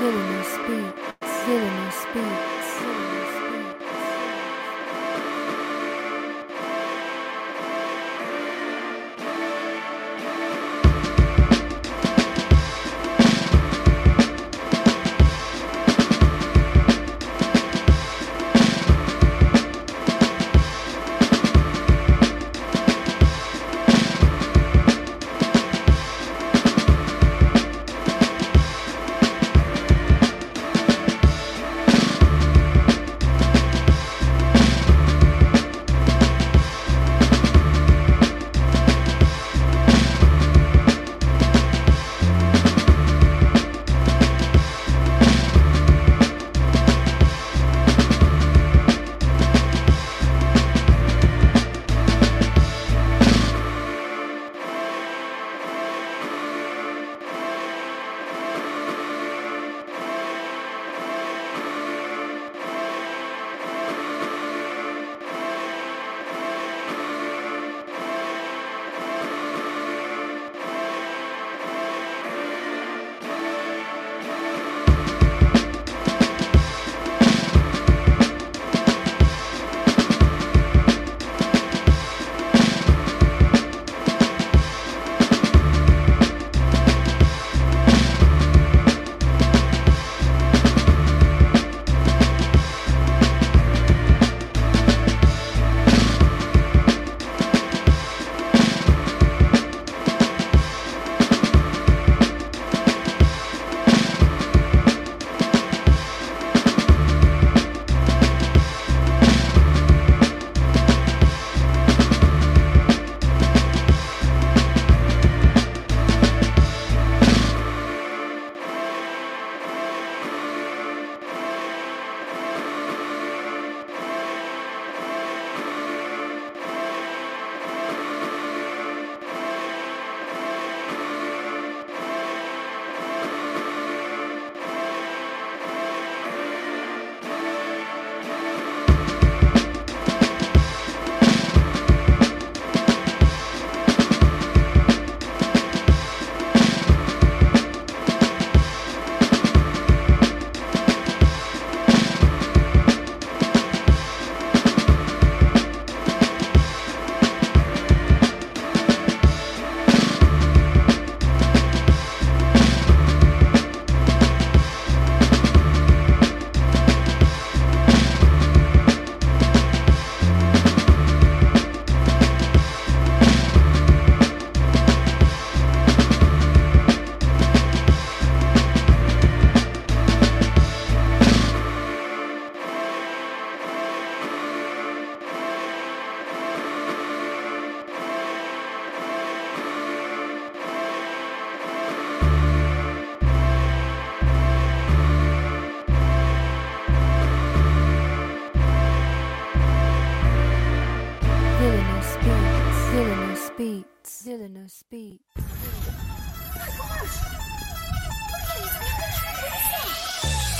Villainous beats, villainous beats.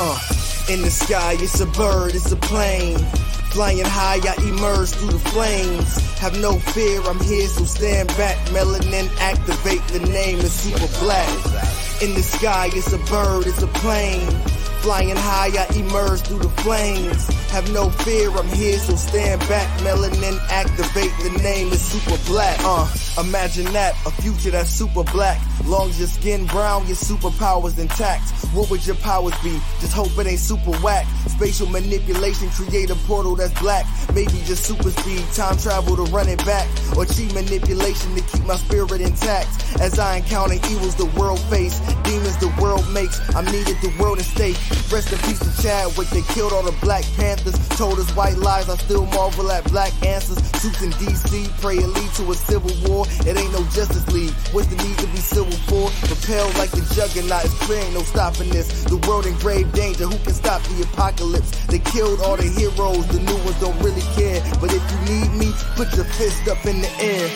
Uh, in the sky, it's a bird, it's a plane. Flying high, I emerge through the flames. Have no fear, I'm here, so stand back. Melanin activate, the name is super black. In the sky, it's a bird, it's a plane. Flying high, I emerge through the flames. Have no fear, I'm here, so stand back. Melanin activate, the name is super black. Uh, imagine that, a future that's super black. Long as your skin brown, your superpowers intact. What would your powers be? Just hope it ain't super whack. Spatial manipulation, create a portal that's black. Maybe just super speed, time travel to run it back. Or cheat manipulation to keep my spirit intact. As I encounter evils the world face, demons the world makes. I'm needed the world at stake. Rest in peace to Chadwick, they killed all the Black Panthers. Told us white lies, I still marvel at black answers. Suits in DC, pray it lead to a civil war. It ain't no Justice League. What's the need to be civil for? Propelled like the juggernaut, it's clear ain't no stopping this. The world in grave danger, who can stop the apocalypse? They killed all the heroes, the new ones don't really care. But if you need me, put your fist up in the air.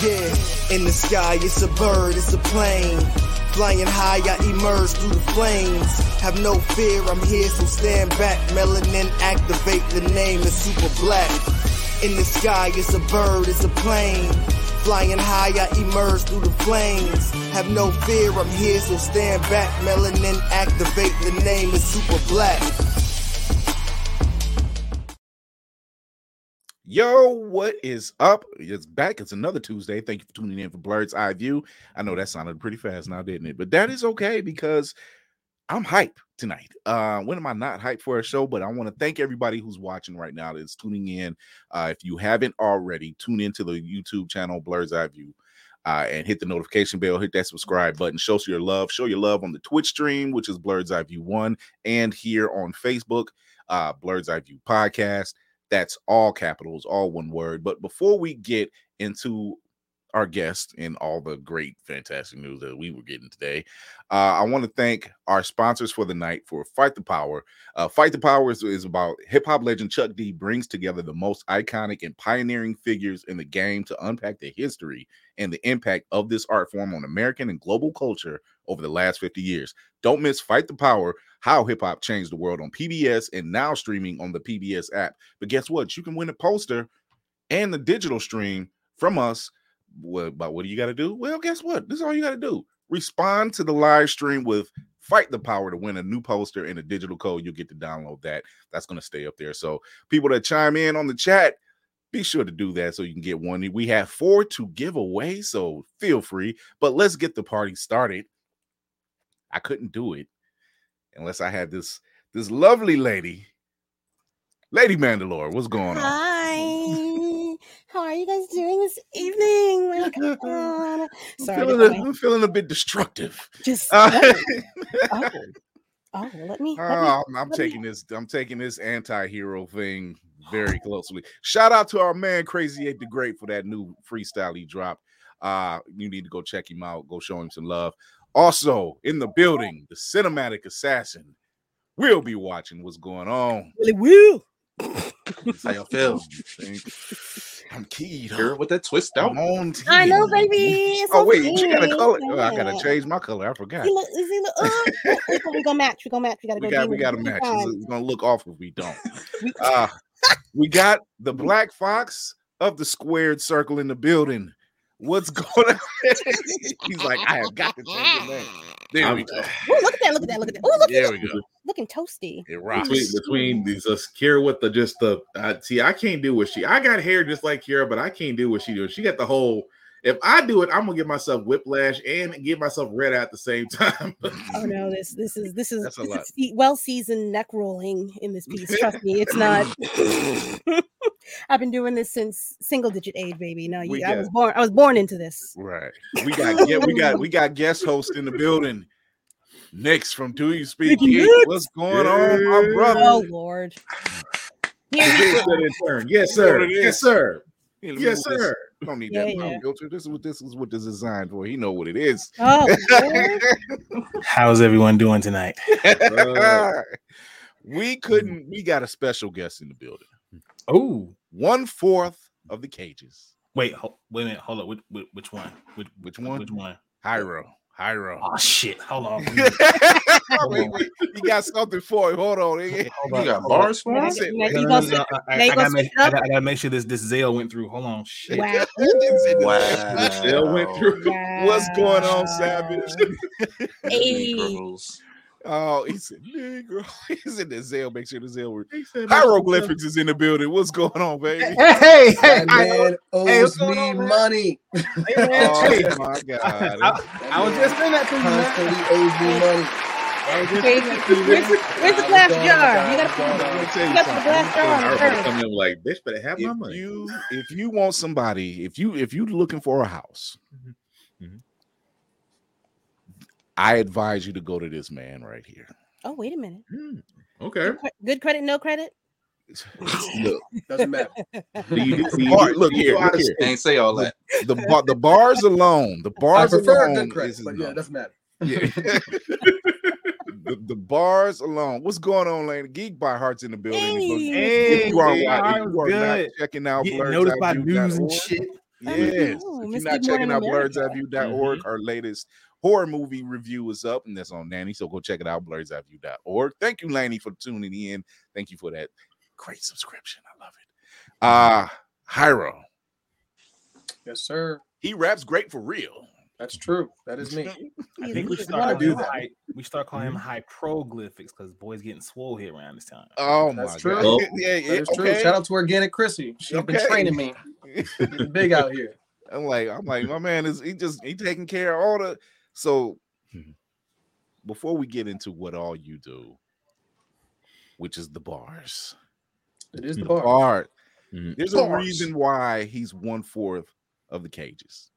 Yeah, in the sky, it's a bird, it's a plane. Flying high, I emerge through the flames. Have no fear, I'm here, so stand back. Melanin activate, the name is super black. In the sky, it's a bird, it's a plane. Flying high, I emerge through the flames. Have no fear, I'm here, so stand back. Melanin activate, the name is super black. Yo, what is up? It's back. It's another Tuesday. Thank you for tuning in for Blerd's Eye View. I know that sounded pretty fast now, didn't it? But that is okay because I'm hype tonight. Uh, when am I not hyped for a show? But I want to thank everybody who's watching right now that's tuning in. Uh, if you haven't already, tune into the YouTube channel Blerd's Eye View. Uh, and hit the notification bell, hit that subscribe button, show your love, show your love on the Twitch stream, which is Blerd's Eye View One, and here on Facebook, uh, Blerd's Eye View Podcast. That's all capitals, all one word. But before we get into our guest and all the great, fantastic news that we were getting today, uh, I want to thank our sponsors for the night for Fight the Power. Uh, Fight the Power is, is about hip hop legend Chuck D brings together the most iconic and pioneering figures in the game to unpack the history and the impact of this art form on American and global culture over the last 50 years. Don't miss Fight the Power How Hip Hop Changed the World on PBS and now streaming on the PBS app. But guess what? You can win a poster and the digital stream from us. What, but what do you got to do? Well, guess what? This is all you got to do. Respond to the live stream with Fight the Power to win a new poster and a digital code. You'll get to download that. That's going to stay up there. So, people that chime in on the chat, be sure to do that so you can get one. We have four to give away, so feel free. But let's get the party started. I couldn't do it unless I had this this lovely lady, Lady Mandalore. What's going on? Hi. How are you guys doing this evening? My God. I'm, feeling a, I'm feeling a bit destructive. just Uh, oh, oh, let me. Let me Oh, I'm, I'm let me- taking this. I'm taking this anti-hero thing very closely. Shout out to our man Crazy Eight the Great for that new freestyle he dropped. Uh, you need to go check him out. Go show him some love. Also in the building, the cinematic assassin. We'll be watching what's going on. Really will. How y'all feel? I'm keyed. Here up. with that twist out. I'm on. I know, baby. It's Oh wait, you got a okay. color. Oh, I gotta change my color. I forgot. He look, is he look, uh, we gonna- gonna match. We gonna match. We gotta go. we got we demon got to match. times. It's gonna look off if we don't. Uh we got the black fox of the squared circle in the building. What's going on? He's like, I have got to change your name. There we go. Ooh, look at that! Look at that! Look at that! Oh, look at that. There at we that! go. Looking toasty. It rocks. between, between these us Kira with the just the uh, see I can't do what she I got hair just like Kira but I can't do what she does she got the whole if I do it I'm gonna give myself whiplash and give myself red eye at the same time Oh no, this this is this is That's a lot. well seasoned neck rolling in this piece. Trust me, it's not. I've been doing this since single digit age, baby. No, We you, I was born. I was born into this. Right. We got yeah, we got we got guest host in the building. Next from Do You Speak Nicky What's going on, my brother? Oh Lord. Here we Yes, sir, in turn. yes You know sir what it is. yes sir Here, let me yes move this. Don't need Yeah, that yeah. filter. This is what this is what this is designed for. He know what it is. Oh, How's everyone doing tonight? we mm. couldn't. We got a special guest in the building. Oh, One fourth of the Kages. wait, ho- wait a minute. Hold up. Which, which, which one? Which, Which one? Which one? Hyro. Hyro. Oh shit! Hold on. wait, wait. You got something for him. Hold on. Hold You got hold bars for gotta us? get- you on. gotta- No, you no, gonna no, switch no, it? I, Now you I gonna gotta make, it I up? gotta, I gotta make sure this this Zelle went through. Hold on. Shit. Wow. Wow. Still went through What's going on, Savage? Hey. Negroes. Oh, he said, Negro. He's in the Zelle. Make sure the Zelle. word. Highrowglyphfix is in the building. What's going on, baby? Hey, hey, That man Hey, what's owes going me on, man? money. Oh my God. I, I was just saying that to you, man. Constantly owes me money. I was just Hey, saying that to you, Where's the, where's the glass jar? You gotta put gone. Let me tell you you got the glass jar on I the remember first. coming in like bitch better have my money you if you want somebody, if you if you looking for a house, Mhm. I advise you to go to this man right here. Oh, wait a minute. Hmm, okay Cre- Good credit, no credit. Look, Doesn't matter. Do you- do you- All right, look here, go look out here. state? Ain't say all that. the bar, the bars alone, the I bars prefer alone. good credit, is but yeah, enough. it doesn't matter. Yeah. the, the bars alone. What's going on, Lane? Geek by Hearts in the building. Hey. If you are, Hey, if I you was are not good. checking out Getting Blurred's noticed by news and dot org, shit. I Yes. If you're not checking Morning out America. blerdseyeView.org, our latest horror movie review is up, and that's on Nanny. So go check it out, blerdseyeView.org. Thank you, Laney, for tuning in. Thank you for that great subscription. I love it. Uh Hyro, Yes, sir. he raps great for real. That's true. That is me. I think we he's start calling do him that. hy- we start calling him hyperoglyphics because boys getting swole here around this time. Oh That's my true. god. Well, yeah, yeah, That is true. okay. Shout out to Organic Chrissy. She's been training me. Getting big out here. I'm like, I'm like, my man is he just he taking care of all the so before we get into what all you do, which is the bars. It is the The bar. bar. Mhm. There's a reason why he's one fourth of the Kages.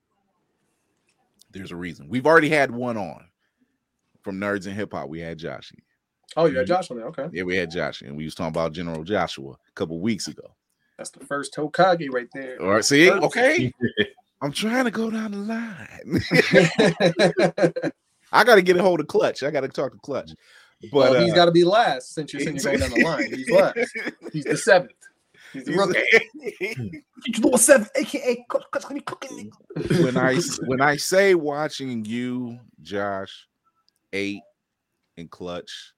There's a reason. We've already had one on from Nerds and Hip Hop. We had Joshy. Oh, you got Josh on there. Okay. Yeah, we had Joshy, and we was talking about General Joshua a couple weeks ago. That's the first Hokage right there. All right, see, First. okay. I'm trying to go down the line. I got to get a hold of Clutch. I got to talk to Clutch. But well, he's uh, got to be last since you're saying you're going down the line. He's last. He's the seventh. He's the he's- rookie. Get your little seven, aka cooking. when I when I say watching you, Josh, eight, and Clutch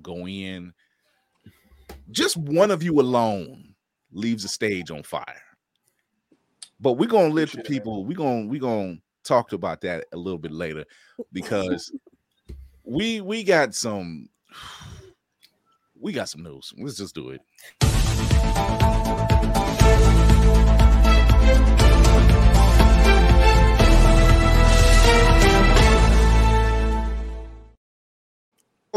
go in, just one of you alone leaves the stage on fire. But we're gonna let the Appreciate it, man. people. We're gonna we're gonna talk about that a little bit later because we we got some we got some news. Let's just do it.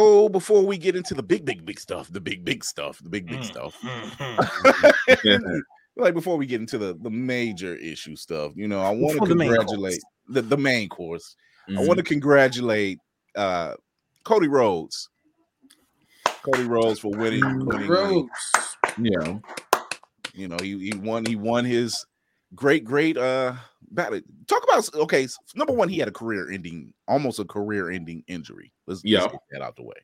Oh, before we get into the big, big, big stuff, the big, big stuff, the big, big Mm, stuff. Mm, mm, mm, Like before we get into the the major issue stuff, you know, I want to Before main congratulate the, the main course. I Mhm. want to congratulate uh Cody Rhodes. Cody Rhodes for winning, winning the- Rhodes. you know, you know, he, he won he won his great, great uh battle. Talk about okay, number one, he had a career ending, almost a career ending injury. Let's, let's Yeah. get that out the way.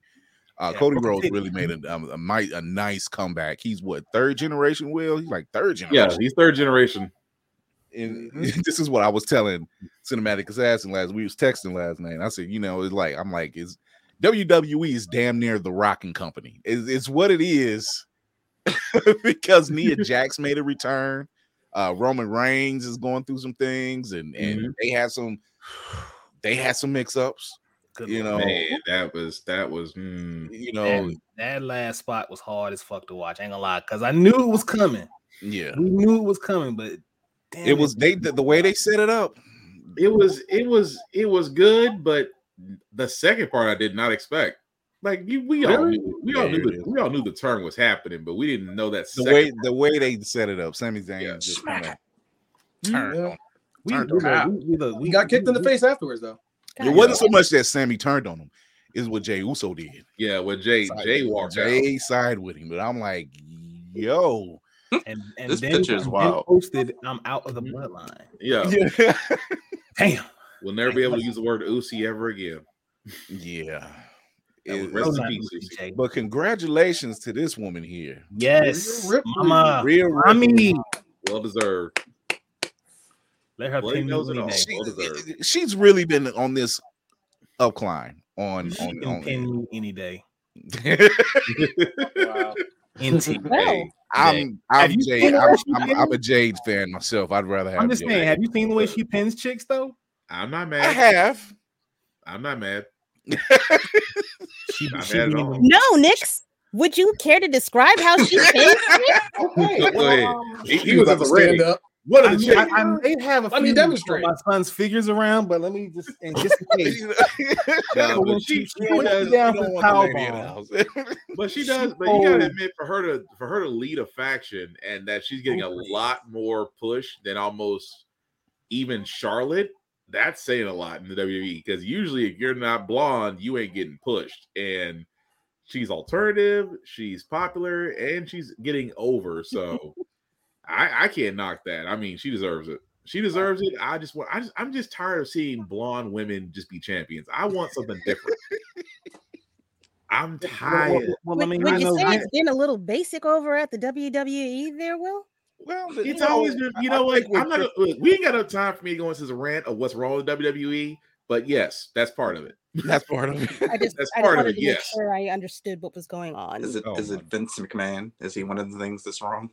Uh, Yeah, Cody Rhodes really made a, um, a, a nice comeback. He's what third generation Will? He's like third generation? Yeah, he's third generation. And Mhm. this is what I was telling Cinematic Assassin last. We was texting last night. I said, you know, it's like I'm like, is WWE is damn near the rocking company. It's, it's what it is because Nia Jax made a return. Uh, Roman Reigns is going through some things, and and Mhm. they had some they had some mix ups. Good You know, Man, that was that was. mm. you know, that, that last spot was hard as fuck to watch. I ain't gonna lie, because I knew it was coming. yeah. We knew it was coming, but damn It was they the, the way they set it up. It was it was it was good, but the second part I did not expect. Like you, we all knew, we all knew the, we all knew the turn was happening, but we didn't know that The second way the way they set it up, Sami Zayn Yeah. just kind of Yeah. turned on. we, we, we, we, we, got kicked in the we- face afterwards, though. It wasn't so much that Sami turned on him, is what Jey Uso did. Yeah, when Jay Side- Jay walked out. Jay side with him, but I'm like, yo, And, and This then, picture is wild. posted, I'm out of the Mm-hmm. bloodline. Yeah, yeah, Damn. we'll never be able to use the word Usi ever again. yeah. It- rest in peace, Lucy Usi. But congratulations to this woman here. Yes, Rip- Rip- mama. Real, I mean, Well deserved. Let her Bloody pin nose me and all. day. she- eh, eh, she's really been on this upcline on She on, can on pin me any day. Wow. NT. Well, I'm I'm Jade. I'm, I'm, I'm a Jade fan myself. I'd rather have. I'm just Jade. saying, have you seen the way she pins chicks though? I'm not mad. I have. I'm not mad. She, Not she bad at all. no, Nix. Would you care to describe how she pins? Okay, go ahead. He, um, he He was was at at the the stand up. One I, the mean, I. I may have a Let me few demonstrate. my son's figures around, but let me just and just in case. No, But she, she- she she does, down You don't want the lady in the powerbomb. house. but she She does. But you gotta admit, for her to for her to lead a faction and that she's getting a lot more push than almost even Charlotte. That's saying a lot in the WWE because usually if you're not blonde, you ain't getting pushed. And she's alternative, she's popular, and she's getting over. So I, I can't knock that. I mean, she deserves it. She deserves it. I just want. I just, I'm just tired of seeing blonde women just be champions. I want something different. I'm tired. Well, I mean, would I you know say Vin- it's been a little basic over at the WWE there, Will? Well, It's you know, always been, you I- I know, think what? I'm with not. Look, we ain't got enough time for me to go into this rant of what's wrong with WWE. But yes, that's part of it. That's part of it. I just, That's I just part of it, yes. sure I understood what was going on. Is it oh is Oh it my Vince McMahon? Is he one of the things that's wrong?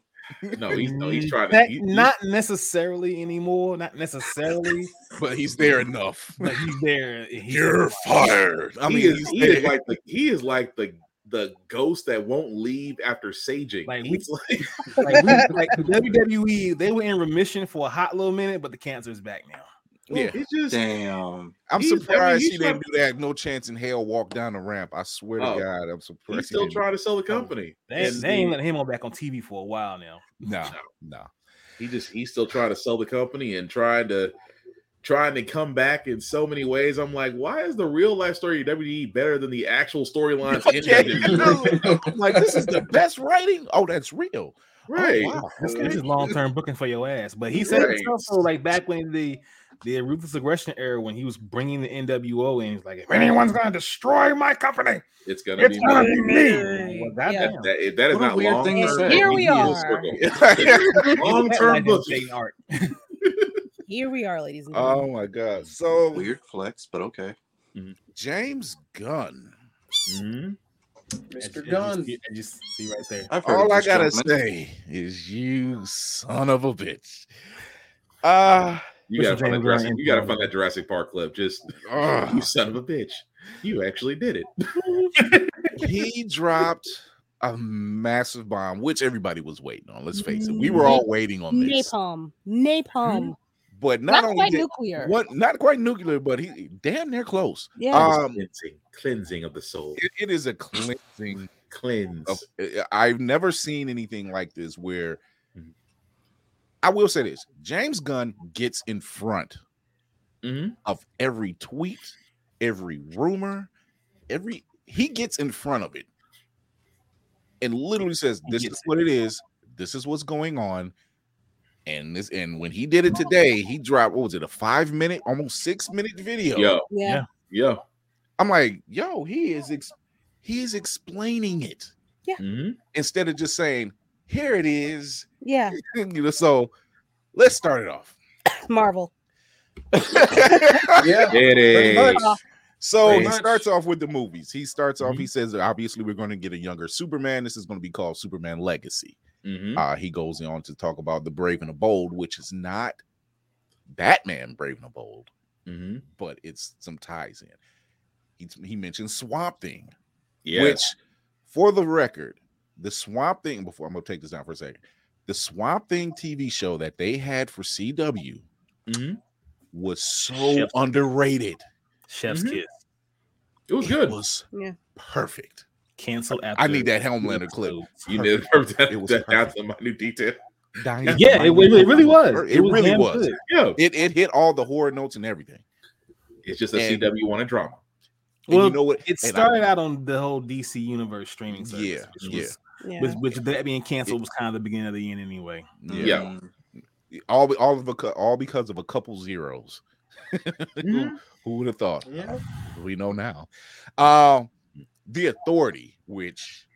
No, he's no, he's trying to. That- he- he- not necessarily anymore. Not necessarily, but he's there enough. but he's there. He's You're fired. I he mean, is, he's he is like the he is like the the ghost that won't leave after saging. Like, we- like, like, we, like the WWE. They were in remission for a hot little minute, but the cancer is back now. Yeah. it's just Damn. I'm He's- I mean, surprised he's she didn't do that. No chance in hell walk down the ramp. I swear to Oh, God, I'm surprised. he's still didn't- trying to sell the oh. company. They, they ain't the- letting him on back on TV for a while now. No, no. he just he's still trying to sell the company and trying to trying to come back in so many ways. I'm like, why is the real life story of WWE better than the actual storylines in Yeah, WWE? I'm like this is the best writing. Oh, that's real. Oh, right. Oh, wow. This, Okay. this is long term booking for your ass. But he said Right. himself like back when the the ruthless aggression era when he was bringing the NWO in, he's like, if anyone's gonna destroy my company, It's gonna it's be gonna me. be me. Well, Yeah. That, that, that is What a not weird long thing to term. say. Here we are. long term like booking. Art. Here we are, ladies and gentlemen. Oh my God. So Weird flex, but okay. James Gunn. Mhm. Mr. Gunn. see- as you see right there. I've All I gotta gentleman. say is you son of a bitch. Uh You gotta find that Jurassic, you gotta find that Jurassic Park clip. Just ugh. you son of a bitch. You actually did it. he dropped a massive bomb, which everybody was waiting on. Let's face it, we were all waiting on this. Napalm. Napalm. But not, Not only quite did, nuclear. what not quite nuclear, but he damn near close. Yeah. Um, cleansing, cleansing of the soul. It- it is a cleansing Cleanse. of uh, I've never seen anything like this where. I will say this James Gunn gets in front Mhm. of every tweet, every rumor, every he gets in front of it and literally says, This is what it is, this is what's going on. And this and when he did it today, he dropped what was it, a five minute, almost six minute video. Yo, yeah. yo. I'm like, yo, he is ex- he is explaining it Mhm. instead of just saying, here it is. Yeah. you know, so let's start it off. Marvel. Yeah. It Pretty much. is. Uh, So Pretty he much. starts off with the movies. He starts off, Mhm. he says, that obviously, we're going to get a younger Superman. This is going to be called Superman Legacy. Mhm. Uh, he goes on to talk about the Brave and the Bold, which is not Batman Brave and the Bold, Mhm. but it's some ties in. He, he mentioned Swamp Thing, Yes. which, for the record, the Swamp Thing, before I'm going to take this down for a second, the Swamp Thing TV show that they had for CW Mhm. was so Chef- underrated. Chef's Mhm. kiss. It was It good. was Yeah. perfect. Canceled after. I need that Homelander clip. You did that, It was that down perfect. to my new detail. Dying- Yeah, it, really- it really was. It, really was. good. Yeah. It it hit all the horror notes and everything. It's just a And- CW wanted drama. And Well, you know what? It And I- started out on the whole DC Universe streaming service. Yeah, which yeah. Was, Yeah. Which, which that being canceled was kind of the beginning of the end anyway. yeah, Yeah. all all of a, all because of a couple zeros. Mhm. who, who would have thought? Yeah. We know now. Um, the authority, which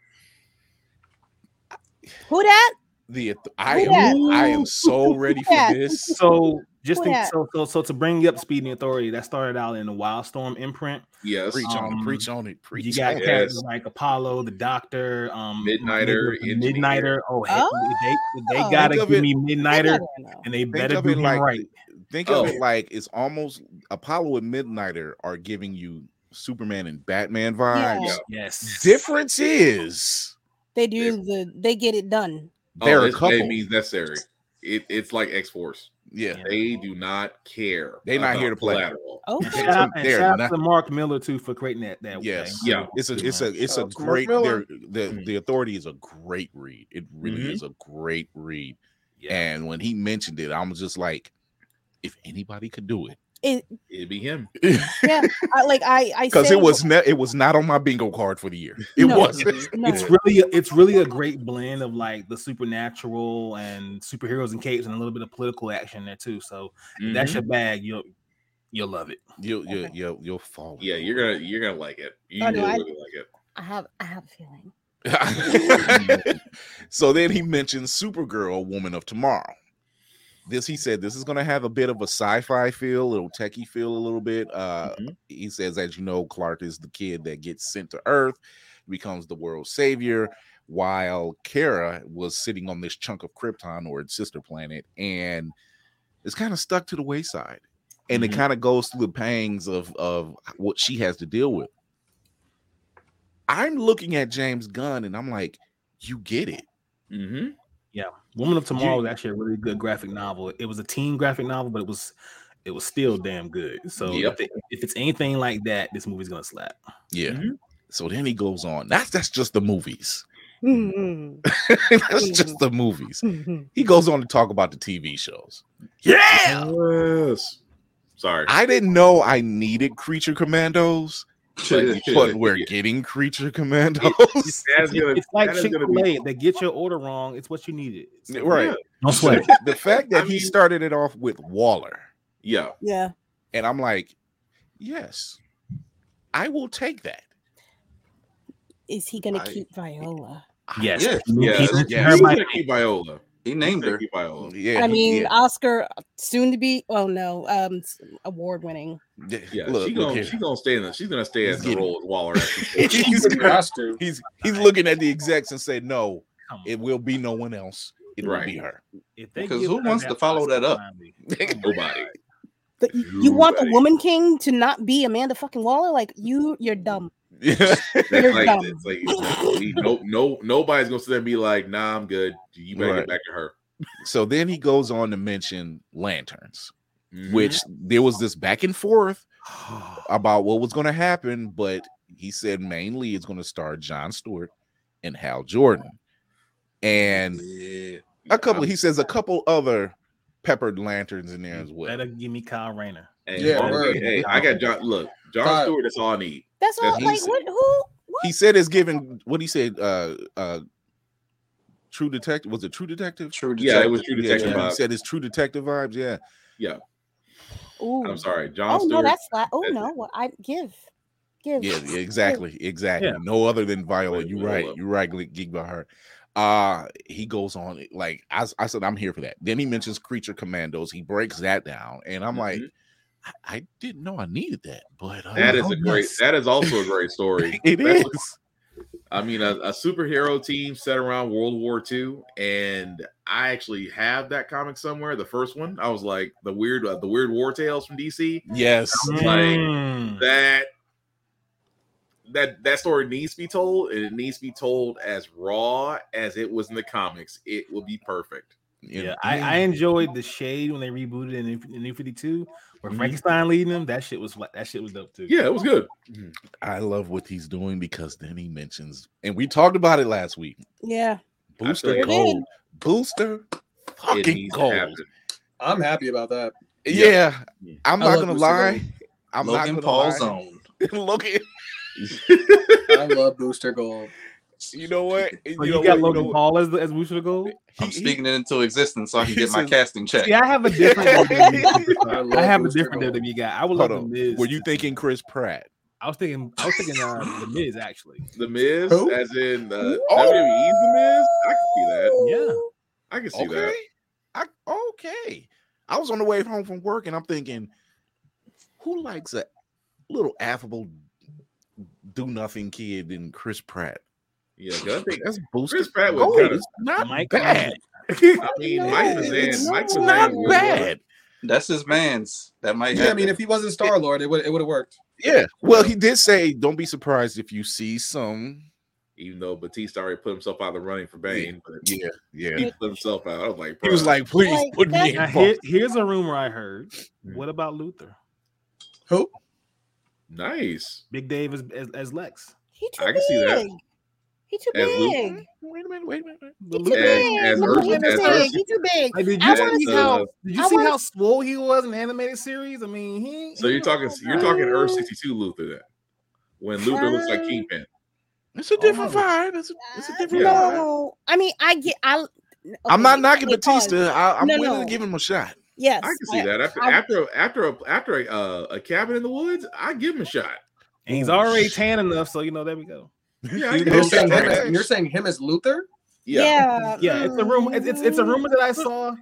Who that? the I Who am I am so ready for this. So just think, so, so so to bring you up to speed in the authority, that started out in the Wildstorm imprint. Yes. Preach on it, Um, preach on it, preach You got. Yes. characters like Apollo, the Doctor, um, Midnighter, the Midnighter. Oh, heck, they they Oh. gotta give it- me Midnighter, I don't know. and they better of do it like right. think of Oh. it like it's almost Apollo and Midnighter are giving you Superman and Batman vibes. Yeah. Yes, Difference is They do the they get it done. they're oh, a this- couple. Means necessary. It, it's like X Force. Yeah. They do not care. They're not here to play. collateral. Oh, And shout out, and They're shout out not- to Mark Millar too for creating that. That Yes. that- Yeah. It's a it's a it's a Shout out great the Mm. the authority is a great read. It really Mhm. is a great read. Yeah. And when he mentioned it, I was just like, if anybody could do it, it, It'd be him. yeah. I, like I, I because it was ne- it was not on my bingo card for the year. It No. wasn't. No. It's really it's really a great blend of like the supernatural and superheroes and capes and a little bit of political action there too. So if that's mm-hmm. your bag. You'll you'll love it. You'll you you'll you'll fall. Yeah, you're gonna you're gonna like it. You Oh, will no, I- really like it. I have I have a feeling. so then he mentions Supergirl, Woman of Tomorrow. This he said this is going to have a bit of a sci-fi feel, a little techie feel, a little bit. Uh, Mhm. He says, as you know, Clark is the kid that gets sent to Earth, becomes the world's savior. while Kara was sitting on this chunk of Krypton or its sister planet, and it's kind of stuck to the wayside. And it Mhm. kind of goes through the pangs of of what she has to deal with. I'm looking at James Gunn and I'm like, you get it. Mm-hmm. Yeah, Woman of Tomorrow You- was actually a really good graphic novel. It was a teen graphic novel, but it was it was still damn good. So Yep. if, it- if it's anything like that, this movie's gonna slap. Yeah. Mhm. So then he goes on. That's that's just the movies. Mhm. that's just the movies. Mhm. He goes on to talk about the TV shows. Yeah. Yes. Sorry. I didn't know I needed creature commandos, but, but we're getting creature commandos. That's gonna- It's like Chick gonna Fil be- A. They get your order wrong. It's what you needed. So, right. Don't sweat. the fact that I he mean- started it off with Waller, Yeah. Yeah. and I'm like, yes, I will take that. Is he gonna keep Viola? Yes. Yes. Yeah. Keep it- He's gonna keep Viola. He named her. Viola. Yeah, I mean, yeah, Oscar soon to be. Oh no, um, award winning. yeah, Yeah, look, she look gonna here. she gonna stay in the she's gonna stay He's as the role as Waller. actually. he's, Has he's he's looking at the execs and said, "No, it will be no one else. It will be her." Because who wants to follow that up? Nobody. But you want the Woman King to not be Amanda fucking Waller? Like you, you're dumb. Yeah. That's You're like it's like no no nobody's gonna sit there and be like, nah, I'm good. You better Right. get back to her. so then he goes on to mention lanterns, Mhm. which there was this back and forth about what was going to happen, but he said mainly it's going to star John Stewart and Hal Jordan, and Yeah. a couple. He says a couple other peppered lanterns in there as well. better give me Kyle Rayner. And Yeah, honestly, hey, I got John. Look, John Kyle. Stewart. That's all I need. That's all. That's Like easy. what? Who? What? He said it's giving. What he said? Uh, uh, True Detective. Was it True Detective? True Yeah, it was True Detective. yeah, he said it's True Detective vibes. Yeah. Yeah, Ooh. I'm sorry, John Oh Stewart. no, that's flat. Oh that's- no, what I give, give. Yeah, yeah, exactly, exactly. Yeah. No other than Viola. You're right. You're right. Gl- Geek by her. Uh he goes on like I, I said, I'm here for that. Then he mentions creature commandos. He breaks that down, and I'm like, Mhm. I, I didn't know I needed that, but uh, that is oh, a great. yes. That is also a great story. It That's- is. I mean, a, a superhero team set around World War II, and I actually have that comic somewhere. The first one, I was like the weird, uh, the weird war tales from DC. Yes. Like, Mm. That that that story needs to be told, and it needs to be told as raw as it was in the comics. It will be perfect. Yeah, I, I enjoyed the shade when they rebooted in, in New 52, where Mhm. Frankenstein leading them. That shit was like that shit was dope too. Yeah, it was good. I love what he's doing because then he mentions, and we talked about it last week. Yeah. Booster Gold. Booster fucking gold. I'm happy about that. Yeah. Yeah. I'm I not gonna Booster lie. Gold. I'm Logan not Paul gonna lie. zone. Look at I love Booster Gold. You know what? So You you, know got what? You Logan know? Paul as the as Booster Gold. I'm He- he- speaking it into existence so I can get my says- casting check. Yeah, I have a different WWE I I, love have a different Gold. WWE guy. I would Hold love the. Miz. Were you thinking Chris Pratt? I was thinking. I was thinking uh, the Miz actually. The Miz, Who? as in uh, Oh. WWE's The Miz. I can see that. Yeah. I can see Okay. that. I, okay. I was on the way home from work and I'm thinking, who likes a little affable, do nothing kid than Chris Pratt? Yeah, 'cause I think That's Booster Chris Pratt was Gold. kind of. Not Mike bad. I mean, No, Mike was it's in. Mike It's was not in. bad. That's his man's. That might Yeah, I mean, if he wasn't Star Lord, it would it would have worked. Yeah. Well, he did say, don't be surprised if you see some. Even though Batista already put himself out of the running for Bane, but Yeah. Yeah. he put himself out. I was like, He was like, please Like, put me in. Now, here, here's a rumor I heard. What about Luthor? Who? nice. Big Dave as as, as Lex. He too I can see that. Big. He too As Luke- big. Wait a minute. Wait a minute. He too Luthor- big. as No, Ur- too as big. He too big. Like, did I you wanna see see- how? uh, Did you I see wanna- how swole he was in the animated series? I mean, he. So he you're talking. was- You're talking Earth 62 Luthor then. When Luthor looks like Kingpin. It's a different Oh. vibe. It's a, it's a Uh, different Yeah. vibe. No, I mean I get. I. I'm not knocking okay. Batista. I, I'm No, willing no. to give him a shot. Yes, I can see that after I- after after a, after a, uh, a cabin in the woods. I give him a shot. And he's already tan enough, so you know. There we go. Yeah, You give You're saying him as, you're saying him as Luthor? Yeah. Yeah, it's a rumor. It's, it's it's a rumor that I saw.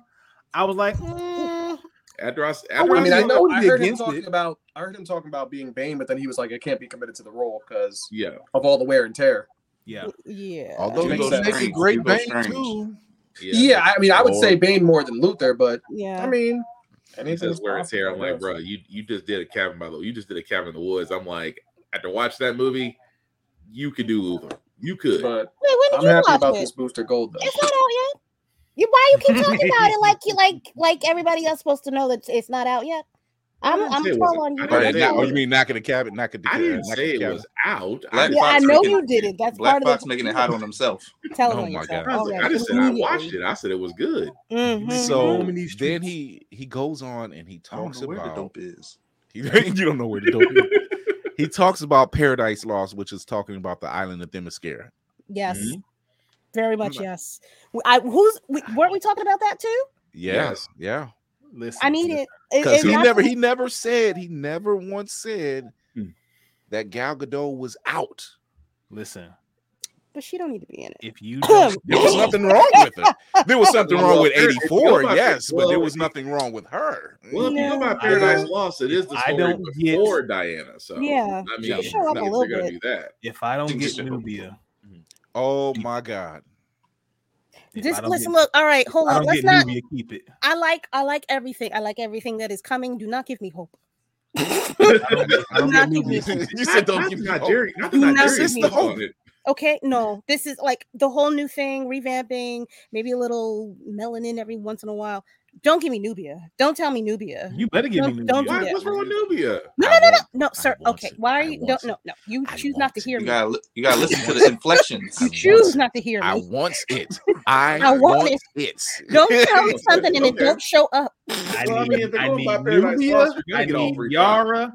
I was like, mm, After I s- I after I mean, I know I heard him talking it. about I heard him talking about being Bane, but then he was like, I can't be committed to the role because yeah. of all the wear and tear. Yeah. Yeah. Although Hugo he's making Strange, great Hugo Bane Strange. too. Yeah, I mean, I would say Or- Bane more than Luthor, but yeah. I mean, and He says is wear his hair. I'm like, bro, you you just did a cabin by the you just did a cabin in the woods. I'm like, after watch that movie, you could do Luthor. You could. But Wait, when did I'm you happy watch about it? this Booster Gold though. It's not out yet. You why you keep talking about it like you like like everybody else supposed to know that it's not out yet? I'm didn't I'm say it troll wasn't- on you. I Oh, didn't that, knock- it oh, you mean knocking the cabin? Knocking the I didn't knocking say it cabin. was out. Black Yeah, I know making- you did it. That's Black part Fox of making it hot on himself. the telling Oh my. God. I, was like, I just said I watched it. I said it was good. Mhm. So Roam in these then he he goes on and he talks about where the dope is. You don't know where the dope is. He talks about Paradise Lost, which is talking about the island of Themyscira. Yes, Mm-hmm. very much yes. I who's we, weren't we talking about that too? Yes. yeah. Listen, I need it. It- Because he never he never said he never once said Hmm. that Gal Gadot was out. Listen, but she don't need to be in it. if you don't, There was nothing wrong with her. There was something wrong with 84, yes, but there was nothing wrong with her. Well, if you go by mm. Paradise Lost, it is the I story don't get- before Diana. So Yeah. I mean, Yeah. Show up a little they're gonna bit. do that. if I don't get Nubia, mm-hmm. Oh my God. Just listen, get, look. All right, hold on. Let's not. Nubia, keep it. I like. I like everything. I like everything that is coming. Do not give me hope. I don't I don't Not give me- keep it. you said don't not give me not hope. Jerry. Not Do not not Jerry give me hope. On it. Okay, no, this is like the whole new thing, revamping, maybe a little melanin every once in a while. Don't give me Nubia. Don't tell me Nubia. You better give me Don't- Nubia. don't do Why, that. what's wrong with Nubia? No, no, no, no, no, sir. Okay, it. why are you? want Don't no, no. You I choose not to it. hear You me. gotta li- you gotta listen to the inflections. You want choose not to hear me. I want it. I, I want want it. it. Don't tell me something and it don't show up. I Well, I need, mean, if they're I need Nubia. Lost, you're gonna I get all need. Yara.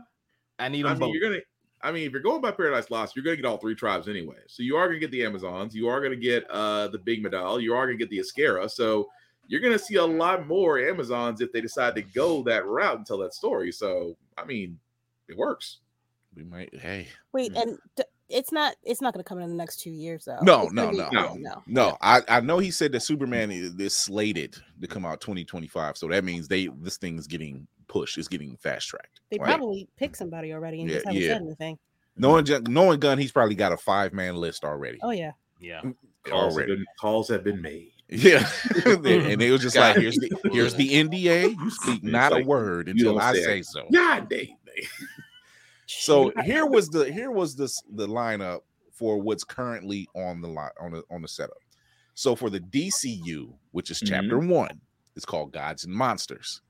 I need I them mean, both. you're gonna. I mean, if you're going by Paradise Lost, you're gonna get all three tribes anyway. So you are gonna get the Amazons. You are gonna get uh the Big Medal. You are gonna get the Ascara. So you're gonna see a lot more Amazons if they decide to go that route and tell that story. So I mean, it works. We might. Hey, Wait, and d- it's not. It's not going to come in the next two years, though. No, It's no, be- no. yeah, no. no, I I know he said that Superman is, is slated to come out 2025. So that means they this thing is getting pushed. It's getting fast tracked. They probably picked somebody already and Yeah, just haven't yeah. said anything. knowing Gunn- knowing Gunn, he's probably got a five man list already. Oh yeah. yeah. Mm, calls have already. been, calls have been made. Yeah, and they was just like, "Here's the here's the NDA. You speak It's not a word until I say say it. so." God dang. dang. So here was the here was this the lineup for what's currently on the line on the on the setup. So for the DCU, which is mm-hmm. chapter one, it's called Gods and Monsters.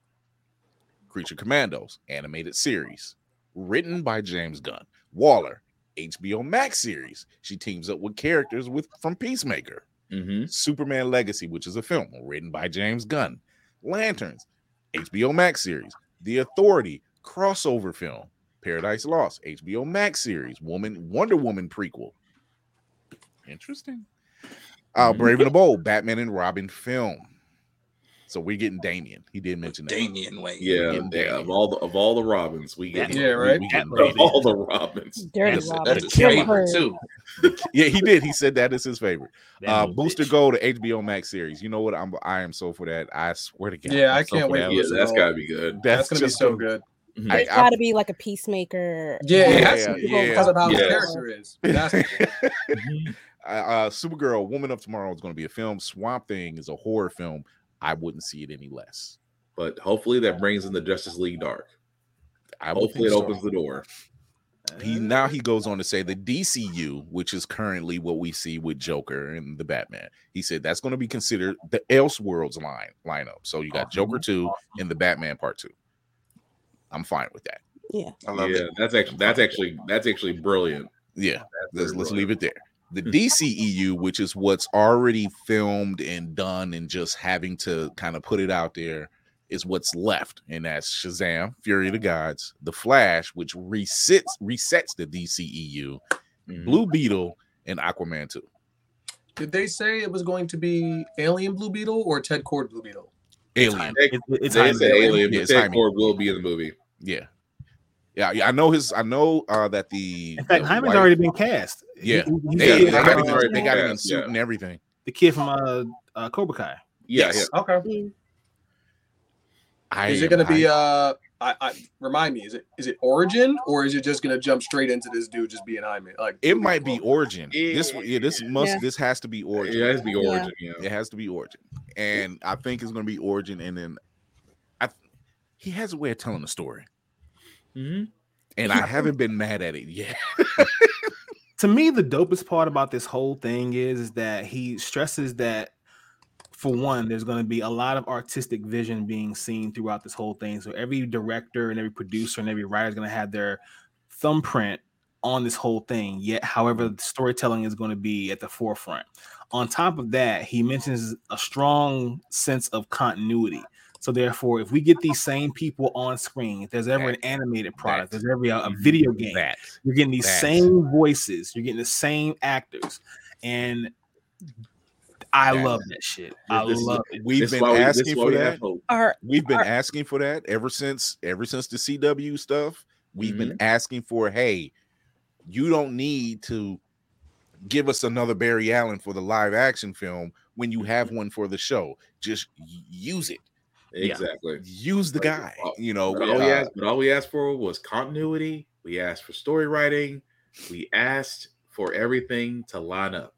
Creature Commandos animated series, written by James Gunn. Waller, HBO Max series. She teams up with characters with from Peacemaker. Mm-hmm. Superman Legacy, which is a film written by James Gunn. Lanterns, HBO Max series. The Authority, crossover film. Paradise Lost, HBO Max series. Woman, Wonder Woman prequel. Interesting. Uh, Brave and the Bold, Batman and Robin film. So we're getting Damian. He did mention that. Damian Wayne. Yeah, yeah, Damian. of all the of all the Robins, we get Yeah, right. We, we of all the Robins. Dirty That's- Robin. That's his killer. favorite too. Yeah, he did. He said that is his favorite. Uh, Booster bitch. Gold to HBO Max series. You know what? I'm I am so for that. I swear to God. Yeah, I'm I can't for wait that. for Yeah, Booster that's Gold. gotta be good. That's, gonna be so gonna- good. I- It's I- got to be like a peacemaker. Yeah, it has Yeah, yeah. because of how his Yes. character is. It has to be. Mhm. uh, uh, Supergirl, Woman of Tomorrow is going to be a film. Swamp Thing is a horror film. I wouldn't see it any less. But hopefully that brings in the Justice League Dark. I would Hopefully it so. opens the door. He now he goes on to say the DCU, which is currently what we see with Joker and the Batman. He said that's going to be considered the Elseworlds line lineup. So you got Awesome. Joker two and the Batman part two. I'm fine with that. Yeah. I love yeah, it. that's actually that's actually that's actually brilliant. Yeah, let's, let's brilliant. leave it there. The DCEU, which is what's already filmed and done, and just having to kind of put it out there, is what's left, and that's Shazam, Fury of the Gods, The Flash, which resets resets the DCEU, Mhm. Blue Beetle, and Aquaman two. Did they say it was going to be Alien Blue Beetle or Ted Kord Blue Beetle? Alien, It- it's They Jaime. said Alien, Yeah, it's Ted Jaime. Cord will be in the movie. yeah, yeah, yeah. I know his. I know uh, that the In fact, the Jaime's wife- already been cast. Yeah. he- he's They, the they got from, him, in- already they got him in suit yeah. and everything. the kid from uh, uh, Cobra Kai. Yeah, Yes. Okay. I Is it going to be hyped. uh I, I remind me, is it is it Origin or is it just gonna jump straight into this dude just being Iron Man? Like It might be Origin. This Yeah. yeah, this must Yeah. this has to be Origin. Yeah, it has to be Yeah. origin. Yeah. It has to be Origin, and I think it's going to be Origin, and then I he has a way of telling the story, Mhm. and I haven't been mad at it yet. to me the dopest part about this whole thing is, is that he stresses that for one there's going to be a lot of artistic vision being seen throughout this whole thing so every director and every producer and every writer is going to have their thumbprint on this whole thing yet however the storytelling is going to be at the forefront on top of that he mentions a strong sense of continuity so therefore if we get these same people on screen if there's ever an animated product that- there's ever a, a video game That you're getting these That. same voices. You're getting the same actors, and I That. love that shit. I This is- love it. we've This been why we- asking for that. hope. Are We've been Are- asking for that ever since ever since the CW stuff. We've been Mm-hmm. asking for, hey, you don't need to give us another Barry Allen for the live action film when you have one for the show. Just use it. Yeah. Exactly. Use the Right. guy. You know, But all, we uh, asked, but all we asked for was continuity. We asked for story writing. We asked for everything to line up.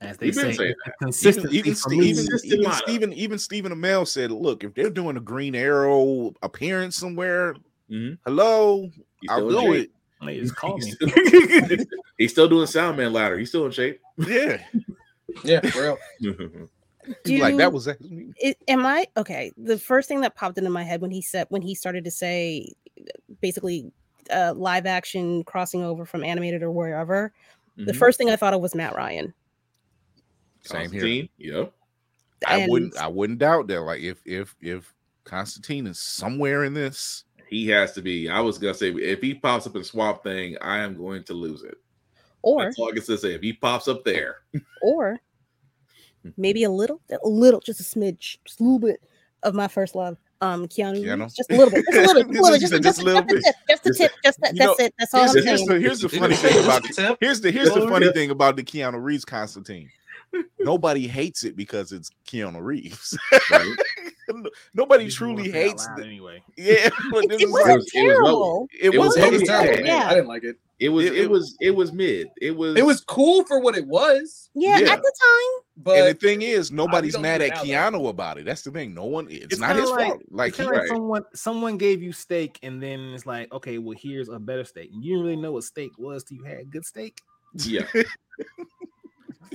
As they We've been say, saying even consistency even, for Ste- me. even, Consistent even. Stephen even Stephen Amell said, look, if they're doing a Green Arrow appearance somewhere, Mhm. hello, He's I'll still in do shape. it. They just call me. He's still, he's still doing salmon ladder. He's still in shape. Yeah, yeah, for real. He's like that was it, am I okay? The first thing that popped into my head when he said when he started to say basically uh, live action crossing over from animated or wherever, the Mhm. first thing I thought of was Matt Ryan. same here. Constantine, Yep. I And- wouldn't I wouldn't doubt that. Like if if if Constantine is somewhere in this, He has to be. I was gonna say if he pops up in Swamp Thing, I am going to lose it. Or That's all I can say. If he pops up there, or maybe a little, a little, just a smidge, just a little bit of my first love. Um, Keanu, Keanu? Just a little bit, just a little bit, This little, just, just just, a little just bit. just a tip, just that, that's know, it. That's all I'm here's, the, here's saying. the here's the funny thing about Tip. here's the here's the funny thing about the Keanu Reeves Constantine. Nobody hates it because it's Keanu Reeves. right? Nobody Just truly wanna it hates out loud the, anyway. yeah, but It, this it is wasn't like, was- it was terrible. it, it was, was- It was terrible. Yeah. I didn't like it. It was. It- It, it- was. It was mid. It was. It was cool for what it was, yeah, Yeah. at the time. But and the thing is, nobody's mad at it now, though. Keanu about it. That's the thing. No one. It's, It's not his like- fault. Like like someone someone gave you steak and then it's like, okay, well, here's a better steak. And you didn't really know what steak was till you had good steak. Yeah.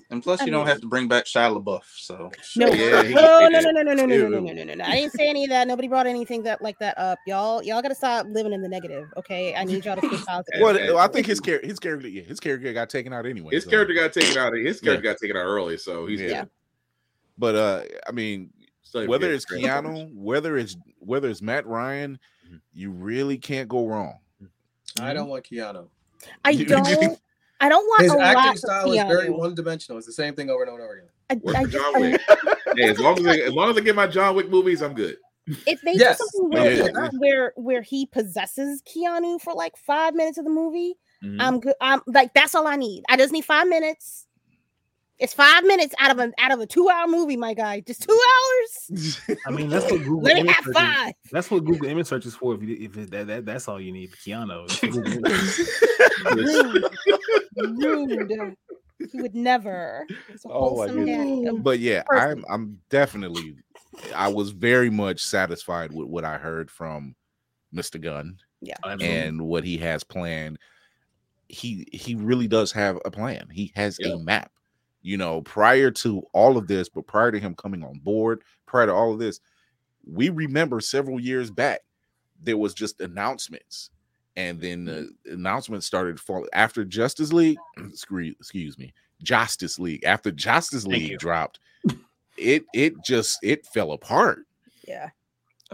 And plus, I you don't have to bring back Shia LaBeouf. So No, Yeah, no, no, no, no, no, no, no, no, no, no, no, no, no. I didn't say any of that. Nobody brought anything that like that up. Y'all, y'all gotta stop living in the negative. Okay, I need y'all to stay positive. Well, I think his character, his character, yeah, his character got taken out anyway. His so- character got taken out. His character got taken out early, so he's Yeah. Yeah. But uh, I mean, still whether it's. Keanu, whether it's whether it's Matt Ryan, Mhm. you really can't go wrong. I don't want Keanu. I don't. I don't want His a lot acting of style is very one dimensional. It's the same thing over and over again. I, Work I for John Wick. hey, as long as I, as long as I get my John Wick movies, I'm good. if they Yes. do something where, Yeah. where where he possesses Keanu for like five minutes of the movie, Mhm. I'm good. I'm like that's all I need. I just need five minutes. It's five minutes out of a out of a two hour movie, my guy. Just two hours. I mean, that's what Google Let me image have search is- five. That's what Google image search is for. If you if it, that, that that's all you need, Keanu. It's Rude. Rude. He would never. Oh my wholesome but yeah, person. I'm I'm definitely I was very much satisfied with what I heard from Mr. Gunn oh, Absolutely. and what he has planned. He he really does have a plan. He has Yeah. a map. You know, prior to all of this, but prior to him coming on board, prior to all of this, we remember several years back there was just announcements and then mm-hmm. the announcements started falling after Justice League. excuse, excuse me, Justice League. After Justice League dropped, it it just it fell apart. Yeah.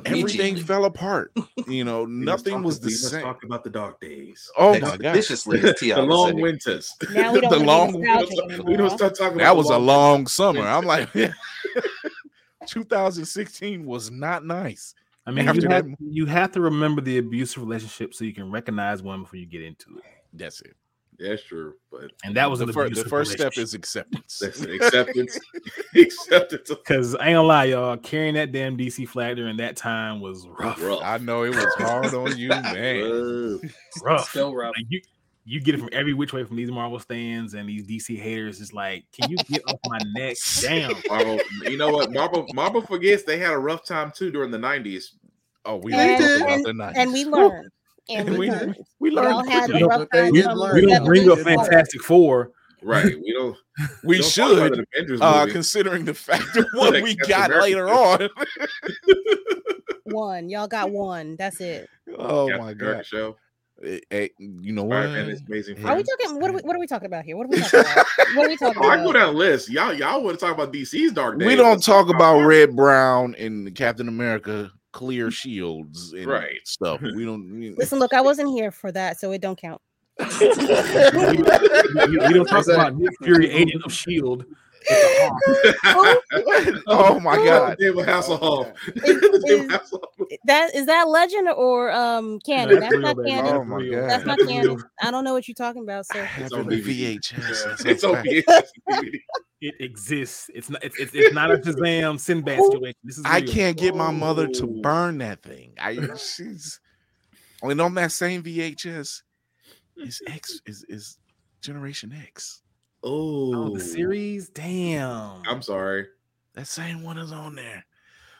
Everything fell apart. You know, nothing was the same. Talk about the dark days. Oh my god, Expeditiously, as T.I. the long say. winters. Now we don't The long- we don't, we don't start talking. that was the a long summer. I'm like, 2016 was not nice. I mean, After you that have, you have to remember the abusive relationship so you can recognize one before you get into it. That's it. That's true, but and that was the, an fir- the first step is acceptance. that's acceptance. acceptance. Because I ain't gonna lie, y'all, carrying that damn DC flag during that time was rough. Rough. I know it was hard on you, man. Rough. Rough. Still rough. Like, you, you get it from every which way from these Marvel stands and these DC haters. It's like, can you get off my neck? Damn. Marvel, you know what? Marvel, Marvel forgets they had a rough time too during the '90s. Oh, we They don't did. about and, the 90s. and we learned. And we We- learned. we We all learned had. We rough don't- they times did from learn. We don't bring up did learn. Fantastic Four. Right? We don't. we don't should, uh, considering the fact of what we got America. later on. one. Y'all got one. That's it. oh Captain my America god! show. Eh, eh, you know what? Spider-Man is amazing. Are we talking? What are we? What are we talking about here? What are we talking about? What are we talking Oh, I can go down the list. Y'all, y'all want to talk about DC's Dark Days? We don't talk about Reb Brown and Captain America clear shields and Right. stuff. We don't. we- Listen, look, I wasn't here for that, so it don't count. We, we- we don't talk about Nick Fury, Agent of Shield. With the Hawk. oh my god! David Hasselhoff. Is- David Hasselhoff. That is that legend or um canon? That's That's real, not baby. canon. Oh my. God. That's not That's canon. I don't know what you're talking about, sir. It's on on the VHS. It's on. VHS It exists. It's not. It's, it's, it's not a Shazam Sinbad situation. This is. I can't get my mother to Oh. burn that thing. I she's and on that same VHS is X is is Generation X. Oh, Oh, the series. Damn. I'm sorry. That same one is on there.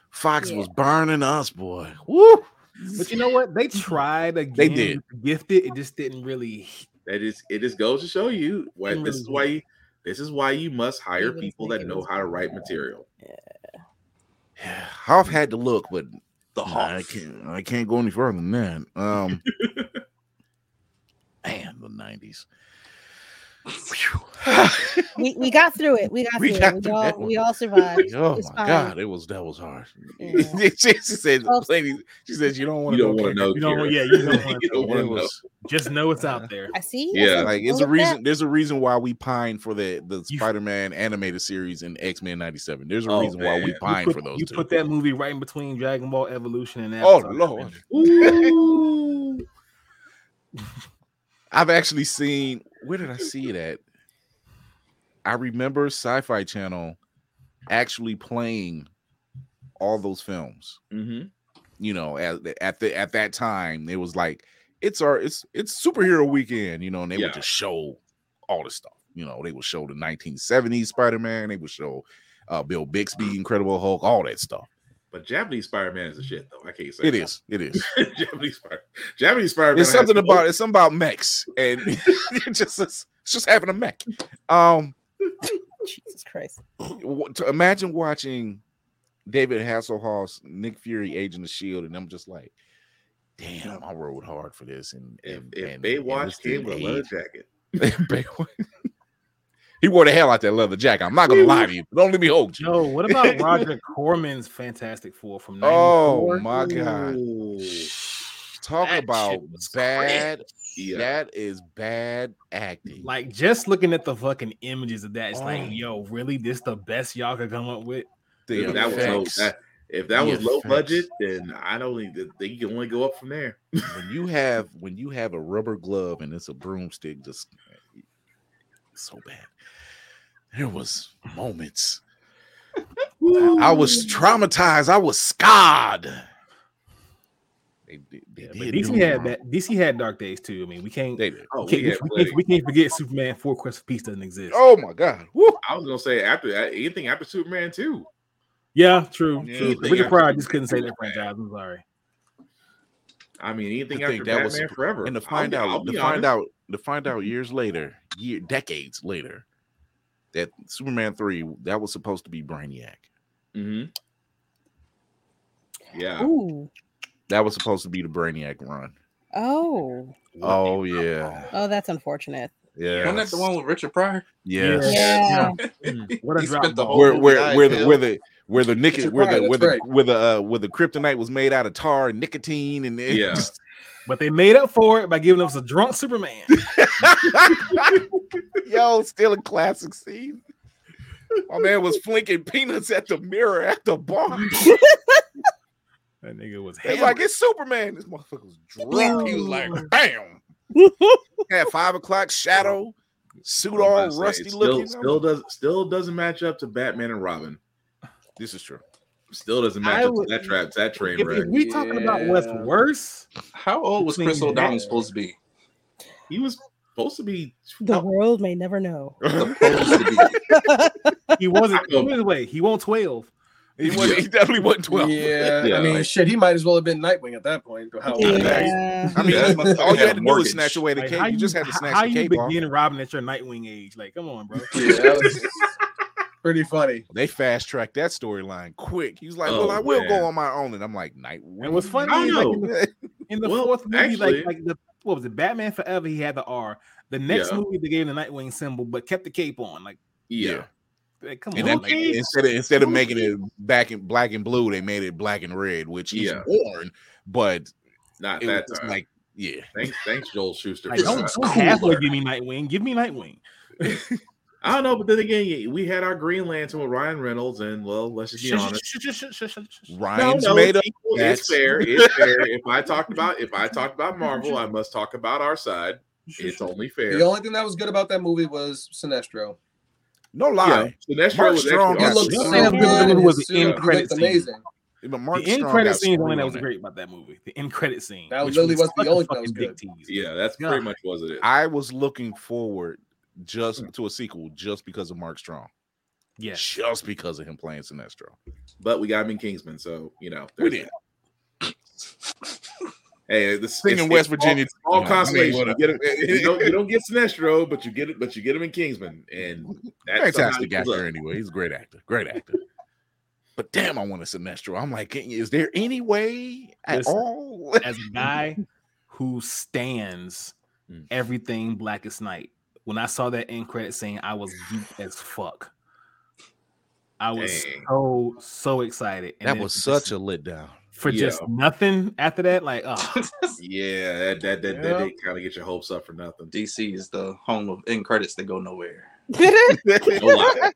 Fox Yeah. was burning us, boy. Woo! But you know what? They tried again. They did. Gifted. It just didn't really. That is, it just goes to show you why Didn't this is why you, this is why you must hire people that know how to good. write material. Yeah. yeah. Hoff had to look, but The nah, I can't I can't go any further than that. Um man, the 90s. Phew. We we got through it. We got We through got it. We all we all survived. oh my fine. god, it was that was hard. Yeah. she, she said, Oh. lady, she said you don't want You to don't want to know. You don't. Yeah, you don't want to. know. was Just know it's out uh, there. I see. I Yeah. like go it's a reason that. there's a reason why we pine for the the Spider-Man animated series and X-Men 97. There's a Oh, reason why we man. You You pine put, for those you two. put that movie right in between Dragon Ball Evolution and Oh, Lord. I've actually seen where did I see it at? I remember Sci-Fi Channel actually playing all those films. Mhm. You know, at the, at the at that time, it was like it's our it's it's superhero weekend. You know, and they Yeah. would just show all the stuff. You know, they would show the 1970s Spider-Man. They would show uh, Bill Bixby, Incredible Hulk, all that stuff. But Japanese Spider-Man is a shit though. I can't say It that. is. It is. Japanese Spider. Japanese Spider-Man. It's something about it's something about mechs and it's just it's just having a mech. Um, Jesus Christ. w- to imagine watching David Hasselhoff's Nick Fury Agent of Shield, and I'm just like, damn, I rode hard for this. And If, and, if and, Baywatch and came with a leather jacket, age. He wore the hell out that leather jacket. I'm not gonna lie to you. Don't let me hold you. Yo, what about Roger Corman's Fantastic Four from Oh my god. Ooh. Talk That about bad. Yeah. That is bad acting. Like just looking at the fucking images of that, it's Oh. like, yo, really? This the best y'all could come up with? The if that was low, that, if that The was low budget, then I don't think they can only go up from there. when you have when you have a rubber glove and it's a broomstick, just so bad. There was moments. I was traumatized. I was scarred. They, they Yeah, but DC had that. DC had Dark Days too. I mean, we can't. They. Oh, we, can't, we we, can't, we can't forget Superman Four Quest for Peace doesn't exist. Oh my god. Woo. I was gonna say after anything after Superman too. Yeah, true. Yeah, true. anything Richard Pryor just couldn't say that franchise. I'm sorry. I mean, anything To after think that Batman was- Forever. And to I'll find I'll out, be to find honest. out, to find out years later, year decades later, that Superman three that was supposed to be Brainiac. Mm-hmm. Yeah. Ooh. That was supposed to be the Brainiac run. Oh. Oh yeah, Oh, that's unfortunate. yeah. Wasn't that the one with Richard Pryor? Yes. Yeah. Mm, What a He drop spent the whole- where where where the where the where the nicotine where the where the right. where the uh where the kryptonite was made out of tar and nicotine and Yeah. just- But they made up for it by giving us a drunk Superman. yo still a classic scene. My man was flinking peanuts at the mirror at the bar. That nigga was It's like it's Superman. This motherfucker was drunk. He was like, bam. At five o'clock shadow, suit I'm all to say, rusty still, looking. Still does still doesn't match up to Batman and Robin. This is true. Still doesn't match I up would- to that trap that train If, wreck. if we talking about what's worse, How old was Chris Between O'Donnell supposed to be? He was supposed to be. The world may never know. Supposed to be. he wasn't. I know. Away, he won't twelve. He, wasn't, he definitely wasn't twelve. Yeah, Yeah. I mean, shit, he might as well have been Nightwing at that point. How old is that? Yeah. I mean, Yeah, that all you had had to do was snatch away the Like, cape. how You just had to snatch how the you cape off. begin Robin at your Nightwing age? Like, come on, bro. Yeah, that was pretty funny. They fast tracked that storyline quick. He was like, Oh, "Well, I will man. go on my own," and I'm like, "Night." And what's funny I is like know. in the, in the Well, fourth movie, actually- like like the what was it, Batman Forever? He had the R. The next Yeah. movie they gave him the Nightwing symbol, but kept the cape on. Like, Yeah. like, come And on, then like, Okay. instead of instead of making it back in black and blue, they made it black and red, which he's Yeah. worn, but Not it that was time. like, yeah. thanks, thanks, Joel Schuster. like, don't, don't halfway give me Nightwing. Give me Nightwing. I don't know, but then again, we had our Green Lantern with Ryan Reynolds, and well, let's just be honest. Ryan's no, no, made up. it's That's- fair. It's fair. If I talked about if I talked about Marvel, I must talk about our side. It's only fair. The only thing that was good about that movie was Sinestro. No yeah, lie, Sinestro Mark was Strong actually He got looked shit. so Yeah. good in Was the suit. end credit looked scene. amazing. but Mark the end Strong credit scene is the only screwed that was great about that movie. The end credit scene. That which literally was the only thing that was good. dick tease. Yeah, that's Yeah. pretty much was it. I was looking forward just to a sequel just because of Mark Strong, Yes. just because of him playing Sinestro. But we got him in Kingsman, so you know. We did. Hey, the Thing in West Virginia, all, all you know, I mean, consolation. you, a- get it, you, don't, you don't get Sinestro, but you get it. But you get him in Kingsman, and that's Fantastic somehow actor, anyway. He's a great actor. Great actor. But damn, I want a Sinestro. I'm like, is there any way at Listen, all? As a guy who stands Mm. everything Blackest Night, when I saw that end credit scene, I was geeked as fuck. I was Dang. so so excited. And that was for such just- a lit down. for just nothing after that. Like, oh, Yeah, that that that, Yeah. that did kind of get your hopes up for nothing. DC is the home of end credits that go nowhere. No lie,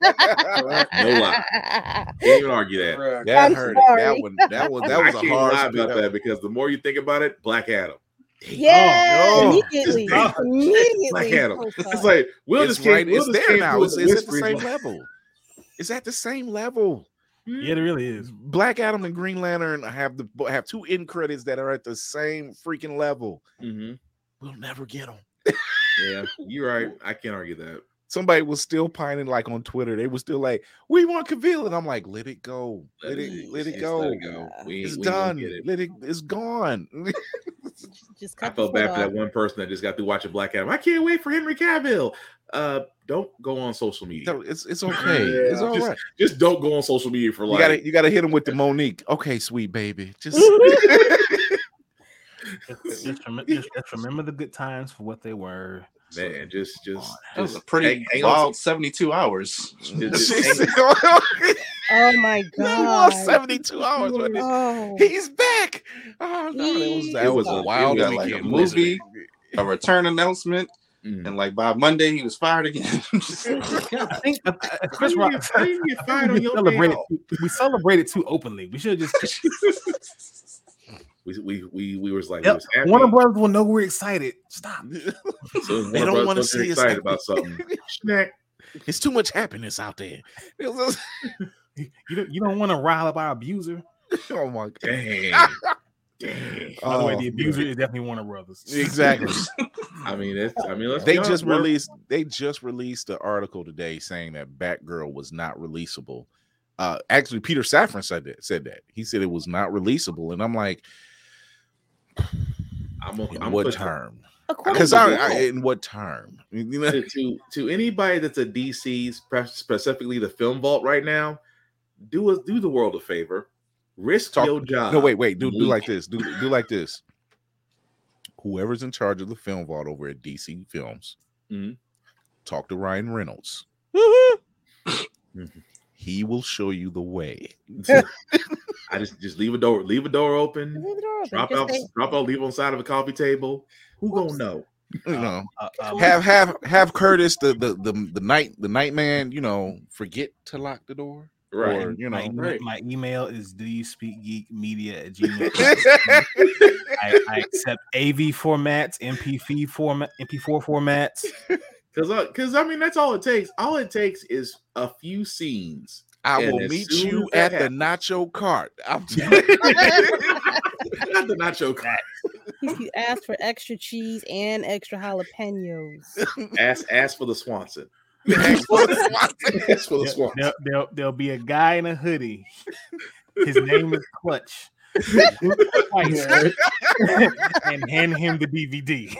no lie. Can't even argue that. Correct. That I'm hurt. sorry. That one. That was. That was a hard. lie about that because the more you think about it, Black Adam. Yeah, Oh, immediately, oh, immediately. Black Adam. Oh, It's God. like Will It's just came, right. Will It's just there now. through It's, with it's at the same level. It's at the same level. yeah, it really is. Black Adam and Green Lantern have the have two end credits that are at the same freaking level. Mhm. We'll never get them. Yeah, you're right. I can't argue that. Somebody was still pining like on Twitter. They were still like, "We want Cavill," and I'm like, "Let it go. Let, it. Let it go. Let it go. We, It's we done. It. Let it. It's gone." Just I cut felt bad foot for that one person that just got through watching Black Adam. I can't wait for Henry Cavill. Uh, don't go on social media. No, it's it's okay. Yeah, it's all just- right. Just don't go on social media for You like. gotta you gotta hit him with the Mo'Nique. Okay, sweet baby. Just Just, just remember, just, just remember the good times for what they were. Man, just just That was just a pretty hang- hang on wild 72 hours. to- just She hang- said- Oh my He god. lost 72 hours. Oh. He's back. Oh no, that was that It was was a a- wild it was like a movie. A return announcement, Mm. and like by Monday he was fired again. I think uh, uh, Chris Rock. get- how you get fired on we celebrated. Too, we celebrated too openly. We should have just. We, we we we was like Yep, we was happy. Warner Brothers will know we're excited. Stop. So They Warner don't wanna see us excited happy. about something. Schnack. It's too much happiness out there. You don't. You don't want to rile up our abuser. oh my god. Dang. Dang. By the way, Oh, the abuser is definitely Warner Brothers. Exactly. I mean, it's. I mean, let's they be honest, just Warner- released they just released the article today saying that Batgirl was not releasable. Uh actually Peter Safran said that said that. He said it was not releasable. And I'm like, I'm, a, in I'm what term? Because I, Google, I in what term? You know, to, to to anybody that's a DC, specifically the film vault right now, do us do the world a favor, risk Talk- your job. No, wait, wait. Do do like this. Do do like this. Whoever's in charge of the film vault over at DC Films, Mhm. talk to Ryan Reynolds. Mhm. He will show you the way. I just just leave a door, leave a door open, Leave the door open. drop Just out, say- drop out, leave on the side of a coffee table. Who gonna know? You know, Uh, uh, have have have Curtis the the the, the night the night man. You know, forget to lock the door. Right. Or, you my, know, email, right. my email is do you speak geek media at gmail. I, I accept AV formats, MP3 format, MP4 formats. Because, because uh, I mean, that's all it takes. All it takes is a few scenes. I will meet you as that at the nacho cart. I'm Not the nacho cart. If you ask for extra cheese and extra jalapenos. Ask, ask for the Swanson. Ask for the Swanson. ask for the Swanson. there, there'll, there'll be a guy in a hoodie. His name is Clutch. Twice. and hand him the DVD.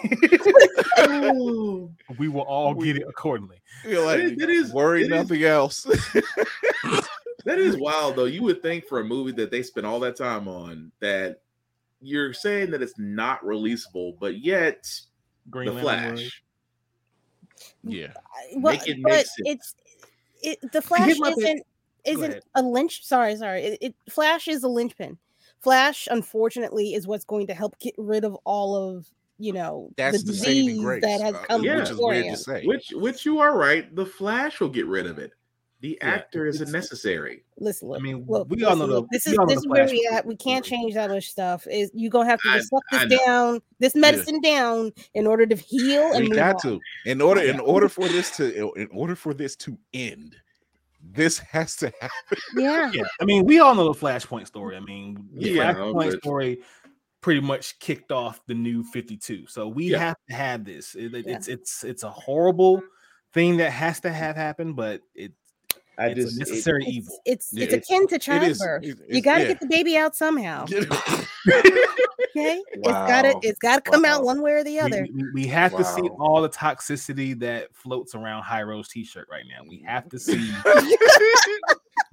we will all get it accordingly. You're That is- like, that is- worry it is- nothing else. That is wild, though. You would think for a movie that they spent all that time on that you're saying that it's not releasable, but yet Green the Lantern was- Flash. yeah. I- Well, Make it make but sense. it's it. The Flash isn't isn't a lynch. Sorry, sorry. It, it Flash is a linchpin. Flash, unfortunately, is what's going to help get rid of all of you know That's the the saving disease grace. that has uh, come yeah. which is weird to say. Which, which you are right. The Flash will get rid of it. The Yeah, actor isn't necessary. Listen, I mean, look, we all know the this is this is where we at. We can't change that much stuff. Is you gonna have to I- just suck this down, this medicine down, in order to heal and we move got on. to in order in order for this to in order for this to end this has to happen Yeah, Yeah, I mean, we all know the Flashpoint story. I mean, the Yeah, Flashpoint story pretty much kicked off the new 52. So we Yeah. have to have this. It- it- Yeah. It's it's it's a horrible thing that has to have happened, but it, I it's just a it- necessary it's evil. it's, Yeah, it's it's- akin to it is childbirth. it- you got to yeah. get the baby out somehow. Okay, it's got to it's got to come out one way or the other. We, we have to see all the toxicity that floats around Hyro's t-shirt right now. We have to see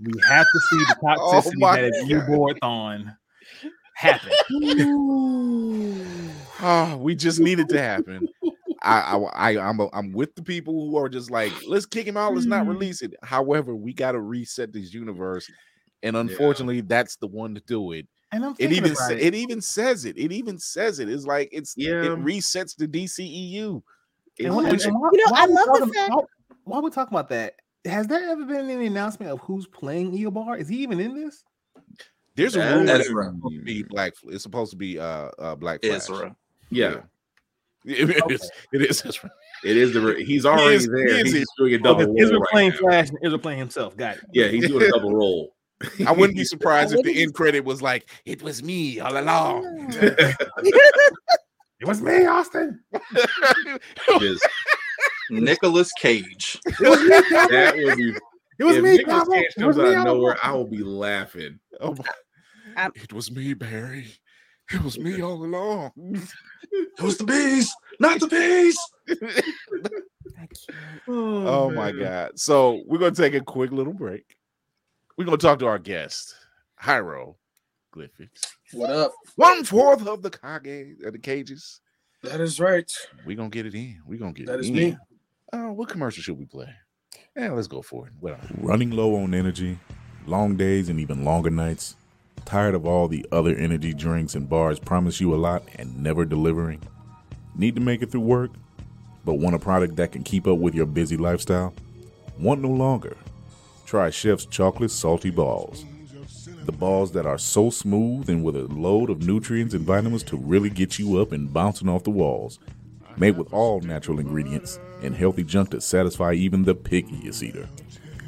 we have to see the Oh toxicity my that is God. U-board-thon happen. oh we just need it to happen I, I I I'm a, I'm with the people who are just like let's kick him out let's not mm-hmm. release it however we got to reset this universe and unfortunately that's the one to do it And I'm it even sa- it. it even says it it even says it it's like it's Yeah. it resets the DCEU And why- Which- and why- You know, I we love the talking- fact- Why, why we talking about that? Has there ever been any announcement of who's playing Eobard? Is he even in this? There's a That- rumor that's that right. it's supposed to be black. It's supposed to be uh uh black Flash. Ezra. yeah, It is. It is. Ezra. it is the he's already is- he there. is He's doing a Oh, double because role Ezra right playing now. Flash and Ezra playing himself. Got it. Yeah, he's doing a double role. I wouldn't be surprised if the end credit was like, "It was me all along." It was me, Austin. Just- Nicolas Cage. that would be. It was if me, Nicolas Pablo. Cage It was comes me out of nowhere. I will be laughing. Oh my- I'm- it was me, Barry. It was me all along. It was the bees, not the bees. I can't. oh, oh my god! So we're gonna take a quick little break. We're gonna talk to our guest, Hyro Glyphics. What up? One fourth of the kage, of the Kages. That is right. We're gonna get it in. We're gonna get That it is in. me. Uh, what commercial should we play? Yeah, let's go for it. What Running low on energy, long days and even longer nights. Tired of all the other energy drinks and bars promise you a lot and never delivering? Need to make it through work, but want a product that can keep up with your busy lifestyle? Want no longer? Try Chef's Chocolate Salty Balls. The balls that are so smooth and with a load of nutrients and vitamins to really get you up and bouncing off the walls. Made with all natural ingredients and healthy junk to satisfy even the pickiest eater.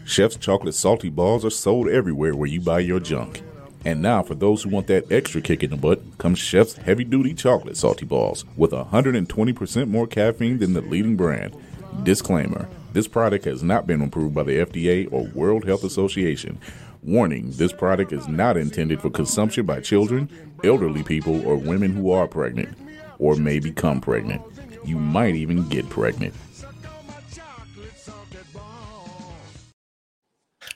Chef's Chocolate Salty Balls are sold everywhere where you buy your junk. And now, for those who want that extra kick in the butt, comes Chef's Heavy Duty Chocolate Salty Balls with 120% more caffeine than the leading brand. Disclaimer this product has not been approved by the FDA or World Health Association. Warning this product is not intended for consumption by children, elderly people, or women who are pregnant or may become pregnant. You might even get pregnant.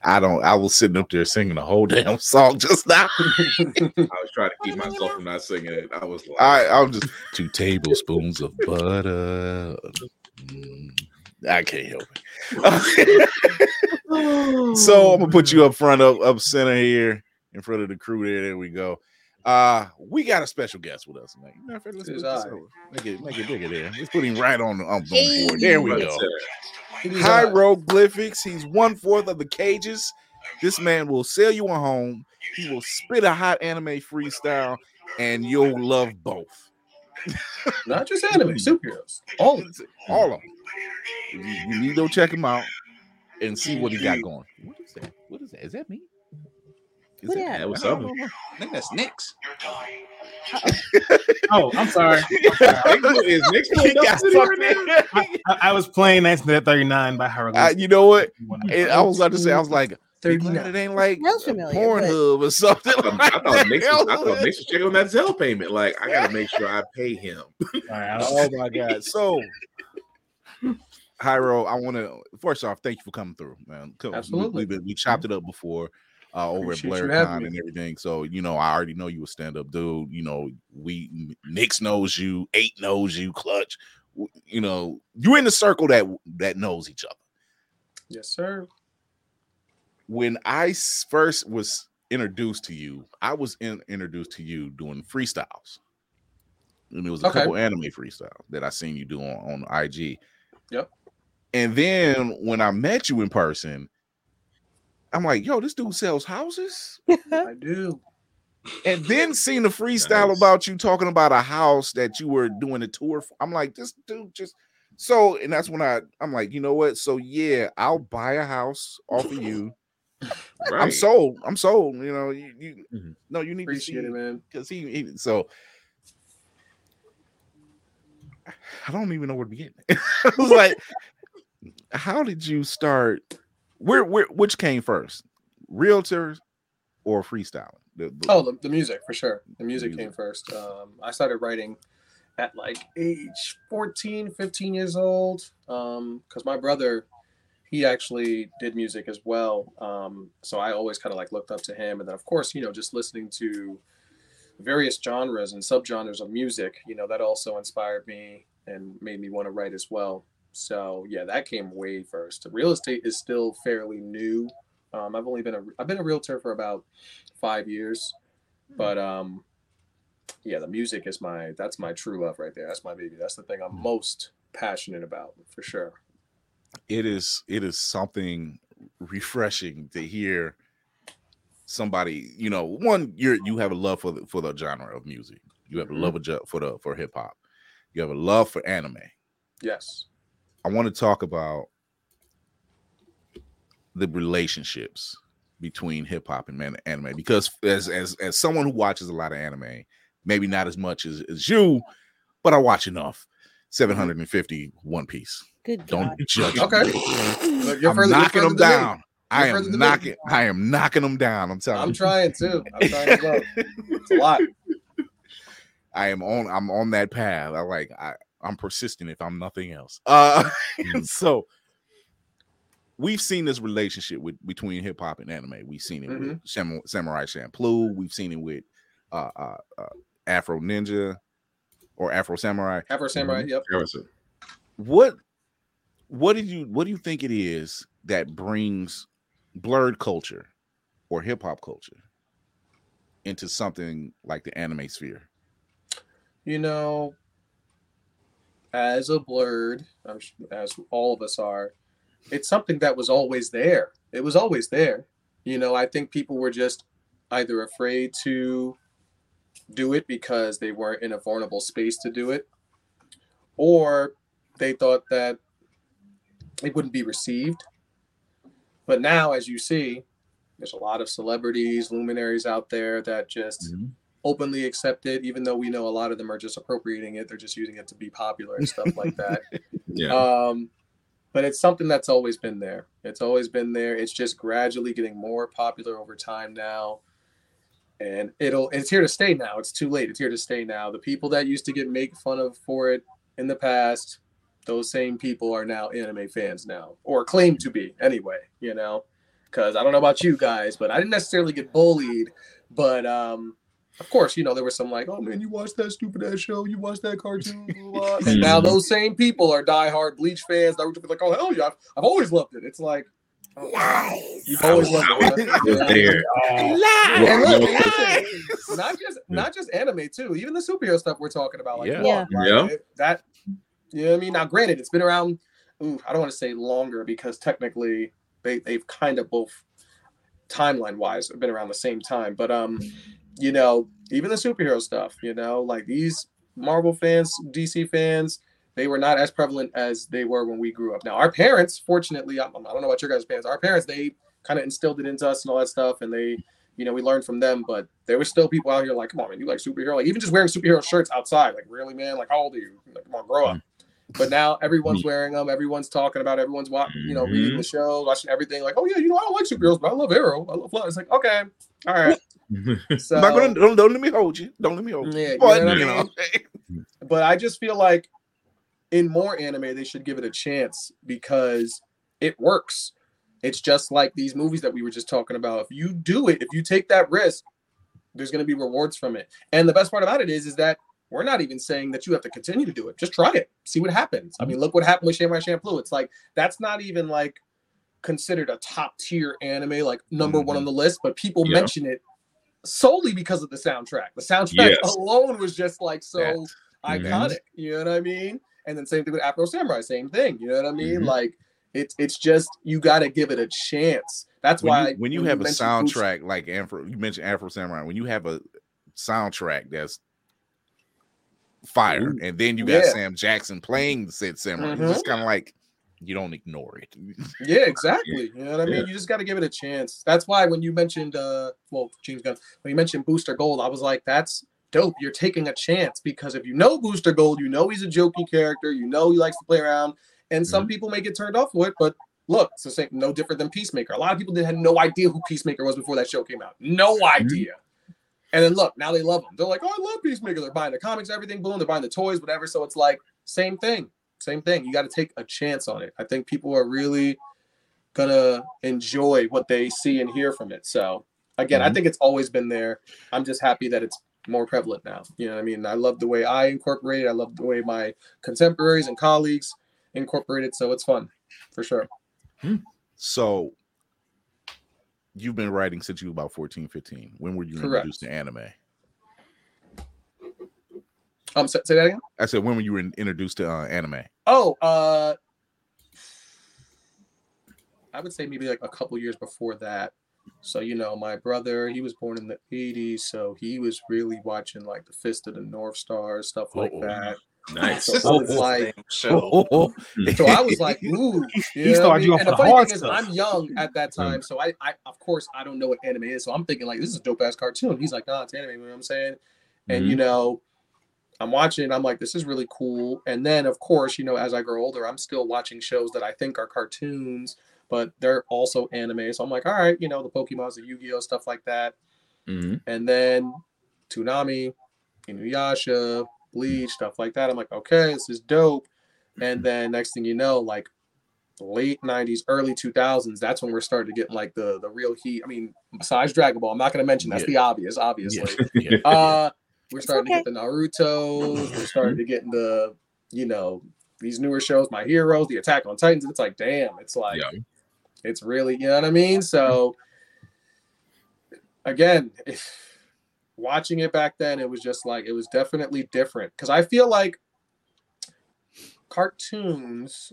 I don't. I was sitting up there singing the whole damn song just now. I was trying to keep myself from not singing it. I was like, I, I'm just two tablespoons of butter. Mm, I can't help it. so I'm gonna put you up front, up up center here, in front of the crew. There, there we go. Uh, we got a special guest with us tonight. Matter of fact, let's put this I. over. Make it, make it bigger there. Let's put him right on the, on the board. There we go. there. It is I. Highrowglyphfix. He's one fourth of the Kages. This man will sell you a home. He will spit a hot anime freestyle, and you'll love both. Not just anime, superheroes. All of it. All of them. You, you need to go check him out and see what he got going. What is that? What is that? Is that me? Is Who that- dat? Yeah, what's I up? I think that's Nick's. Oh, I'm sorry. Is Nick's He playing got Dust right now? I, I was playing 1939 by Harold. Hieroglyph. you know what? And I was about to say, I was like, 39. it ain't like Sounds familiar, Pornhub or something. I thought, like I thought Nick's was, I that. thought Nick's was checking on that Zelle payment. Like, I gotta make sure I pay him. Oh my god! So, Hyro, I want to first off thank you for coming through, man. we- Absolutely. we, been, we chopped it up before uh, over Appreciate at BlerdCon and everything. So you know, I already know you a stand up dude. You know, we Nix knows you, Eight knows you, Clutch. You know, you're in the circle that that knows each other. Yes, sir. When I first was introduced to you, I was in, introduced to you doing freestyles. And it was a Okay. couple anime freestyle that I seen you do on, on IG. Yep. And then when I met you in person, I'm like, yo, this dude sells houses. I do. And then seeing the freestyle Nice. about you talking about a house that you were doing a tour for. I'm like, this dude just so, and that's when I I'm like, you know what? So yeah, I'll buy a house off of you. I'm sold. I'm sold. You know, you, you Mhm. no, you need Appreciate to it, man. because he, he so I don't even know where to begin. I was like, how did you start? Where where which came first? Realtors or freestyling? The- the- Oh, the, the music for sure. The music Music. came first. Um, I started writing at like age 14, 15 years old. Um, because my brother, he actually did music as well. Um, so I always kind of like looked up to him. And then of course, you know, just listening to various genres and subgenres of music, you know, that also inspired me and made me want to write as well. So yeah, that came way first. Real estate is still fairly new. Um, I've only been a I've been a realtor for about five years, but um, yeah, the music is my that's my true love right there. That's my baby. That's the thing I'm most passionate about for sure. it is it is something refreshing to hear somebody you know one you're you have a love for the for the genre of music you have a love for the for hip-hop you have a love for anime Yes. I want to talk about the relationships between hip-hop and man- anime because as as as someone who watches a lot of anime maybe not as much as, as you but i watch enough 750 one piece Good don't God. judge Okay. me. You're I'm further- you're knocking them down. I am further than me. knocking. I am knocking them down. I'm telling I'm you. trying too. I'm trying as well. It's a lot. I am on. I'm on that path. I like. I. I'm persistent. If I'm nothing else. Uh. so we've seen this relationship with between hip hop and anime. We've seen it with Sam, Samurai Champloo. We've seen it with uh, uh, uh Afro Ninja or Afro Samurai. Afro Samurai. Yep. What what did you what do you think it is that brings blerd culture or hip hop culture into something like the anime sphere? You know, as a blerd, as all of us are, it's something that was always there. It was always there. You know, I think people were just either afraid to do it because they weren't in a vulnerable space to do it, or they thought that it wouldn't be received. But now, as you see, there's a lot of celebrities, luminaries out there that just mm-hmm. Openly accept it, even though we know a lot of them are just appropriating it. They're just using it to be popular and stuff like that. Yeah. Um, but it's something that's always been there. It's always been there. It's just gradually getting more popular over time now. And it'll it's here to stay now. It's too late. It's here to stay now. The people that used to get make fun of for it in the past, those same people are now anime fans now, or claim to be anyway, you know. Cause I don't know about you guys, but I didn't necessarily get bullied. But um of course, you know, there was some like, oh man, you watched that stupid ass show, you watched that cartoon, blah, blah. and now those same people are diehard Bleach fans. That were like, oh hell yeah, I've, I've always loved it. It's like, oh, you've always loved it. I there. And look, listen, not just not just anime too, even the superhero stuff we're talking about, like Yeah. One, like, Yeah. it- that you know I mean. Now, granted, it's been around. Ooh, I don't want to say longer because technically they they've kind of both timeline wise have been around the same time. But um, you know, even the superhero stuff, you know, like these Marvel fans, DC fans, they were not as prevalent as they were when we grew up. Now, our parents, fortunately, I, I don't know about your guys' parents, our parents, they kind of instilled it into us and all that stuff, and they, you know, we learned from them. But there were still people out here like, come on, man, you like superhero, like even just wearing superhero shirts outside, like really, man, like how old are you? Like, come on, grow up. Mm. But now everyone's mm. wearing them. Everyone's talking about. It, everyone's watching. You know, reading the mm-hmm. show, watching everything. Like, oh yeah, you know, I don't like superheroes, but I love Arrow. I love Flash. It's like, okay, all right. So I'm not gonna don't, don't let me hold you. Don't let me hold you. Yeah, you But, know I you know, mean? but I just feel like in more anime they should give it a chance because it works. It's just like these movies that we were just talking about. If you do it, if you take that risk, there's going to be rewards from it. And the best part about it is, is that we're not even saying that you have to continue to do it. Just try it, see what happens. I mean, look what happened with Samurai Champloo. It's like that's not even like considered a top tier anime, like number mm-hmm. one on the list, but people Yeah. mention it solely because of the soundtrack. The soundtrack Yes. alone was just like so That- mm-hmm. iconic. You know what I mean? And then same thing with Afro Samurai, same thing. You know what I mean? Mhm. Like it's it's just you got to give it a chance. That's when why you, when you have a mentioned Boots- soundtrack like Afro, you mentioned Afro Samurai. When you have a soundtrack that's fire, Ooh. and then you got Yeah. Sam Jackson playing the said samurai, it's just mm-hmm. kind of like you don't ignore it. Yeah, exactly. You know what I mean? You just got to give it a chance. That's why when you mentioned, uh, well, James Gunn, when you mentioned Booster Gold, I was like, that's dope. You're taking a chance because if you know Booster Gold, you know he's a jokey character, you know he likes to play around, and some people may get turned off with it, but look, it's the same, no different than Peacemaker. A lot of people that had no idea who Peacemaker was before that show came out. No idea. And then look, now they love him. They're like, oh, I love Peacemaker. They're buying the comics, everything, boom. They're buying the toys, whatever. So it's like same thing, same thing. You got to take a chance on it. I think people are really gonna enjoy what they see and hear from it. So again, I Mhm. think it's always been there. I'm just happy that it's more prevalent now. You know what I mean? I love the way I incorporate it. I love the way my contemporaries and colleagues incorporate it. So it's fun for sure. So you've been writing since you were about 14, 15. When were you Correct. introduced to anime? Um, say, say that again. I said when were you introduced to uh, anime? Oh, uh, I would say maybe like a couple years before that. So you know, my brother, he was born in the '80s, so he was really watching like the Fist of the North Star stuff like Oh, that. Nice. So it's like, Show. so I was like, ooh. He you know what started you mean? off And the the funny hard thing is. I'm young at that time, so I, I, of course, I don't know what anime is. So I'm thinking like, this is a dope ass cartoon. He's like, nah, it's anime. You know what I'm saying? And you know, I'm watching. I'm like, this is really cool. And then, of course, you know, as I grow older, I'm still watching shows that I think are cartoons, but they're also anime. So I'm like, all right, you know, the Pokemon's, the Yu-Gi-Oh stuff like that. Mhm. And then Toonami, Inuyasha, Bleach, stuff like that. I'm like, okay, this is dope. And then next thing you know, like late 90s, early 2000s, that's when we're starting to get like the the real heat. I mean, besides Dragon Ball, I'm not going to mention that's Yeah. the obvious, obviously. Yeah. Uh, we're starting okay. to get the Naruto's. We're starting to get the, you know, these newer shows, My Heroes, the Attack on Titans. It's like, damn, it's like, Yeah. it's really, you know what I mean? So, again, if, watching it back then, it was just like, it was definitely different. Because I feel like cartoons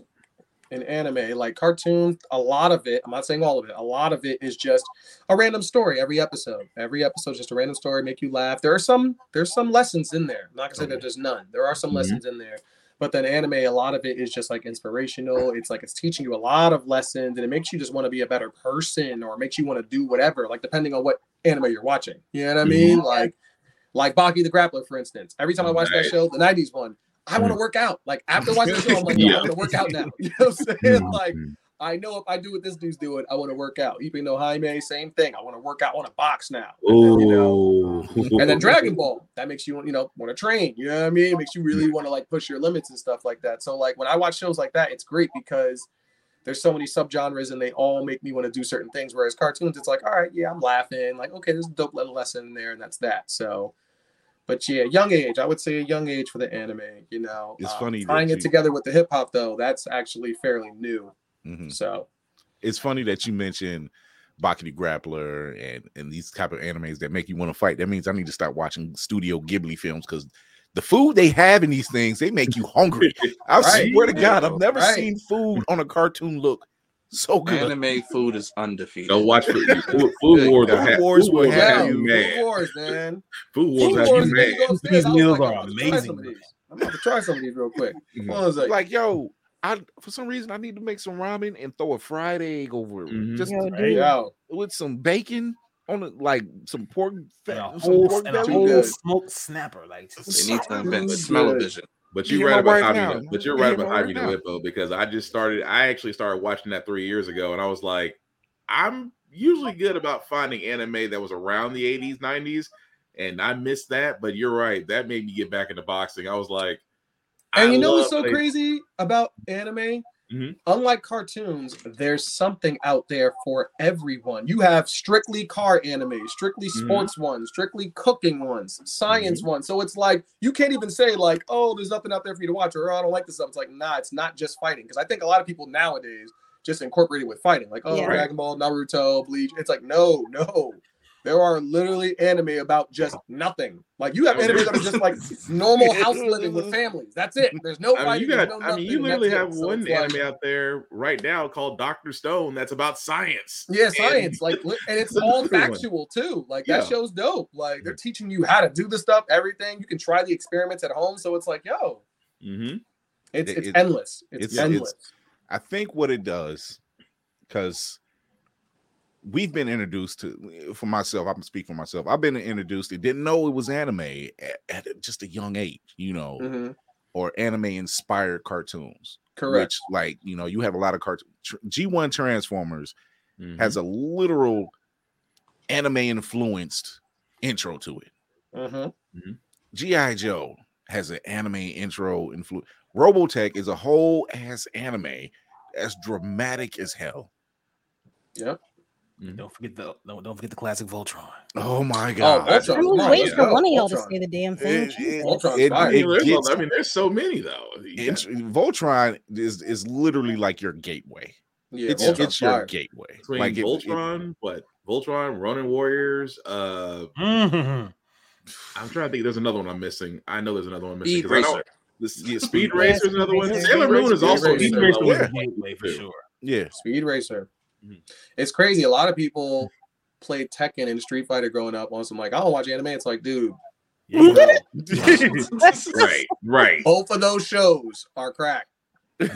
in anime, like cartoons, a lot of it, I'm not saying all of it, a lot of it is just a random story every episode. Every episode is just a random story, make you laugh. There are some there's some lessons in there. I'm not gonna say that there's none. There are some Mhm. lessons in there. But then anime, a lot of it is just like inspirational. It's like it's teaching you a lot of lessons and it makes you just want to be a better person or makes you want to do whatever, like depending on what anime you're watching. You know what I mean? Like like Baki the Grappler, for instance. Every time I watch that show, the 90s one, I want to work out. Like after watching the show, I'm like, yo, I Yeah. want to work out now. You know what I'm saying? Like mm. I know if I do what this dude's doing, I want to work out. Even though Jaime, same thing. I want to work out. I want to box now. And then, you know, and then Dragon Ball, that makes you, you know, want to train. You know what I mean? It makes you really want to like push your limits and stuff like that. So like when I watch shows like that, it's great because there's so many subgenres and they all make me want to do certain things. Whereas cartoons, it's like, all right, yeah, I'm laughing. Like, okay, there's a dope little lesson in there, and that's that. So, but yeah, young age, I would say a young age for the anime. You know, It's Um, funny tying it you- together with the hip hop though. That's actually fairly new. Mhm. So It's funny that you mentioned Baki Grappler and and these type of animes that make you want to fight. That means I need to start watching Studio Ghibli films because the food they have in these things they make you hungry. I Right. swear to God, I've never Right. seen food on a cartoon look So good. Anime food is undefeated. Go watch Food, food, food Wars. will Food have, Wars food will Wars have have you. you Food. Wars, man. Food Wars have you mad. go upstairs. I was meals like, are I'm about to try amazing. some of these. I'm about to try some of these real quick. Mhm. Hold on a. Like, yo, I for some reason I need to make some ramen and throw a fried egg over it. Mhm. Just Yo, to- dude. Yeah. with some bacon on it, like some pork, And fat, a some whole, pork and a whole good. smoked snapper. Like They need to invent Good. But You you're right about Javi. now. But you're You right about Javi because I just started. I actually started watching that three years ago, and I was like, I'm usually good about finding anime that was around the 80s, 90s, and I missed that. But you're right. That made me get back into boxing. I was like, And I you know what's so they- crazy about anime? Mhm. Unlike cartoons, there's something out there for everyone. You have strictly car anime, strictly Mhm. sports ones, strictly cooking ones, science ones. So it's like you can't even say like, "Oh, there's nothing out there for you to watch," or "Oh, "I don't like this stuff." It's like, nah, it's not just fighting. Because I think a lot of people nowadays just incorporate it with fighting, like, "Oh, Yeah. Dragon Ball, Naruto, Bleach." It's like, no, no. There are literally anime about just nothing. Like you have anime that are just like normal house living with families. That's it. There's no I mean, you there's got. no I mean, you literally have it. So one like- anime out there right now called Doctor Stone that's about science. Yeah, And- science. Like, and it's It's all another one. factual too. Like Yeah. that show's dope. Like they're teaching you how to do the stuff, everything. You can try the experiments at home. So it's like, yo, Mm-hmm. it's It- it's endless. It's, it's- endless. I think what it does, because we've been introduced to, for myself, I'm speak for myself. I've been introduced to, didn't know it was anime at, at just a young age, you know, Mhm. or anime inspired cartoons. Correct. Which, like, you know, you have a lot of cartoons. G1 Transformers Mm-hmm. has a literal anime influenced intro to it. Mhm. G.I. Joe has an anime intro influence. Robotech is a whole ass anime as dramatic as hell. Yep. Don't forget the don't, don't forget the classic Voltron. Oh my Oh, god. I'm Come on, wait let's for one of y'all to say the damn thing. It- it- Ultron's it- it I mean, there's, gets- I mean, there's so many though. You Int- Voltron is is literally like your gateway. Yeah, it's Ultron's it's your fire. gateway. between Like it- it- Voltron, what Voltron, Ronin Warriors. Uh, Mhm. I'm trying to think. There's another one I'm missing. I know there's another one missing. Speed 'cause I know- Racer. This, yeah, Speed Speed Racer is another one. Speed Sailor Racer, Moon is also Speed another Racer was one. a gateway for sure. yeah. Speed Racer. Mhm. It's crazy. A lot of people played Tekken and Street Fighter growing up on some like, I don't watch anime. It's like, dude, Yeah. Right, right. both of those shows are crack.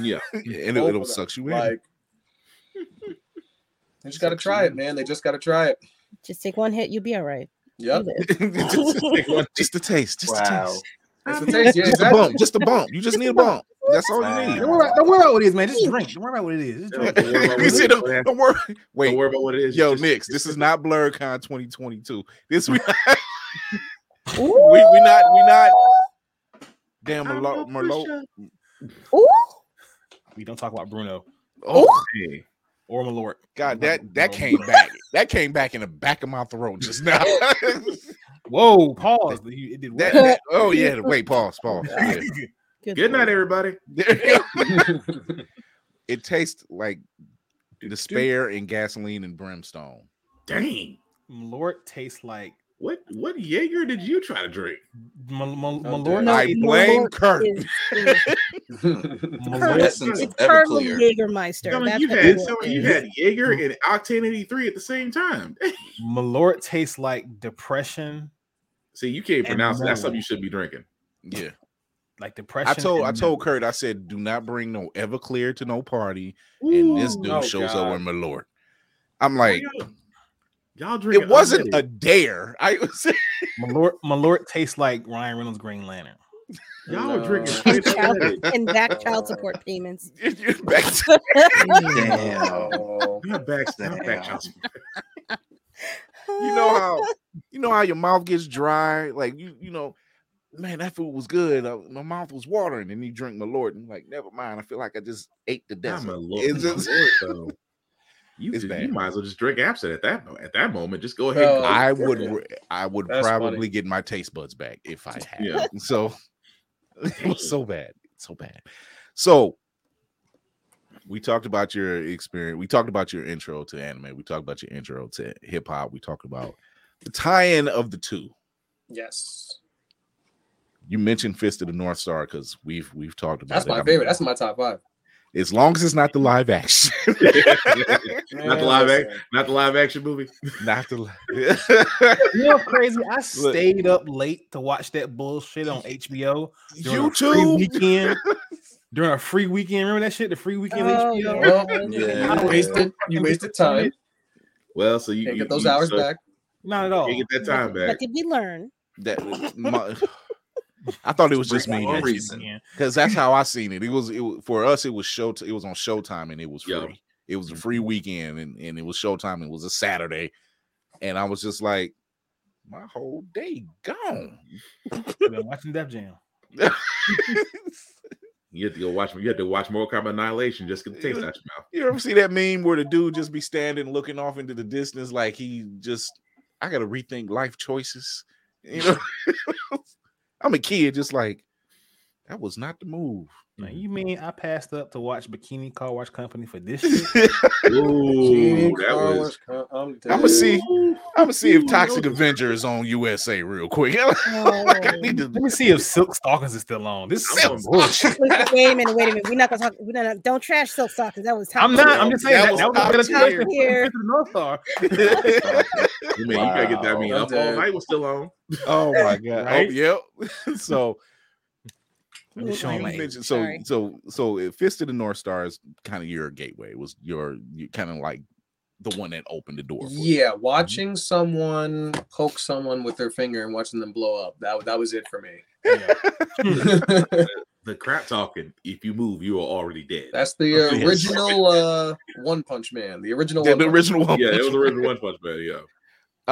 Yeah. and it, it'll suck you in. Like, they just got to try it, man. They just got to try it. Just take one hit, you'll be all right. Yep. just, Take one- just a taste. Just Wow. a taste. It's the taste. Yeah, Just a bump. Just a bump. You just need a bump. That's all you need. Don't worry, about, don't worry about what it is, man. Just drink. Don't worry about what it is. Just Don't drink. worry about You it don't, don't worry. Wait, Don't worry about what it is. yo, Just- Nix, this is not BlerdCon 2022. This we we Ooh. we not we not damn I'm Merlot. a Merlot. Ooh. We don't talk about Bruno Oh Hey, or Malort. God, that that came back. That came back in the back of my throat just now. Whoa, pause. It did That- that- oh yeah, wait, pause, pause. Yeah. Good night, everybody. There you go. it tastes like despair and gasoline and brimstone. Dang. Malort tastes like What what Jaeger did you try to drink? Mal- Mal- Oh, Malort. No, I blame Malort Kurt. is- is- Malort- Essence It's of Colonel Everclear. Jägermeister. Some That's you had it some of is. you had Jaeger and Octane 83 at the same time. Malort tastes like depression, See, you can't pronounce it. That's something you should be drinking. Yeah. Like depression. I told I and told. Kurt, I said, do not bring no Everclear to no party. And this dude Oh, shows God. up with Malort. I'm like, Y'all- Y'all drink it wasn't a dare. I was Malort. Malort tastes like Ryan Reynolds' Green Lantern. y'all No. are drinking And child, and back child support payments. back to Damn. Not back, not back child support. you know how you know how your mouth gets dry, like you you know, man, that food was good. Uh, my mouth was watering, and you drink Malort, and like, never mind. I feel like I just ate the Not desert. my lord, It's my just- lord. You, It's just- bad. you might as well just drink absinthe at that at that moment. Just go ahead. and Oh, go. I would Yeah. re- I would That's probably funny. get my taste buds back if I had. Yeah. So it was so bad, so bad. So we talked about your experience. We talked about your intro to anime. We talked about your intro to hip hop. We talked about the tie-in of the two. Yes. You mentioned Fist of the North Star because we've we've talked about that. That's it. my I'm- favorite. That's my top five. as long as it's not the live action. not the live action, listen. not the live action movie. not the. Li- You know, crazy. I stayed up late to watch that bullshit on HBO. during a free YouTube. weekend. During a free weekend, remember that shit? The free weekend Oh, HBO. Well, Yeah. you wasted you wasted time. Well, so you Can't you- get those you- hours so back. Not at all. You get that time But back. did we learn? that my, I thought it was just me One. Yeah. because that's how I seen it. It was it was, for us. It was show. It was on Showtime and it was free. Yeah. It was a free mm-hmm. weekend and, and it was Showtime. It was a Saturday, and I was just like, my whole day gone. I've been watching Def Jam. You have to go watch. You have to watch Mortal Kombat Annihilation just get the taste out your mouth. You ever see that meme where the dude just be standing looking off into the distance like he just I gotta rethink life choices. You know, I'm a kid, just like that was not the move. Now, mm-hmm. you mean I passed up to watch Bikini Car Wash Company for this shit? Ooh, that was. I'm I'm gonna see. I'm gonna see if Toxic Avenger is on USA real quick. Like, I need to- oh. Let me see if Silk Stockings is still on. This is some bullshit. Wait, wait a minute, wait a minute. We're not gonna talk. We're not. Don't trash Silk Stockings. That was. top I'm not. tier. I'm just saying That that, was that was a top better tier. Here. to the North Star. You mean you gotta get that? I mean, Wow. up all night was still on. oh my god! Oh, right? Oh, yep. so I'm just showing you my age. mentioned- so Sorry. so so uh, Fist of the North Star is kind of your gateway. Was your you kind of like the one that opened the door. For you. Yeah, watching someone poke someone with their finger and watching them blow up. That that was it for me. The crap talking. If you move, you are already dead. That's the uh, Yes. original uh, One Punch Man. The original. The, One the Punch original one. yeah, it was the original One Punch Man. Yeah.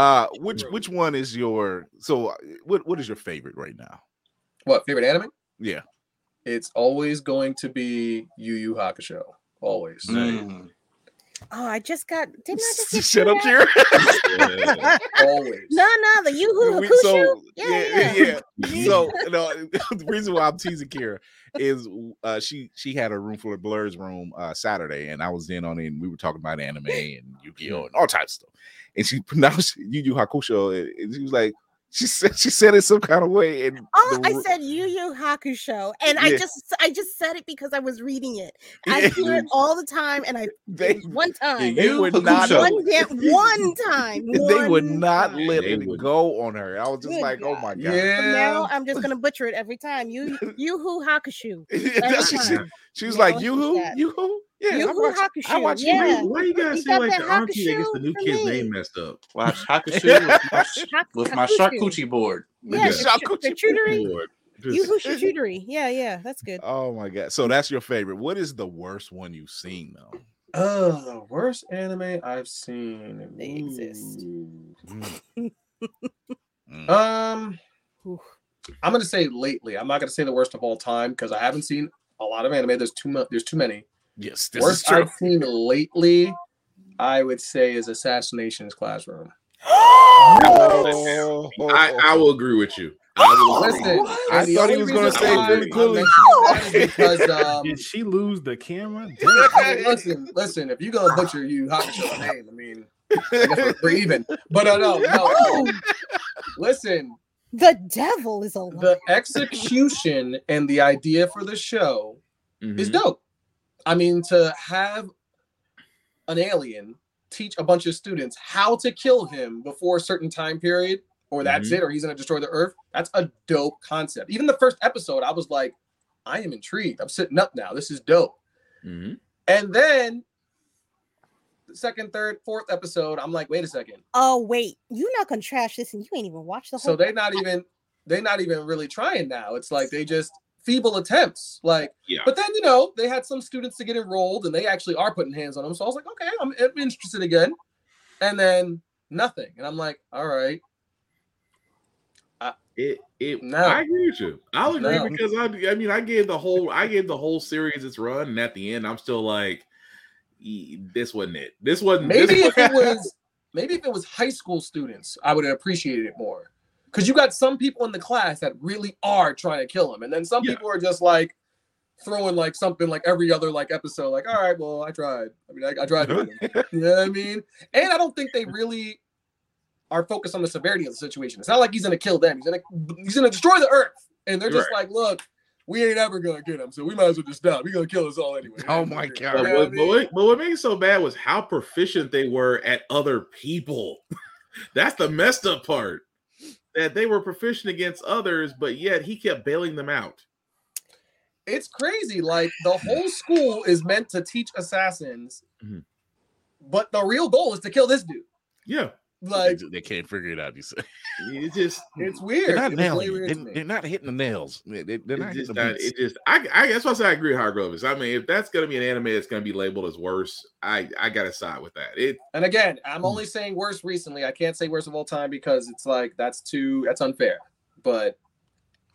Uh, which which one is your so uh, what what is your favorite right now? What favorite anime? Yeah, It's always going to be Yu Yu Hakusho. Always. Mm. Oh, I just got. Didn't I just get shut up, through Kira. Yeah. Always. No, no, the Yoo-Hoo We- Hakusho. so yeah, yeah, yeah. So no, the reason why I'm teasing Kira is uh, she she had a room full of blerds room uh, Saturday, and I was in on it, and we were talking about anime and Yu-Gi-Oh and all types of stuff. And she pronounced Yu Yu Hakusho, and- and she was like, she said she said it some kind of way, and Oh, the I said Yu Yu Hakusho, and I just I just said it because I was reading it. I Yeah. hear it all the time, and I they one time, they would not one damn one time, they would not time. let They it would. go on her. I was just Good like, oh my god. Yeah. Now I'm just gonna butcher it every time. You Yoo-Hoo Hakusho. That's Every she, she was Yeah, like, what's you who? That? You I Yoo-Hoo watch, I Hakusho, watch you. yeah. Why you guys You say got like that the auntie that gets the new for kid's me. name messed up? Watch Hakusho with my, Hak- with my Hakusho. charcuterie board. Yeah, Yeah. the ch- the Charcuterie charcuterie. Lord, just- Yoo-Hoo charcuterie. Yeah, yeah, that's good. Oh my god! So that's your favorite. What is the worst one you've seen though? Uh, the worst anime I've seen. They exist. Ooh. Mm. Um, I'm gonna say lately. I'm not gonna say the worst of all time because I haven't seen a lot of anime. There's too much. There's too many. Yes, this worst is true. I've seen lately, I would say, is Assassination's Classroom. Oh, I, I will agree with you. I will agree. Listen, I thought he was gonna say why Billy I'm Cooley. mentioning that is because um, Did she lose the camera? I mean, listen, listen. If you're gonna butcher you Hakusho name, I mean, I guess we're, we're even. But uh, no, no. Oh, Listen, the devil is alive. the execution and the idea for the show is Mhm. dope. I mean, to have an alien teach a bunch of students how to kill him before a certain time period, or that's Mhm. it, or he's gonna destroy the earth. That's a dope concept. Even the first episode, I was like, I am intrigued. I'm sitting up now. This is dope. Mhm. And then the second, third, fourth episode, I'm like, wait a second. oh wait, you're not gonna trash this, and you ain't even watched the whole. So they're not even they're not even really trying now. It's like they just feeble attempts. Like, Yeah. but then you know they had some students to get enrolled, and they actually are putting hands on them. So I was like, okay, I'm, I'm interested again. And then nothing, and I'm like, all right, It it No. I agree with you. I'll agree No. because I I mean I gave the whole I gave the whole series its run, and at the end I'm still like, "E- this wasn't it. This wasn't maybe this if it was maybe if it was high school students, I would have appreciated it more. Because you got some people in the class that really are trying to kill him, and then some Yeah. people are just like throwing like something like every other like episode, like, all right, well, I tried. I mean, I, I tried to get. You know what I mean? And I don't think they really are focused on the severity of the situation. It's not like he's gonna kill them. He's gonna he's gonna destroy the earth. And they're just like, look, we ain't ever gonna get him, so we might as well just stop. He's gonna kill us all anyway. Oh my god. Yeah, I what, mean- but what, but what made it so bad was how proficient they were at other people. That's the messed up part. That they were proficient against others, but yet he kept bailing them out. It's crazy. Like the whole school is meant to teach assassins, Mhm. but the real goal is to kill this dude. Yeah, Like they can't figure it out. You say it's just it's they're weird. not It was really nailing. weird it. they, they're, not hitting the nails. They, they, are not It's hitting just the not, it just I, I that's why I say I agree with Hargrove is. I mean, if that's gonna be an anime that's gonna be labeled as worse, I I gotta side with that. It And again, I'm Hmm. only saying worse recently. I can't say worse of all time because it's like that's too that's unfair. But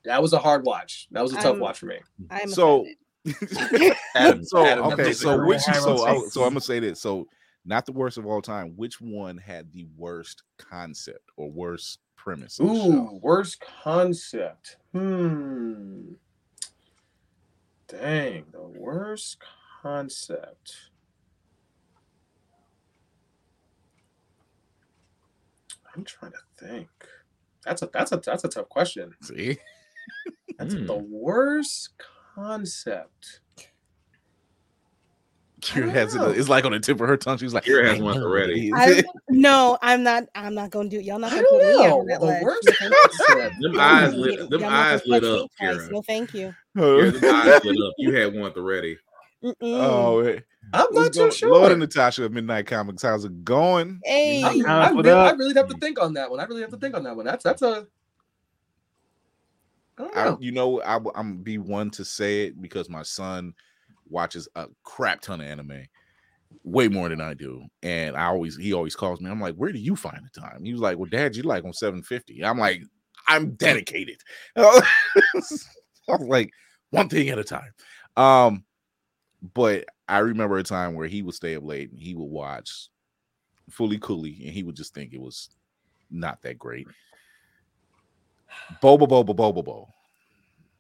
that was a hard watch. That was a tough I'm- watch for me. I'm so Adam- so Adam okay so which so I, so i'm gonna say this so not the worst of all time which one had the worst concept or worst premise? Ooh, worst concept. Hmm. Dang, the worst concept. I'm trying to think. That's a that's a that's a tough question. see That's Hmm. the worst concept. Kira has it it's like on the tip of her tongue she's like Kira has "I one already." what it is." I, no, I'm not. I'm not gonna do. It. Y'all not gonna put don't me on that The ledge. worst No, thank you. concept. them eyes lit gonna- them eyes lit up, twice. Kira. No, thank you. Yeah, them eyes lit up. You had one already. Mm-mm. oh hey. I'm not too sure. Lord and Natasha of Midnight Comics, how's it going? Hey, I'm- Kinda I, put really, I really have to think on that one. I really have to think on that one. That's that's a. I don't I, you know, I, am be one to say it because my son watches a crap ton of anime, way more than I do, and I always he always calls me. I'm like, where do you find the time? He was like, well, Dad, you like on 750. I'm like, I'm dedicated. I was like, one thing at a time. Um, but I remember a time where he would stay up late and he would watch Fooly Cooly, and he would just think it was not that great. Boba Boba Boba Bo.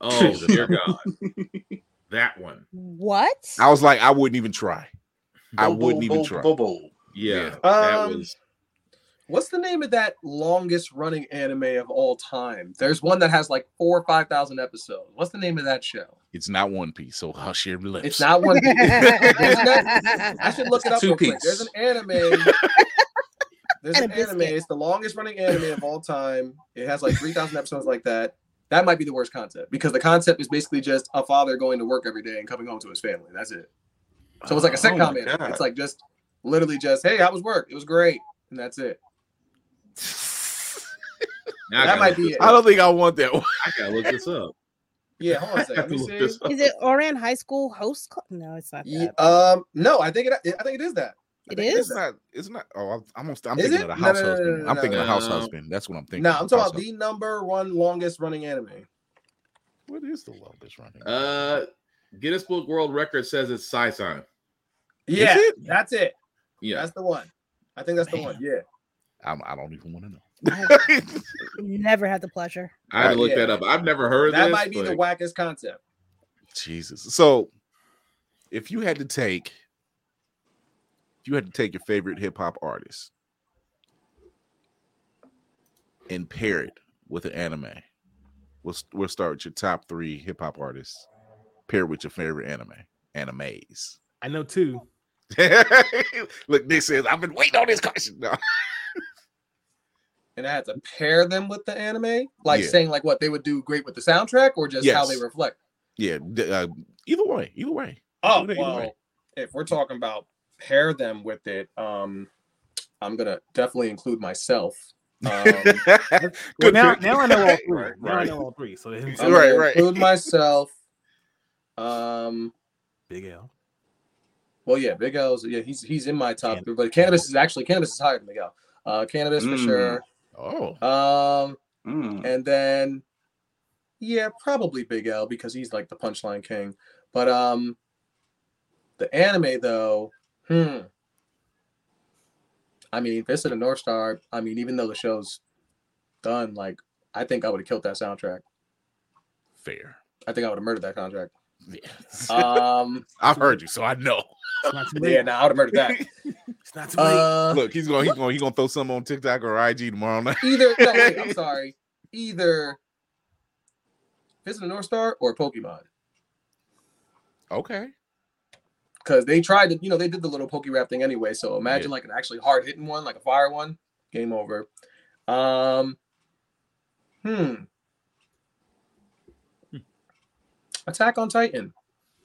Oh dear God, that one. what? I was like, I wouldn't even try. I wouldn't even bobo, try. bobo. Yeah, Yeah. that Um, was. What's the name of that longest running anime of all time? There's one that has like four or five thousand episodes. What's the name of that show? It's not One Piece, so hush your lips. It's not one. Piece. Isn't I should look it up Two real quick. Piece. There's an anime. There's And an anime. It's the longest running anime of all time. It has like three thousand episodes like that. That might be the worst concept because the concept is basically just a father going to work every day and coming home to his family. That's it. So it's like a Oh sitcom my anime. God. It's like just literally just, hey, how was work? It was great, and that's it. Now I that might be it. I don't think I want that one. I gotta look this up. Yeah, hold on a second. I Let me have to look see. this up. Is it Ouran High School host? Club? No, it's not Ye- that. um, no, I think it. I think it is that. I It think It's not. It's not. Oh, I'm, I'm, almost, I'm Is thinking it? of the No, house no, no, no, husband. no, I'm no, thinking of no. house husband. That's what I'm thinking. No, I'm talking House about the number one longest running anime. What is the longest running? Uh, Guinness Book World Record says it's Sazae-san. Yeah, it? that's it. Yeah, That's the one. I think that's the one. Yeah. I'm, I don't even want to know. Never had the pleasure. I had to look Yeah. that up. I've never heard That this. might be the but- wackest concept. Jesus. So, if you had to take, if you had to take your favorite hip hop artist and pair it with an anime, we'll we'll start with your top three hip hop artists. Pair with your favorite anime, animes. I know two. Look, Nick says I've been waiting on this question. No. And I had to pair them with the anime, like Yeah. saying like what they would do great with the soundtrack, or just how they reflect. Yeah, uh, either way, either way. Oh Either- either well, way. if we're talking about pair them with it, um, I'm gonna definitely include myself. Um, Well, now, now I know all three. Right, now I know all three. So I'm Right, right. include myself. Um, Big L. well, yeah, Big L's. Yeah, he's he's in my top Can- three, but Canibus is actually Canibus is higher than Big L. Uh, Canibus for Mm. sure. Oh, Um, Mm. and then yeah, probably Big L because he's like the punchline king. But um, the anime though, hmm. I mean, Fist of the North Star. I mean, even though the show's done, like I think I would have killed that soundtrack. fair. I think I would have murdered that contract. Yeah. Um, I've heard you, so I know. It's not too late. yeah, nah, I would have murdered that. It's not too late. Uh, Look, he's going. He's going. He's going to throw some on TikTok or IG tomorrow night. either no, wait, I'm sorry. Either Fist of the North Star or Pokemon? Okay. Because they tried to, you know, they did the little Poke Rap thing anyway. So imagine Yeah. like an actually hard hitting one, like a fire one. Game over. Um, hmm. Attack on Titan.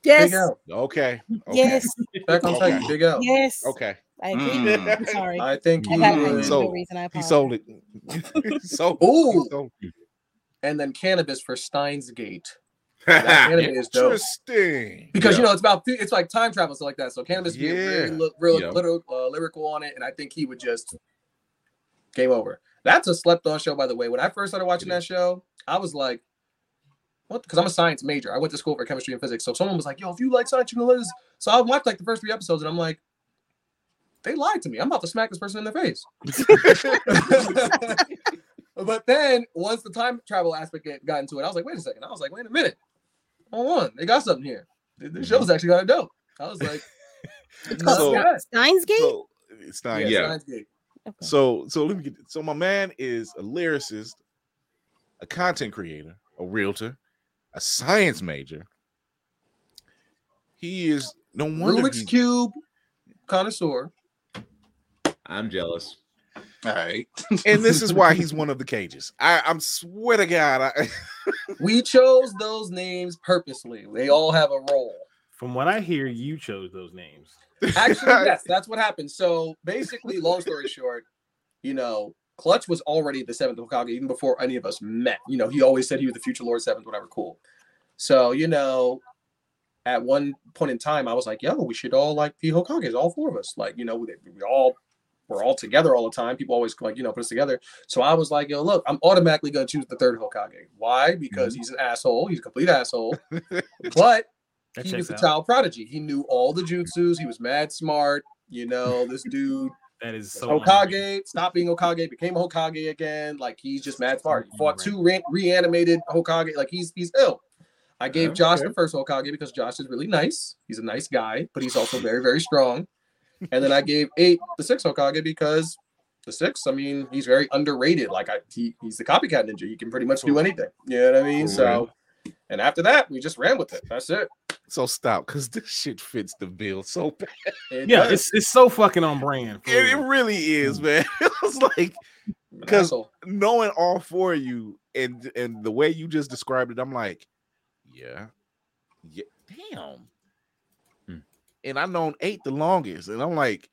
Yes. Big L. Okay. okay. Yes. Attack on Okay. Titan. Big L. Yes. Okay. I agree. Mm. Sorry. I think he I got would. So- reason. I He sold it. so Ooh, and then Canibus for Steins Gate. That anime is dope. Interesting. because you know it's about it's like time travel stuff like that. So Canibus be really, Yeah. li- real, Yeah. little, uh, lyrical on it, and I think he would just game over. That's a slept on show, by the way. When I first started watching that show, I was like, "What?" Because I'm a science major. I went to school for chemistry and physics. So someone was like, "Yo, if you like science, you can live." So I watched like the first three episodes, and I'm like, "They lied to me. I'm about to smack this person in the face." but then once the time travel aspect get- got into it, I was like, "Wait a second. I was like, "Wait a minute." Hold on, they got something here. The, the show's mm-hmm. actually kind of dope. I was like, It's called bad." Steins Gate. So it's not yeah, Yeah. Steins Gate. Okay. So so let me get so my man is a lyricist, a content creator, a realtor, a science major. He is no wonder Rubik's he- cube connoisseur. I'm jealous. All right. and this is why he's one of the Kages. I, I'm swear to God, I, We chose those names purposely. They all have a role. From what I hear, you chose those names. Actually, yes, that's what happened. So basically, long story short, you know, Clutch was already the seventh Hokage even before any of us met. You know, he always said he was the future Lord Seventh, whatever. Cool. So you know, at one point in time, I was like, "Yo, we should all like be Hokages, all four of us. Like, you know, we, we all we're all together all the time. People always like, you know, put us together. So I was like, yo, look, I'm automatically gonna choose the third Hokage. Why? Because mm-hmm. he's an asshole. He's a complete asshole. but That he was a out. child prodigy. He knew all the jutsus. He was mad smart. You know, this dude That is so Hokage, Stop being Hokage, became a Hokage again. Like he's just mad smart. He fought two re- reanimated Hokage. Like he's he's ill. I gave Okay. Josh the first Hokage because Josh is really nice. He's a nice guy, but he's also very very strong. And then I gave eight the six Hokage because the six, I mean, he's very underrated. Like I, he, he's the copycat ninja. He can pretty much do anything. You know what I mean? So, and after that, we just ran with it. That's it. so stop because this shit fits the bill so bad. It Yeah, does. it's it's so fucking on brand. It, it really is, mm. man. It was like An 'cause- asshole. knowing all four of you and and the way you just described it, I'm like, yeah, yeah, damn. And I known eight the longest, and I'm like,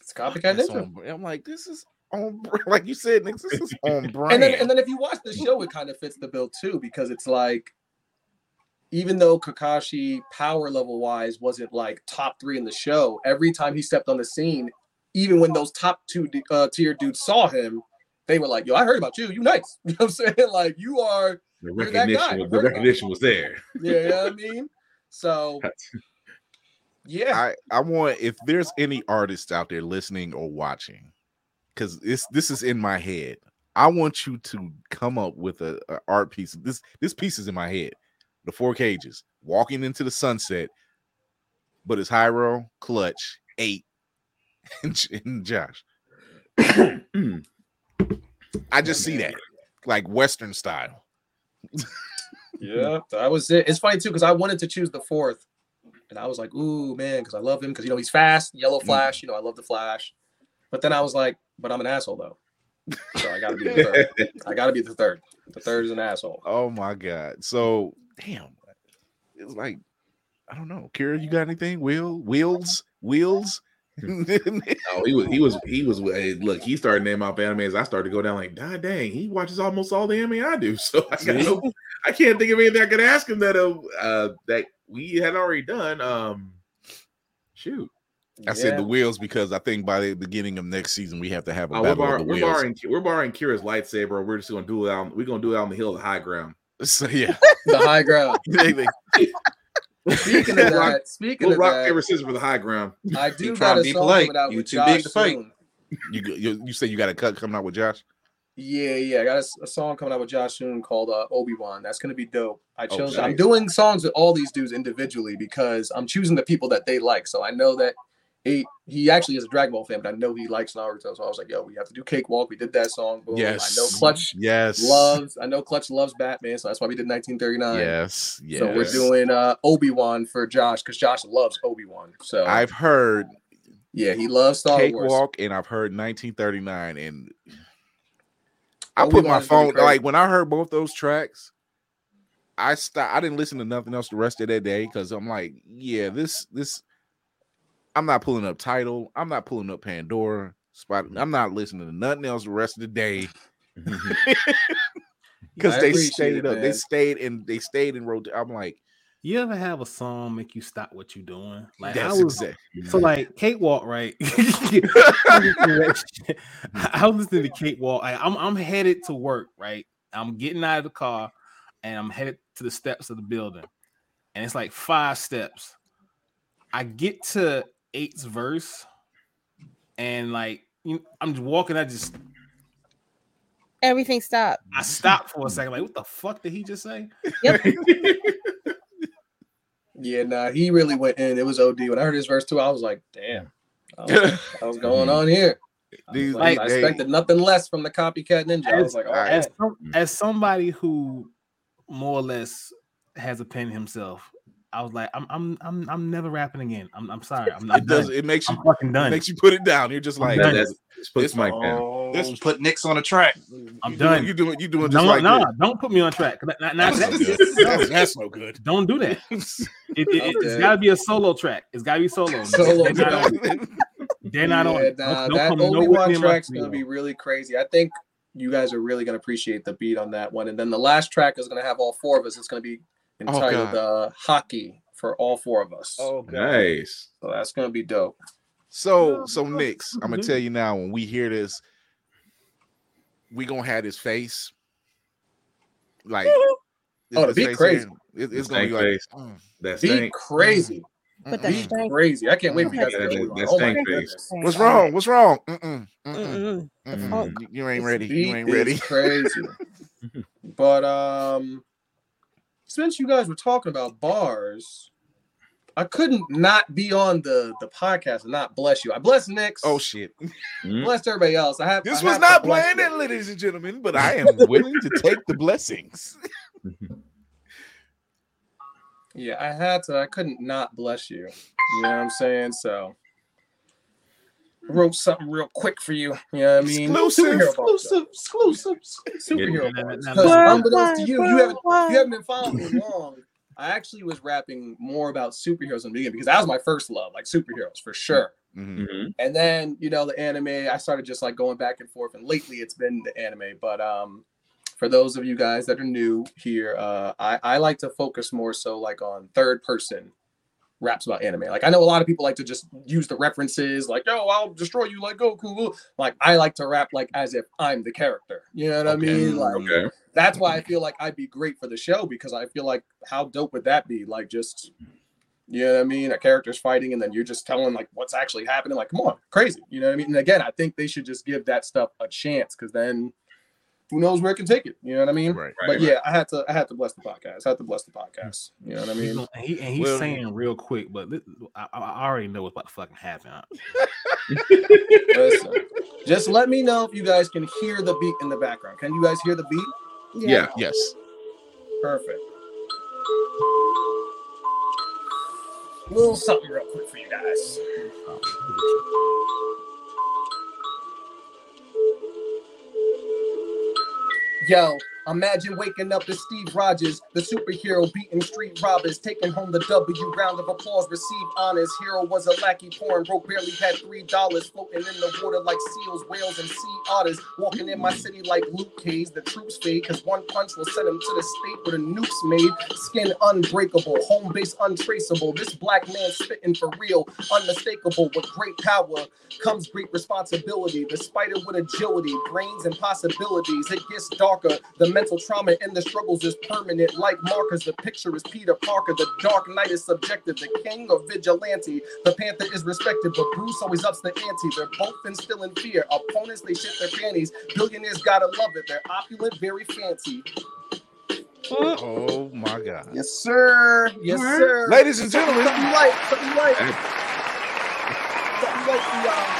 it's copycat ninja. on br- I'm like, this is on br- like you said, niggas, this is on brand. and then and then if you watch the show, it kind of fits the bill too because it's like, even though Kakashi power level wise wasn't like top three in the show, every time he stepped on the scene, even when those top two uh, tier dudes saw him, they were like, "Yo, I heard about you. You nice." You know what I'm saying? Like you are, The You're that guy. recognition, was, the recognition was there. yeah, you know what I mean. So, yeah, I I want if there's any artists out there listening or watching, because this this is in my head. I want you to come up with a, a art piece. This this piece is in my head. The four Kages walking into the sunset, but it's Hyro, Clutch, eight, and, and Josh. I just see that like Western style. yeah, that was it. It's funny too because I wanted to choose the fourth, and I was like, "Ooh, man," because I love him because you know he's fast, yellow mm. flash. You know, I love the flash. But then I was like, "But I'm an asshole though." So I gotta be the third. I gotta be the third. The third is an asshole. Oh my god. So damn. It's like I don't know. Kira, you got anything? Wheel, wheels, wheels. Oh, he was he was he was hey, look, he started naming off animes. I started to go down like, God dang, he watches almost all the anime I do. So I got no, I can't think of anything I could ask him that uh, uh that we had already done. Um shoot. I said the wheels because I think by the beginning of next season we have to have a Oh, we're, battle bar- of the we're wheels. borrowing we're borrowing Kira's lightsaber. We're just gonna do it out. We're gonna do it out on the hill of the high ground. So yeah, The high ground. They- they- Speaking of that, speaking We'll of rock that, paper scissors for the high ground. I do You got tryna a be song polite. coming out You with too Josh big to fight. soon. you, you you said you got a cut coming out with Josh. Yeah, yeah, I got a song coming out with Josh soon called uh, Obi Wan. That's gonna be dope. I Oh, chose. nice. I'm doing songs with all these dudes individually because I'm choosing the people that they like. So I know that he he actually is a Dragon Ball fan, but I know he likes Naruto. So I was like, yo, we have to do Cakewalk. We did that song. Boom. Yes. I know Clutch Yes. loves. I know Clutch loves Batman, so that's why we did 1939. Yes. Yes. So we're doing uh Obi Wan for Josh because Josh loves Obi Wan. So I've heard yeah, he loves Star Wars. Cakewalk and I've heard 1939 and I Obi-Wan's put my phone like when I heard both those tracks, I stopped. I didn't listen to nothing else the rest of that day because I'm like, yeah, this this. I'm not pulling up Tidal. I'm not pulling up Pandora. Spot. Mm-hmm. I'm not listening to nothing else the rest of the day mm-hmm. because they stayed it, up. They stayed and they stayed and wrote. I'm like, You ever have a song make you stop what you're doing? Like I that's was exact- so like Kate Cakewalk, right? I was listening to that shit. I was listening to Cakewalk. I, I'm I'm headed to work, right? I'm getting out of the car and I'm headed to the steps of the building, and it's like five steps. I get to eight's verse, and like you I'm just walking. I just Everything stopped. I stopped for a second. Like, what the fuck did he just say? Yep. Yeah, nah, he really went in. It was OD. When I heard his verse too, I was like, damn, I was like, what's going on here? I, was These- like, I they- expected nothing less from the copycat ninja. I was like, all as, as somebody who more or less has a pen himself, I was like, I'm I'm I'm I'm never rapping again. I'm I'm sorry. I'm, I'm it does. done. It makes you. I'm fucking It makes you put it down. You're just like, done. That's, put This- the mic down. This- put Nix on the track. I'm you done. Doing, you doing. You doing just No, like no, this. don't put me on track. Not, not, That's, that- that's, that's no good. don't do that. It, it, Okay. has got to be a solo track. It's got to be solo. Solo They're not on, track. they're not on Yeah, it. nah, Don't- don't that come Obi nowhere Wan track's gonna be really crazy. I think you guys are really gonna appreciate the beat on that one. And then the last track is gonna have all four of us. It's gonna be entitled uh, "Hockey" for all four of us. Oh god. Nice. So that's gonna be dope. So so Nix, I'm gonna tell you now when we hear this, we gonna have his face. Like Oh, the this crazy. it- it's gonna be like face. mm, That Beat stank. crazy. But that stank. crazy. I can't wait for you guys to That- hear that- that Oh my stank face. what's wrong? What's wrong? Mm-mm, mm-mm, Mm-mm. mm-mm. You- You ain't ready. You ain't ready. Crazy. but um, since you guys were talking about bars, I couldn't not be on the the podcast and not bless you. I bless Nix. Oh shit! Mm. blessed everybody else. I have. This I was have not planned, you. in, ladies and gentlemen, but I am willing to take the blessings. Yeah, I had to. I couldn't not bless you. You know what I'm saying? So. I Wrote something real quick for you. You know what I mean? Exclusive, Superhero bars, though. exclusive, exclusive. superhero Yeah, bars. nah, nah, Because nah. unbeknownst to you, you haven't you haven't been following me long. I actually was rapping more about superheroes in the beginning because that was my first love, like superheroes for sure. Mhm. Mhm. And then you know the anime, I started just like going back and forth, and lately it's been the anime. But um, for those of you guys that are new here, uh, I I like to focus more so like on third person raps about anime. Like I know a lot of people like to just use the references, like "Yo, I'll destroy you," like Goku. Like I like to rap like as if I'm the character. You know what I mean? Like Okay. that's why I feel like I'd be great for the show because I feel like how dope would that be? Like just you know what I mean? A character's fighting and then you're just telling like what's actually happening. Like, come on, crazy. You know what I mean? And again, I think they should just give that stuff a chance because then who knows where it can take it. You know what I mean? Right. But Right, yeah, I had to I had to bless the podcast. I had to bless the podcast. You know what I mean? gonna- he, and he's Well- saying real quick, but thi- I, I I already know what's about to fucking happen. Listen, just let me know if you guys can hear the beat in the background. Can you guys hear the beat? Yeah. Yes. Perfect. A Little something real quick for you guys. Yo, imagine waking up to Steve Rogers, the superhero beating street robbers, taking home the W. Round of applause, received honors. Hero was a lackey, porn broke, barely had three dollars, floating in the water like seals, whales, and sea otters. Walking in my city like Luke Cage, the troops fade, cause one punch will send him to the state where the nukes made. Skin unbreakable, home base untraceable. This black man spitting for real, unmistakable. With great power comes great responsibility. The spider with agility, brains and possibilities. It gets darker. The mental trauma and the struggles is permanent. Like markers, the picture is Peter Parker. The Dark Knight is subjective. The king of vigilante. The Panther is respected, but Bruce always ups the ante. They're both instilling fear. Opponents, they shit their panties. Billionaires gotta love it. They're opulent, very fancy. Oh my god. Yes, sir. Yes, sir. Ladies and gentlemen, Something light. Something light. like the um,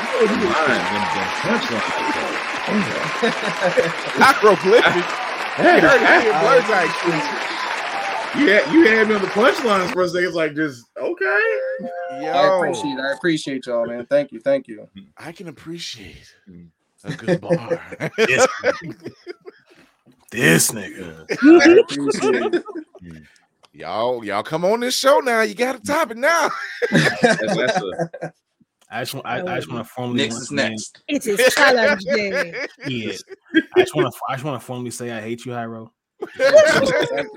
Line, them, them punchlines, though. Hieroglyphic. Hey, You heard it I- here, Blur's eye You had me on the punchlines for a second. It's like just okay. Yo, I appreciate I appreciate y'all, man. Thank you, thank you. I can appreciate a good bar. This, this nigga. I appreciate it. y'all, y'all come on this show now. You got to top it now. That's, that's a, I just want, I, I just want to formally Next is again- next. It is challenge day. Yeah, I just want to, I just want to formally say I hate you, Hyro.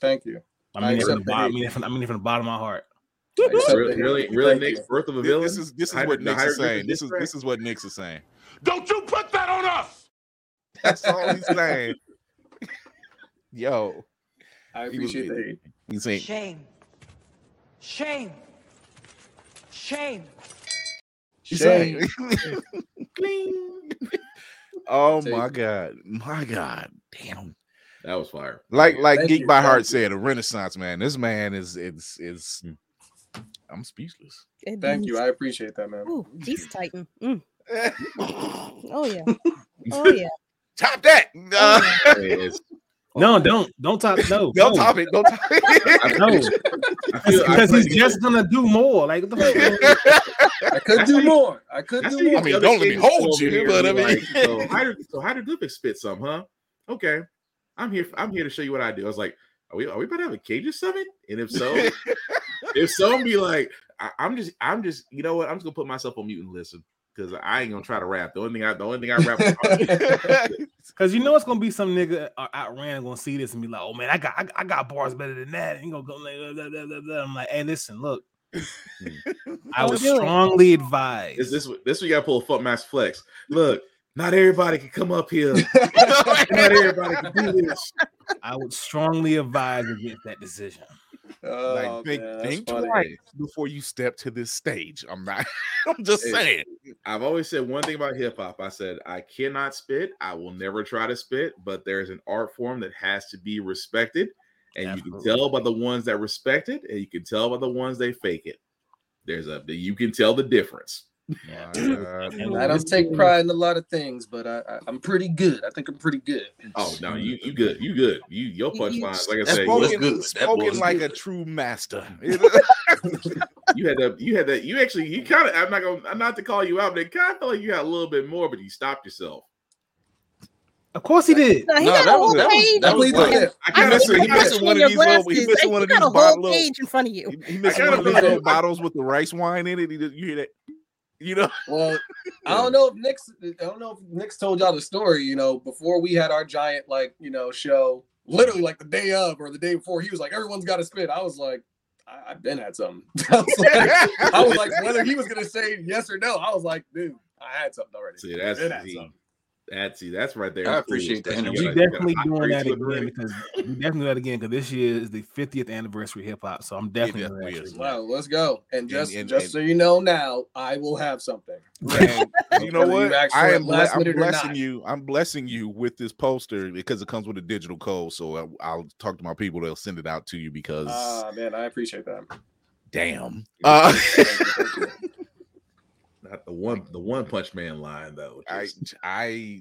Thank you. I I mean, it from the bottom, I mean, from, I mean, from the bottom of my heart. I accept the really, really, really, Nix birth of a This, villain. this is this is Hydro- what the Nix is saying. This is this is what Nix is saying. Don't you put that on us! That's all he's saying. Yo, I appreciate the hate. he's saying Shame. Shame. Shame. He's Shame. oh Take my it. god, my god, damn. That was fire. Like like Thank Geek you, by thank Heart you. said, a renaissance man. This man is is is. I'm speechless. It Thank you. I appreciate that, man. Ooh, Beast Titan. Mm. Oh yeah. Oh yeah. Top that. Uh, No, don't, don't top, no, don't no, top it. Don't top it. no, I feel, I because he's just gonna do more. Like, the fuck? I could do more. I could I do more. I mean, other don't let me shades hold over you, here but I be mean- like, so hydro, so Highrowglyphfix spit some, huh? Okay, I'm here. I'm here to show you what I do. I was like, are we are we about to have a Kage summit? And if so, if so, be like, I, I'm just, I'm just, you know what? I'm just gonna put myself on mute and listen because I ain't gonna try to rap. The only thing I, the only thing I rap. Because you know it's gonna be some nigga uh, out random gonna see this and be like, "Oh man, I got I, I got bars better than that." And he gonna go like, blah, blah, blah, blah, blah. I'm like, "Hey, listen, look, I Don't would strongly advise." Is this this we gotta pull a fuck mass flex? Look, not everybody can come up here. not everybody can do this. I would strongly advise against that decision. Oh, like think, man, think twice before you step to this stage. I'm not. I'm just saying. I've always said one thing about hip hop. I said I cannot spit. I will never try to spit, but there's an art form that has to be respected, and you can tell by the ones that respect it, and you can tell by the ones they fake it. There's a you can tell the difference. Yeah. My And I don't take pride in a lot of things, but I, I, I'm pretty good. I think I'm pretty good. Oh no, you you good, you good. You your You- you- punchlines, like I said, boy- you, Spoken, good. That spoken like good. a true master. you had that, you had that, you actually, you kind of. I'm not gonna, I'm not to call you out, but it kind of felt like you had a little bit more, but you stopped yourself. Of course he did. No, he No, got that a was- whole was- page. that I was plead the like- fifth. I He kind I of, missing, see he missing one of these little. He glasses. missing one of these got a whole bottles. page in front of you. He, he missing one of these little bottles with the rice wine in it. He You hear that? You know. Well, I don't know if Nix. I don't know if Nix told y'all the story. You know, before we had our giant like you know show, literally like the day of or the day before, he was like, "Everyone's got to spit." I was like, I, "I've been at something." I was like, I was like, whether he was gonna say yes or no, I was like, "Dude, I had something already." see, that's had see, that's right there. I is cool, appreciate the energy. We you got a- you got a definitely doing drink that again because we definitely do that again because this year is the 50th anniversary hip hop. So I'm definitely doing definitely that is. Wow, let's go. And just and- just and- so you know now, I will have something. And you know Whether you what? I am ble- I'm blessing you. I'm blessing you with this poster because it comes with a digital code. So I, I'll talk to my people. They'll send it out to you because Ah, man, I appreciate that. damn. Uh, Thank you, thank you. Not the one, the one punch man line though. I Just- I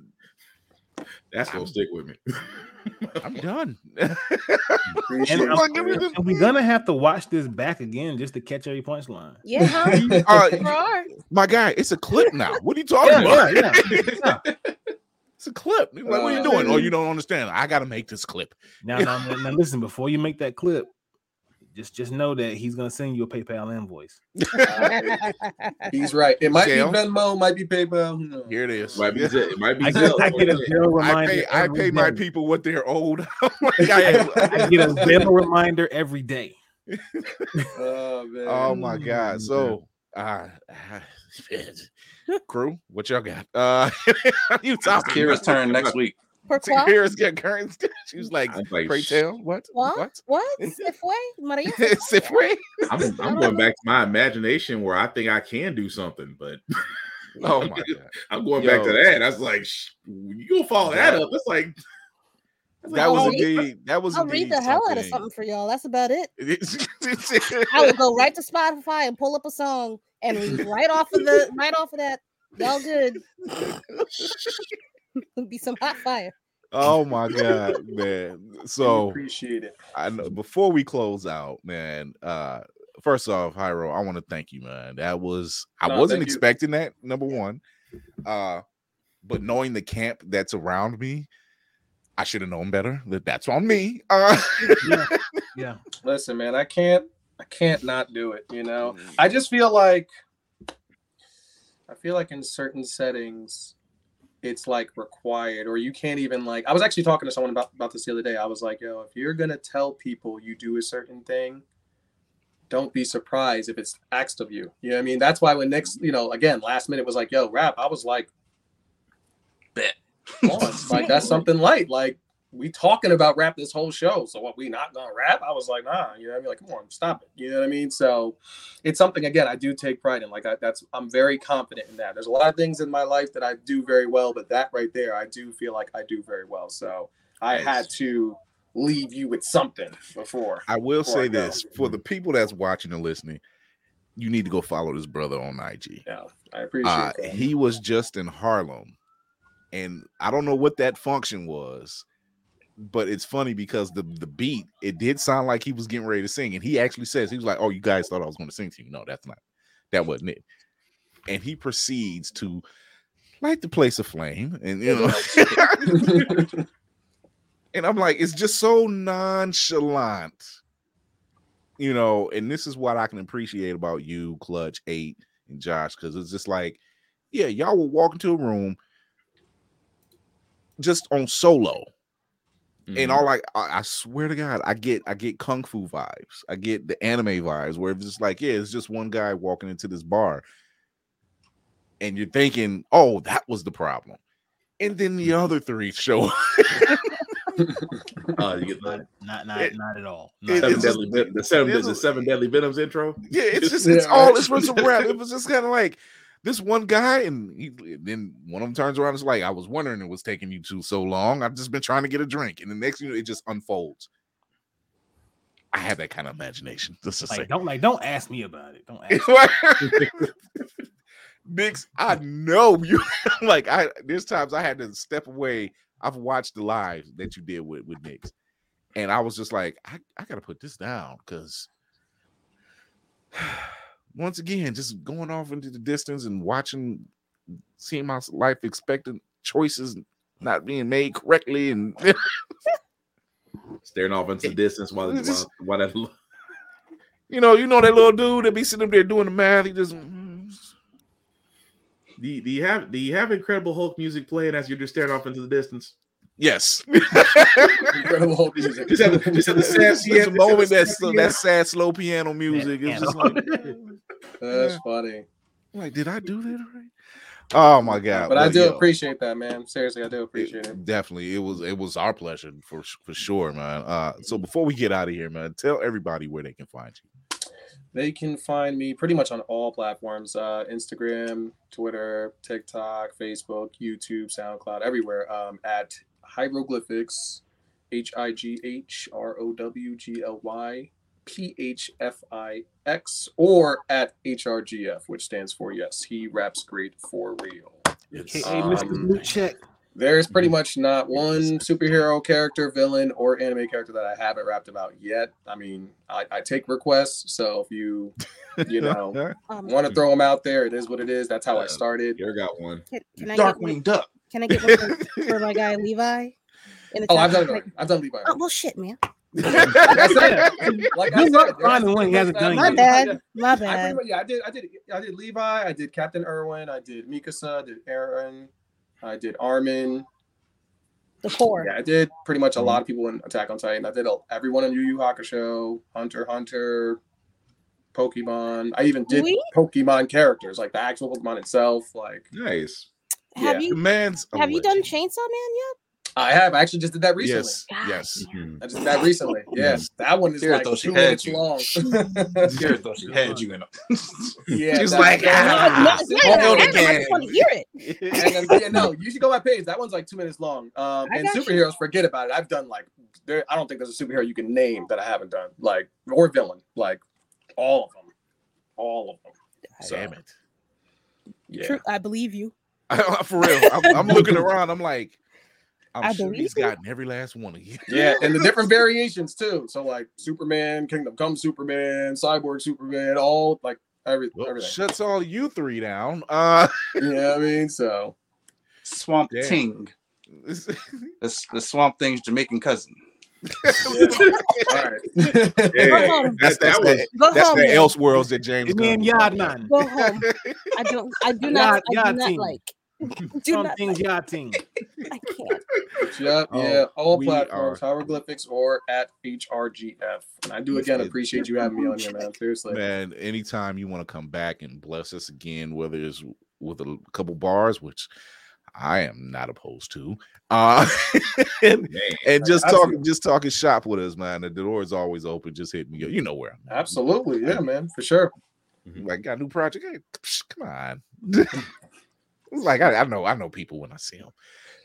that's gonna I'm- stick with me. I'm done. Appreciate And, it. Like, give me the- And we're gonna have to watch this back again just to catch every punchline. Yeah, huh? Uh, There are. my guy, it's a clip now. What are you talking Yeah, about? yeah, yeah. It's a clip. Like, what are you Uh, doing? Oh, you don't understand. I got to make this clip. Now, now, now, now, listen. Before you make that clip, just just know that he's gonna send you a PayPal invoice. He's right. It might Jail. be Venmo, might be PayPal. who knows? Here it is. might be, Yeah. It might be I Zelle. get, I get a Zelle I reminder. pay. I pay my people what they're owed. I- I get a Zelle reminder every day. Oh man. oh my god. So, uh, crew, what y'all got? Uh, you It's talking? Kira's turn next week. Pourquoi? Kira's got current. She was like, like, pray sh- tell what? What? What? Se fue? Maria? Se fue? I'm, I'm going back to my imagination where I think I can do something, but Oh my god. I'm going back to that. I was like, sh- you gonna follow that That- up? It's like it's That like, was oh, indeed. That was. I'll read the hell out of something for y'all. That's about it. I something. will go right to Spotify and pull up a song and we right off of the right off of that. Y'all good? Be some hot fire. Oh my god, man. So appreciate it. I know before we close out, man. Uh first off, Hyro, I want to thank you, man. That was I No, wasn't thank you. expecting that, number one. Uh but knowing the camp that's around me, I should have known better. That that's on me. Uh Yeah. Yeah. Listen, man, I can't I can't not do it, you know. I just feel like I feel like in certain settings it's like required or you can't even like I was actually talking to someone about, about this the other day. I was like, yo, if you're gonna tell people you do a certain thing, don't be surprised if it's asked of you. You know what I mean? That's why when Nix, you know, again, last minute was like, yo, rap, I was like, Bet. Like that's something light. Like we talking about rap this whole show. So what we not gonna rap? I was like, nah, you know what I mean? Like, come on, stop it. You know what I mean? So it's something again I do take pride in. Like I, that's I'm very confident in that. There's a lot of things in my life that I do very well, but that right there, I do feel like I do very well. So I had to leave you with something before. I will before say go. this for the people that's watching and listening, you need to go follow this brother on IG. Yeah, I appreciate Uh, that. he was just in Harlem, and I don't know what that function was, but it's funny because the the beat it did sound like he was getting ready to sing, and he actually says he was like, "Oh, you guys thought I was going to sing to you? No, that's not. That wasn't it." And he proceeds to light the place aflame, and you know, and I'm like, it's just so nonchalant, you know. And this is what I can appreciate about you, Clutch Eight, and Josh, because it's just like, yeah, y'all will walk into a room just on solo. And all like I, I swear to God, I get I get kung fu vibes. I get the anime vibes where it's just like, yeah, it's just one guy walking into this bar, and you're thinking, oh, that was the problem. And then the other three show. Uh, you get the Not not It- not at all. it- Not seven it's at all. just- deadly, Ven- the seven, there's the seven deadly venoms intro. Yeah, it's just Yeah, it's all right. it's for some rap. It was just kind of like this one guy, and he, then one of them turns around. and is like, I was wondering it was taking you two so long. I've just been trying to get a drink, and the next thing you know, it just unfolds. I have that kind of imagination. Just to say, Like, don't like don't ask me about it. Don't ask. Nix, I know you. like I, there's times I had to step away. I've watched the live that you did with with Nix, and I was just like, I, I gotta put this down because once again, just going off into the distance and watching, seeing my life expectant choices not being made correctly, and Staring off into the distance while, It's just- while, while that you know, you know that little dude that be sitting up there doing the math. He just mm, Do you, do you have do you have Incredible Hulk music playing as you're just staring off into the distance? yes. Incredible Hulk music. Just have the, just have the sad Just a piano- moment just have that the slow, piano. that sad slow piano music. It was just like, That's funny. like, did I do that right? Oh my god! But I do yo, appreciate that, man. Seriously, I do appreciate it. Definitely, it was it was our pleasure for for sure, man. Uh, so before we get out of here, man, tell everybody where they can find you. They can find me pretty much on all platforms uh, Instagram, Twitter, TikTok, Facebook, YouTube, SoundCloud, everywhere um, at Highrowglyphfix, H I G H R O W G L Y P H F I X, or at HRGF, which stands for Yes, He Raps Great for Real. AKA Um, Mr. Blue Check. There's pretty much not one superhero character, villain, or anime character that I haven't rapped about yet. I mean, I, I take requests, so if you, you know, Um, want to throw them out there, it is what it is. That's how I started. You got one. can, can I get one, Darkwing Duck. can I get one for, for my guy Levi? In the Oh, I've done it. like- I've done Levi. Oh well, shit, man. Like I said, like I Good luck said, finding there's- one he hasn't done My yet. bad. My bad. pretty much, yeah, I did, I did, I did Levi, I did Captain Erwin, I did Mikasa, I did Eren, I did Armin. The core. Yeah, I did pretty much a lot of people in Attack on Titan. I did a, everyone in Yu Yu Hakusho, Hunter Hunter, Pokemon. I even did We- Pokemon characters, like the actual Pokemon itself. Like Nice. Have you The man's a have you done. Chainsaw Man yet? I have. I actually just did that recently. Yes, Gosh. yes. Mhm. I just did that recently. Yes, that one is Here, like though, she two minutes you. long. Scared though she had you in a yeah, She's like, that- ah, No, no, it's not hold I just want to hear it. and then, yeah, no, you should go by page. That one's like two minutes long. Um, and got you. superheroes, forget about it. I've done like, there. I don't think there's a superhero you can name that I haven't done, like or villain, like all of them, all of them. So, Damn it. yeah. True, I believe you. For real. I'm, I'm looking around. I'm like, I'm I sure believe he's you. gotten every last one of you. Yeah, and the different variations too. So like Superman, Kingdom Come Superman, Cyborg Superman, all like every, Well, everything. shuts all you three down. Uh Yeah, I mean, so Swamp Damn. Ting. The, the Swamp Thing's Jamaican cousin. all right. Yeah, home. that, that that's was the, Go that's home. the. Elseworlds that James Give me Gunn a was yard talking man. Go home. I don't. I do not. I do not like. Do Some not. things Like, yachting. I can't. Yep, Oh, yeah, all platforms, are- Highrowglyphfix or at HRGF. And I do Yes, again it- appreciate you having me on here, man. Seriously. Man, anytime you want to come back and bless us again, whether it's with a couple bars, which I am not opposed to, uh, and, man. and just I- I talking, just talking shop with us, man. The door is always open. Just hit me. You know where I'm. at. Absolutely, yeah, man, for sure. Like got a new project. Hey, psh, come on. It's like I, I know, I know people when I see them.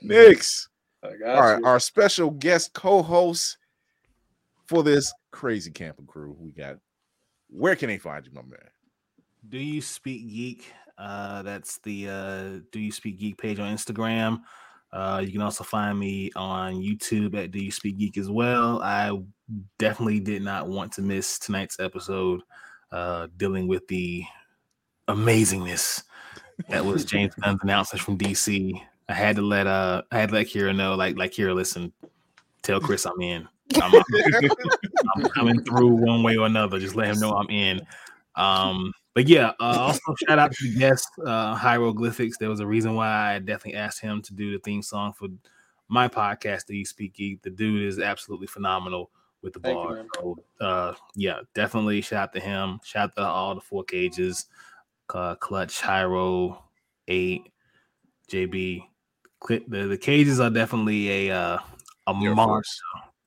Next, I got all right, you. our special guest co-host for this crazy camping crew. We got. Where can they find you, my man? Do you speak geek? Uh, that's the uh, Do you speak geek page on Instagram. Uh, you can also find me on YouTube at Do You Speak Geek as well. I definitely did not want to miss tonight's episode, uh, dealing with the amazingness that was James Gunn's announcements from DC. I had to let uh, I had to let Kira know, like, like Kira, listen, tell Chris I'm in. I'm, I'm coming through one way or another. Just let him know I'm in. Um, but yeah, uh, also shout out to the guest, uh, Highrowglyphfix. There was a reason why I definitely asked him to do the theme song for my podcast, The You Speak Geek. The dude is absolutely phenomenal with the Thank you, bar. man. So, uh, yeah, definitely shout out to him. Shout out to all the four Kages, uh, Clutch, Hyro, Eight, JB. The, the Kages are definitely a uh, a monster. force.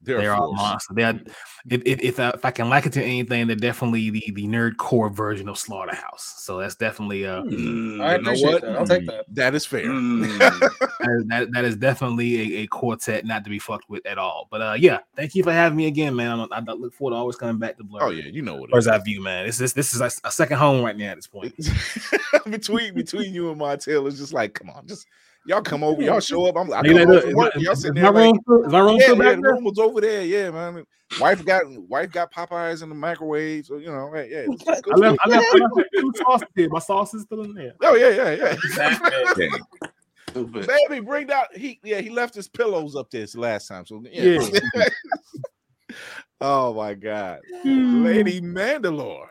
They're, They're a a monster. They're if, if, if, I, if I can liken it to anything, they're definitely the the nerd core version of Slaughterhouse. So that's definitely uh Mm, I know appreciate what? that. I'll take that. That is fair. mm. that, that, that is definitely a, a quartet not to be fucked with at all. But uh yeah, thank you for having me again, man. I, I look forward to always coming back to Blur. oh yeah, you know what it Bird's eye view, man. This is this is a, a second home right now at this point. between between you and Montel, it's just like, come on, just y'all come over, y'all show up. I'm I come look, home from work, y'all is sitting my there like, room still- is my room yeah, still yeah, back the room was over there. Yeah, man. Wife got wife got Popeyes in the microwave, so you know, hey, yeah. it's- it's I left, I left, I left two sauces here. My sauce is still in there. Oh yeah, yeah, yeah. Batman. Stupid. Baby, bring down he yeah, he left his pillows up there last time. So yeah. oh my god. Hmm. Lady Mandalore.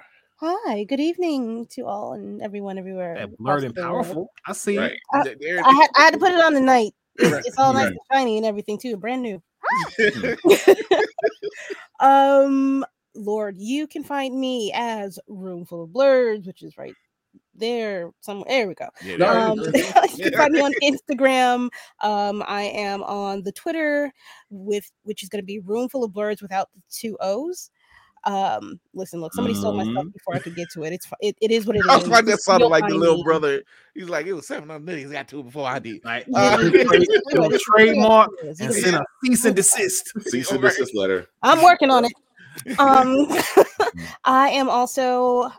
Hi, good evening to all and everyone everywhere. That blurred and across the world. powerful. I see. Right. Th- there it I had, I had to put it on the night. It's, Right, it's all nice right. and shiny and everything too, brand new. um, Lord, you can find me as Room Full of Blerds, which is right there somewhere. There we go. Yeah, Um, it you can find me on Instagram. Um, I am on the Twitter with which is going to be Room Full of Blerds without the two O's. Um, listen, look, somebody stole my stuff Mhm. before I could get to it. It's it, it is what it is. I was like that sounded You'll like the find little me. brother. He's like, it was seven hundred niggas got to it before I did. Right. Uh, It'll trademark It is. and You can- send a cease and desist. Cease and Right. desist letter. I'm working on it. Um, I am also.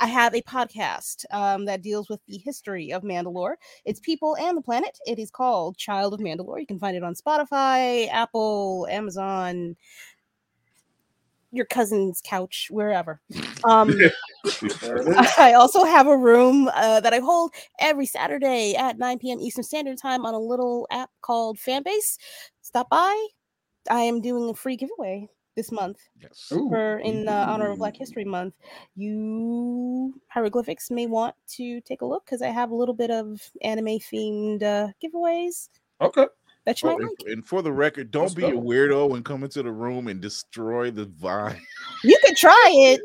I have a podcast um, that deals with the history of Mandalore. It's people and the planet. It is called Child of Mandalore. You can find it on Spotify, Apple, Amazon, your cousin's couch, wherever. Um, There it is. I also have a room uh, that I hold every Saturday at 9 p.m. Eastern Standard Time on a little app called Fanbase. Stop by. I am doing a free giveaway this month Yes. For in uh, honor of Black History Month. You Highrowglyphfix may want to take a look because I have a little bit of anime themed uh, giveaways Okay. That you Oh, might and, like. and for the record, don't Let's be a weirdo and come into the room and destroy the vibe. You could try it.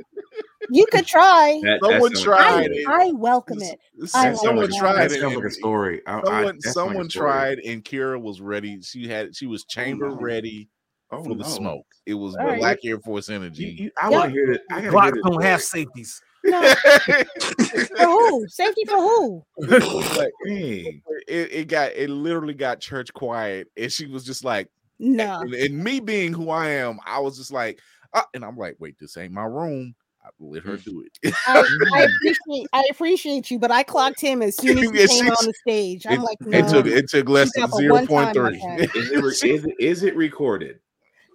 You could try. That, Someone tried it. I welcome it. I Someone like tried it. sounds like a story. I, I, Someone, like a story. tried, and Kira was ready. She had, she was chamber no. ready Oh, for the smoke. It was All right. Black Air Force energy. you, I Yeah. want to hear it. I gotta Glocks hear this don't have safeties. No, for who? Safety for who? Like, it, it got it literally got church quiet, and she was just like, No. and, and me being who I am, I was just like, uh, and I'm like, wait, this ain't my room. I let her do it. I, I appreciate I appreciate you, but I clocked him as soon as he Yeah, came she's- on the stage. I'm it, like, no. it took it took less than got the zero one point time, my three. friend. Is it, re- is it is it recorded?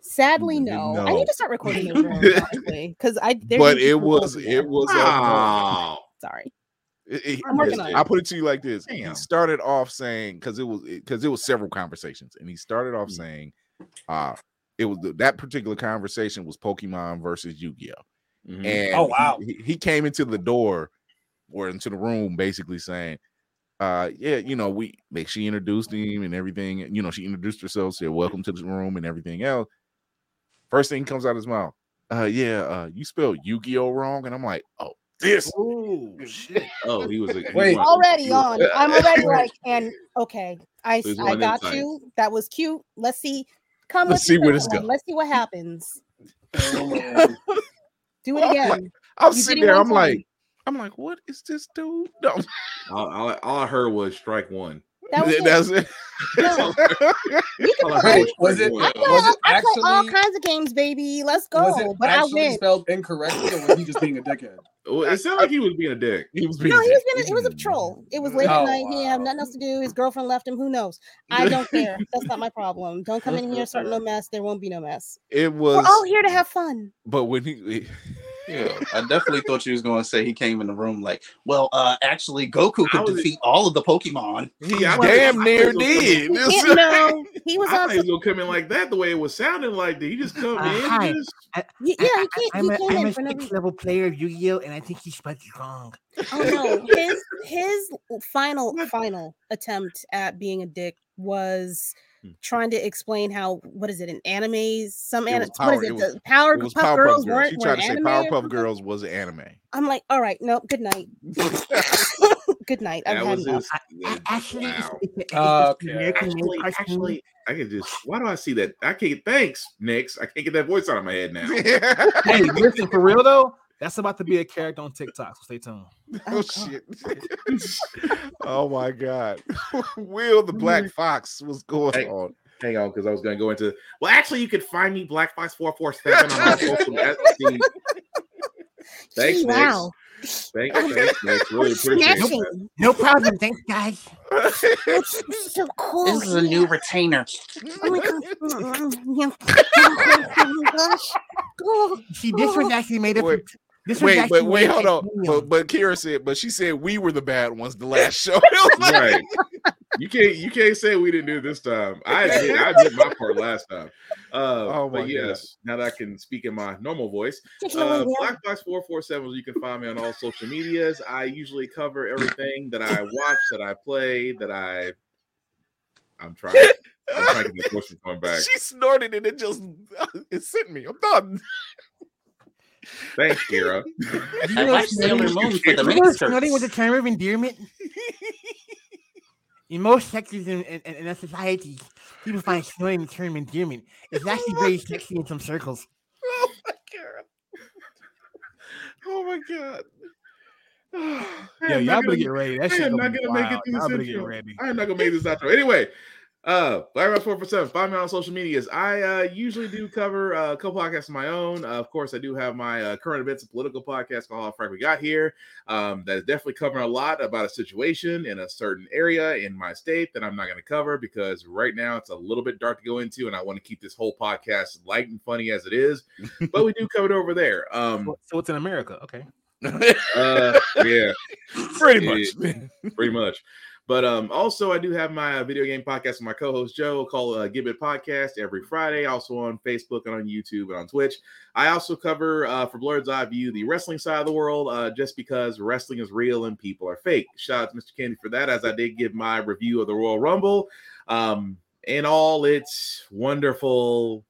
Sadly, no. I need to start recording those rooms, honestly, because I. there But it was it there. was. a- Oh, Sorry. it- it- I'm working on it. I put it to you like this: he started off saying because it was because it was several conversations, and he started off saying, "Uh, it was that particular conversation was Pokemon versus Yu-Gi-Oh." Mhm. And Oh, wow. he, he- he came into the door or into the room basically saying, uh, yeah, you know, we like she introduced him and everything. You know, she introduced herself, said, Welcome to the room and everything else. First thing comes out of his mouth, uh, yeah, uh, you spelled Yu-Gi-Oh wrong. And I'm like, oh, this Oh shit! Oh, he was a, he Wait. was- Already he on. I'm already like, and okay, I There's I got insight. you. That was cute. Let's see. Come. Let's with see where this goes. Let's see what happens. Oh. Do it I'm again. like- I was You sitting there, I'm like, I'm like, what is this dude? No, all, all, all I heard was strike one. That was it. that's it. No. You can All play. Was it- I play, Was it I play all kinds of games, baby. Let's go. Was it but I actually win. spelled incorrectly, or was he just being a dickhead? Well, it sounded like he was being a dick. He was being No, being he was dick. being, it was a troll. It was late Oh, at night. He had nothing else to do. His girlfriend left him. Who knows? I don't care. That's not my problem. Don't come in here starting no mess. There won't be no mess. It was. We're was, all here to have fun. but when he, Yeah, I definitely thought you was going to say he came in the room like, well, uh, actually, Goku could was- defeat all of the Pokemon. he I thought- damn near thought he was did. He- no, he was I on. thought he gonna come in like that. The way it was sounding like, did he just come Uh, in? hi. Just, y- Yeah, he, I, am he a, came I'm in a six reason. level player of Yu-Gi-Oh, and I think he's spelled strong. Oh no, his his final final attempt at being a dick was. Trying to explain how what is it in anime? Some It anime, was Power- is it? it was- the Power, It was Puff Powerpuff Girls, Girls. weren't, She tried to say Powerpuff? Girls was an anime. I'm like, all right, no, good night. good night. I've that had was his. I, actually, wow. Uh, okay. Actually, actually, I can just. Why do I see that? I can't. Thanks, Nix. I can't get that voice out of my head now. Hey, listen for real though. That's about to be a character on TikTok, so stay tuned. Oh, oh shit! oh my god! Will the Black Fox was going Hey. on? Hang on, because I was going to go into. Well, actually, you could find me Black Fox four four seven on all social media. See, Thanks, Gee, Nix. wow. Thanks, thanks, Nix. Really appreciate it. Snatching. No problem, thanks, guys. That's so cool. This is a new retainer. Oh my god. Oh my gosh. Oh. See, this was actually made up. Wait, of- This was Wait, but wait, hold on. But but Kira said, but she said we were the bad ones the last show. Like- right. You can't you can't say we didn't do this time. I did I did my part last time. Uh Oh my but yes, now that I can speak in my normal voice. Take Uh Will. Black Fox 447 you can find me on all social medias. I usually cover everything that I watch, that I play, that I I'm trying I'm trying to get the voice coming back. She snorted and it just it sent me. I'm done. Thanks, Kira. You I know, like Sailor Moon for the you know, mini snorting was a term of endearment. In most sectors in, in, in a society, people find snorting a term of endearment. It's oh actually very sexy in some circles. Oh my god. Oh my god. Yeah, y'all better get ready. That I shit am gonna not gonna make it wild. through Y'all this get intro. ready. I am not gonna make this outro. Anyway, uh, Black Rock 447, find me on social medias. I uh, usually do cover uh, a couple podcasts of my own. Uh, of course, I do have my uh, current events and political podcast called How Frank We Got Here. Um, that is definitely covering a lot about a situation in a certain area in my state that I'm not going to cover because right now it's a little bit dark to go into, and I want to keep this whole podcast light and funny as it is. but we do cover it over there. Um, So- it's in America. Okay. uh, yeah, Pretty Yeah. much. pretty much. But um, also, I do have my uh, video game podcast with my co-host Joe called uh, Gibbet Podcast every Friday. Also on Facebook and on YouTube and on Twitch. I also cover uh, for Blerd's Eye View the wrestling side of the world, uh, just because wrestling is real and people are fake. Shout out to Mr. Candy for that, as I did give my review of the Royal Rumble, um, in all its wonderful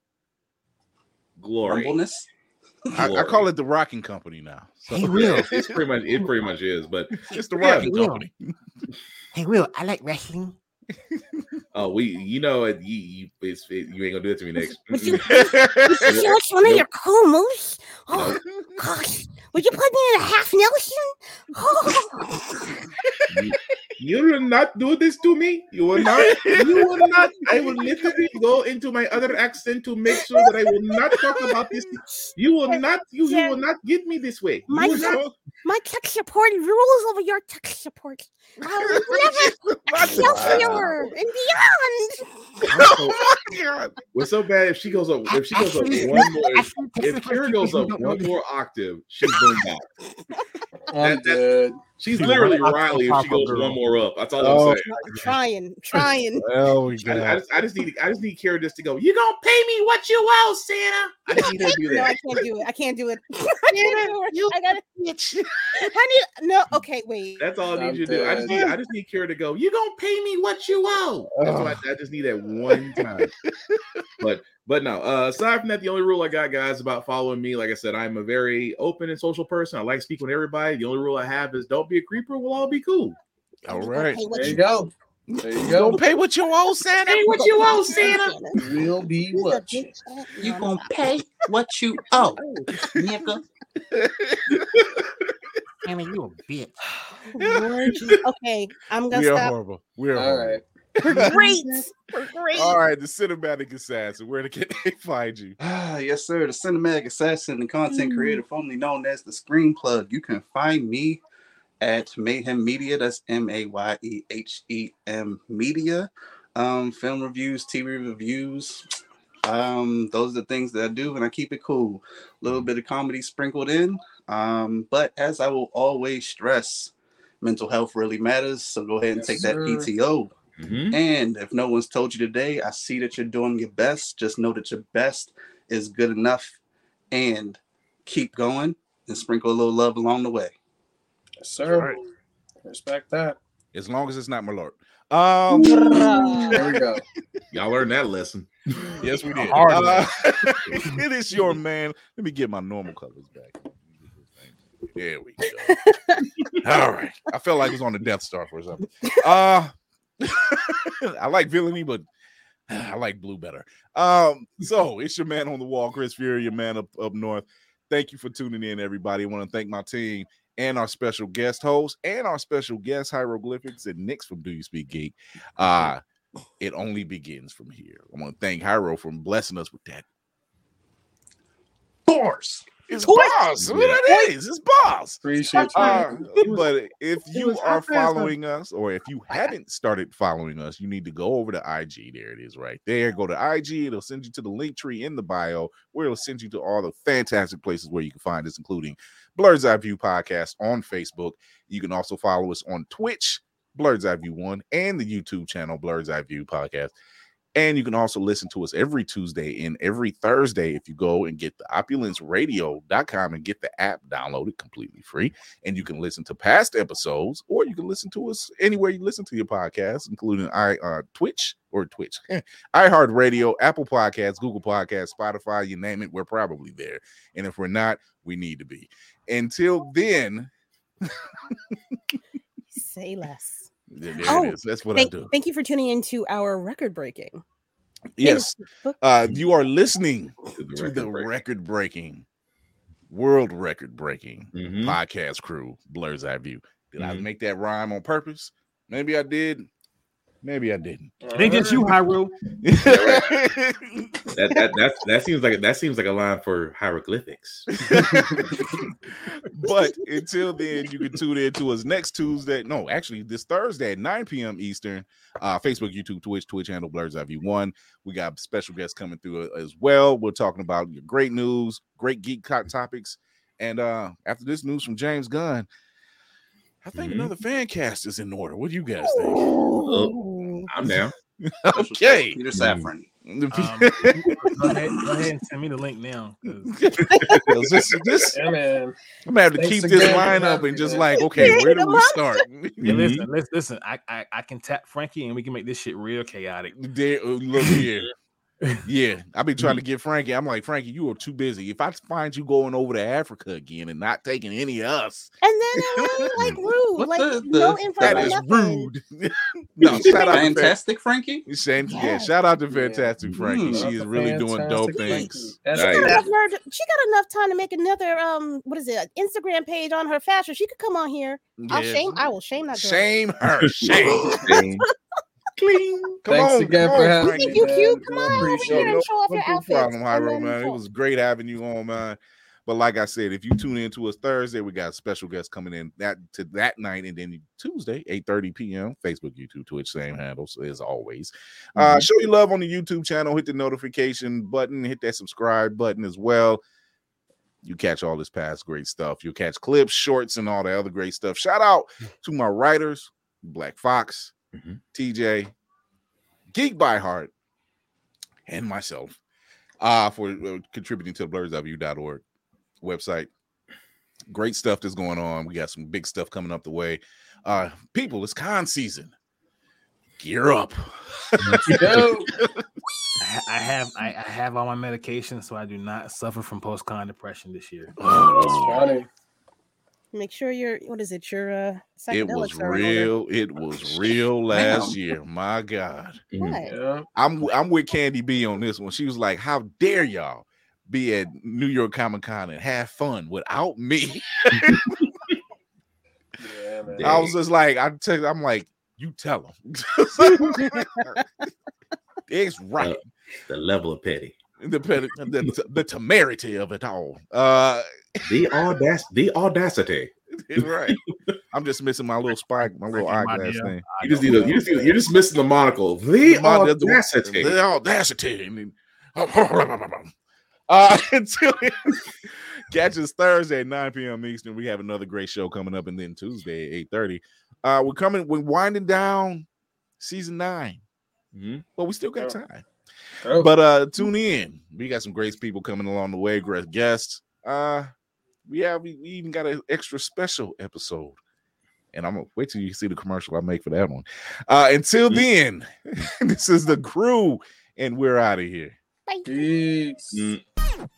glory. Rumbleness. I, I call it the rocking company now. So Hey, Will. It's pretty much it. Pretty much is, but it's the Yeah, rocking Will. company. Hey, Will, I like wrestling. oh, we, you know, you, you, it's, it, you ain't gonna do it to me next. Would you, would you like one of your cool moves? Oh, gosh. Would you put me in a half Nelson? Oh. You, You will not do this to me. You will not. You will not. I will literally go into my other accent to make sure that I will not talk about this. You will not. You, you will not get me this way. You My will tech, not- my tech support rules over your tech support. I will never Excelsior and beyond. oh my god. What's so bad if she goes up? If she goes up one more, if, actually, if Kira goes up one more octave, she's burned out. I'm That- that- dead. She's She's literally Riley if she goes girl. one more up. That's all Oh. I'm saying. trying, trying. Oh my I, I just, I just need, I just need Kira just to go. You gonna pay me what you owe, Santa? I just need her to do No, I can't do it. I can't do it. I can't do. I gotta. I need no. Okay, wait. That's all I I'm need you to do. I just need, dead. I just need Kira to go. You gonna pay me what you owe? That's what I, I just need that one time. but, but no. Uh, aside from that, the only rule I got, guys, about following me, like I said, I'm a very open and social person. I like speaking with everybody. The only rule I have is don't be a creeper. We'll all be cool. All right. Hey, what There you you- go. There you You go. gonna pay what you owe, Santa? Pay what you owe, Santa. Will be a what? bitch? You no, gonna pay what you owe, nigga. Anna, you a bitch. Lord Okay, I'm gonna We are horrible. We are All horrible. right. We're great. We're great. All right, the cinematic assassin. Where can they find you? Ah, yes, sir. The cinematic assassin and content creator, formerly known as the Screen Plug. You can find me at Mayhem Media. That's M A Y E H E M Media. Um, film reviews, TV reviews. Um, those are the things that I do, and I keep it cool. A little bit of comedy sprinkled in. Um, but as I will always stress, mental health really matters. So go ahead and Yes, take that sir. PTO. Mhm. And if no one's told you today, I see that you're doing your best. Just know that your best is good enough and keep going and sprinkle a little love along the way. Yes, sir. right. Respect that. As long as it's not my lord. Um, There we go. Y'all learned that lesson. yes, we did. hard Uh, it is your man. Let me get my normal colors back. There we go. All right. I felt like it was on the Death Star for something. Uh I like villainy, but I like blue better. Um, so it's your man on the wall, Chris Fury, your man up, up north. Thank you for tuning in, everybody. I want to thank my team and our special guest host and our special guest Highrowglyphfix and Nix from Do You Speak Geek. Uh it only begins from here. I want to thank Hyro for blessing us with that. Force. It's boss. What that is? It's boss. Appreciate you. Uh, It was- but if you are following us, or if you haven't started following us, you need to go over to IG. There it is, right there. Go to IG. It'll send you to the link tree in the bio, where it'll send you to all the fantastic places where you can find us, including Blerd's Eye View Podcast on Facebook. You can also follow us on Twitch, Blerd's Eye View One, and the YouTube channel Blerd's Eye View Podcast. And you can also listen to us every Tuesday and every Thursday if you go and get the opulanceradio.com and get the app downloaded completely free. And you can listen to past episodes, or you can listen to us anywhere you listen to your podcast, including i uh, Twitch or Twitch, iHeartRadio, Apple Podcasts, Google Podcasts, Spotify, you name it, we're probably there. And if we're not, we need to be. Until then, Say less. There, there Oh, it is. That's what Thank, I do. thank you for tuning into our record breaking. Yes. Uh, you are listening To the to the record record breaking, world record breaking Mhm. podcast crew, Blerd's Eye View. Did I Mhm. make that rhyme on purpose? Maybe I did. Maybe I didn't. It ain't just you, Hyrule. That, that that that seems like that seems like a line for Highrowglyphfix. but until then, you can tune in to us next Tuesday. No, actually, this Thursday at 9 p.m. Eastern. Uh, Facebook, YouTube, Twitch, Twitch handle Blerd's Eye View One. We got special guests coming through uh, as well. We're talking about your great news, great geek co- topics. And uh after this news from James Gunn, I think Mhm. another fan cast is in order. What do you guys think? Oh, I'm down. okay. Peter Safran. Um, go, ahead, go ahead and send me the link now. this, this, Yeah, man. I'm gonna have to Thanks keep this line for lineup having and just like, okay, where do we start? Yeah, listen, listen, listen. I, I I can tap Frankie and we can make this shit real chaotic. There, uh, look here. Yeah, I've been trying to get Frankie. I'm like, Frankie, you are too busy. If I find you going over to Africa again and not taking any of us, And then it was like rude, What like the- no the- info. that no is nothing. rude. no, shout out to Fantastic Frankie. Shane, yeah, Yeah. shout out to Fantastic Frankie. Mm. She is really doing dope Fantastic things. She Nice. got, enough, she got enough time to make another um what is it Instagram page on her fashion. She could come on here. I'll shame. I will shame that girl. Shame her. Shame. Shame. Clean. Come Thanks on, again come for having me. You cute. Come on over appreciate here it. and show off your no outfits. problem, and Hyro, man. It was great having you on, man. But like I said, if you tune in to us Thursday, we got a special guest coming in that to that night, and then Tuesday, 8 30 p.m. Facebook, YouTube, Twitch, same handles as always. Uh, show your love on the YouTube channel, hit the notification button, hit that subscribe button as well. You catch all this past great stuff. You'll catch clips, shorts, and all the other great stuff. Shout out to my writers, Black Fox, Mhm. TJ, Geek by Heart, and myself uh, for uh, contributing to the blerdseyeView.org website. Great stuff that's going on. We got some big stuff coming up the way. Uh, people, it's con season. Gear up. Yo. I I have I, I have all my medication, so I do not suffer from post con depression this year. Oh, Funny. Make sure your what is it? Your uh, it was psychedelics are in order. real. It was real last year. My God. What? I'm I'm with Candy B on this one. She was like, "How dare y'all be at New York Comic Con and have fun without me?" Yeah, man. I was just like, I tell, I'm like, you tell them. it's right. The level of petty. The, the, the, the temerity of it all. Uh, The audac- the audacity. right. I'm just missing my little spike, my little eyeglass thing. You just need a, you just need, you're just missing the monocle. The the- audacity. The audacity. And then- Uh, until then, catch us Thursday at 9 p.m. Eastern. We have another great show coming up, and then Tuesday at 8:30. Uh, we're coming, we're winding down season nine, Mhm. but we still got Oh. time. Oh, But uh, tune in. We got some great people coming along the way, great guests. Uh, we have we, we even got an extra special episode. And I'm gonna wait till you see the commercial I make for that one. Uh, until then, this is the crew, and we're out of here. Bye. peace. Mm.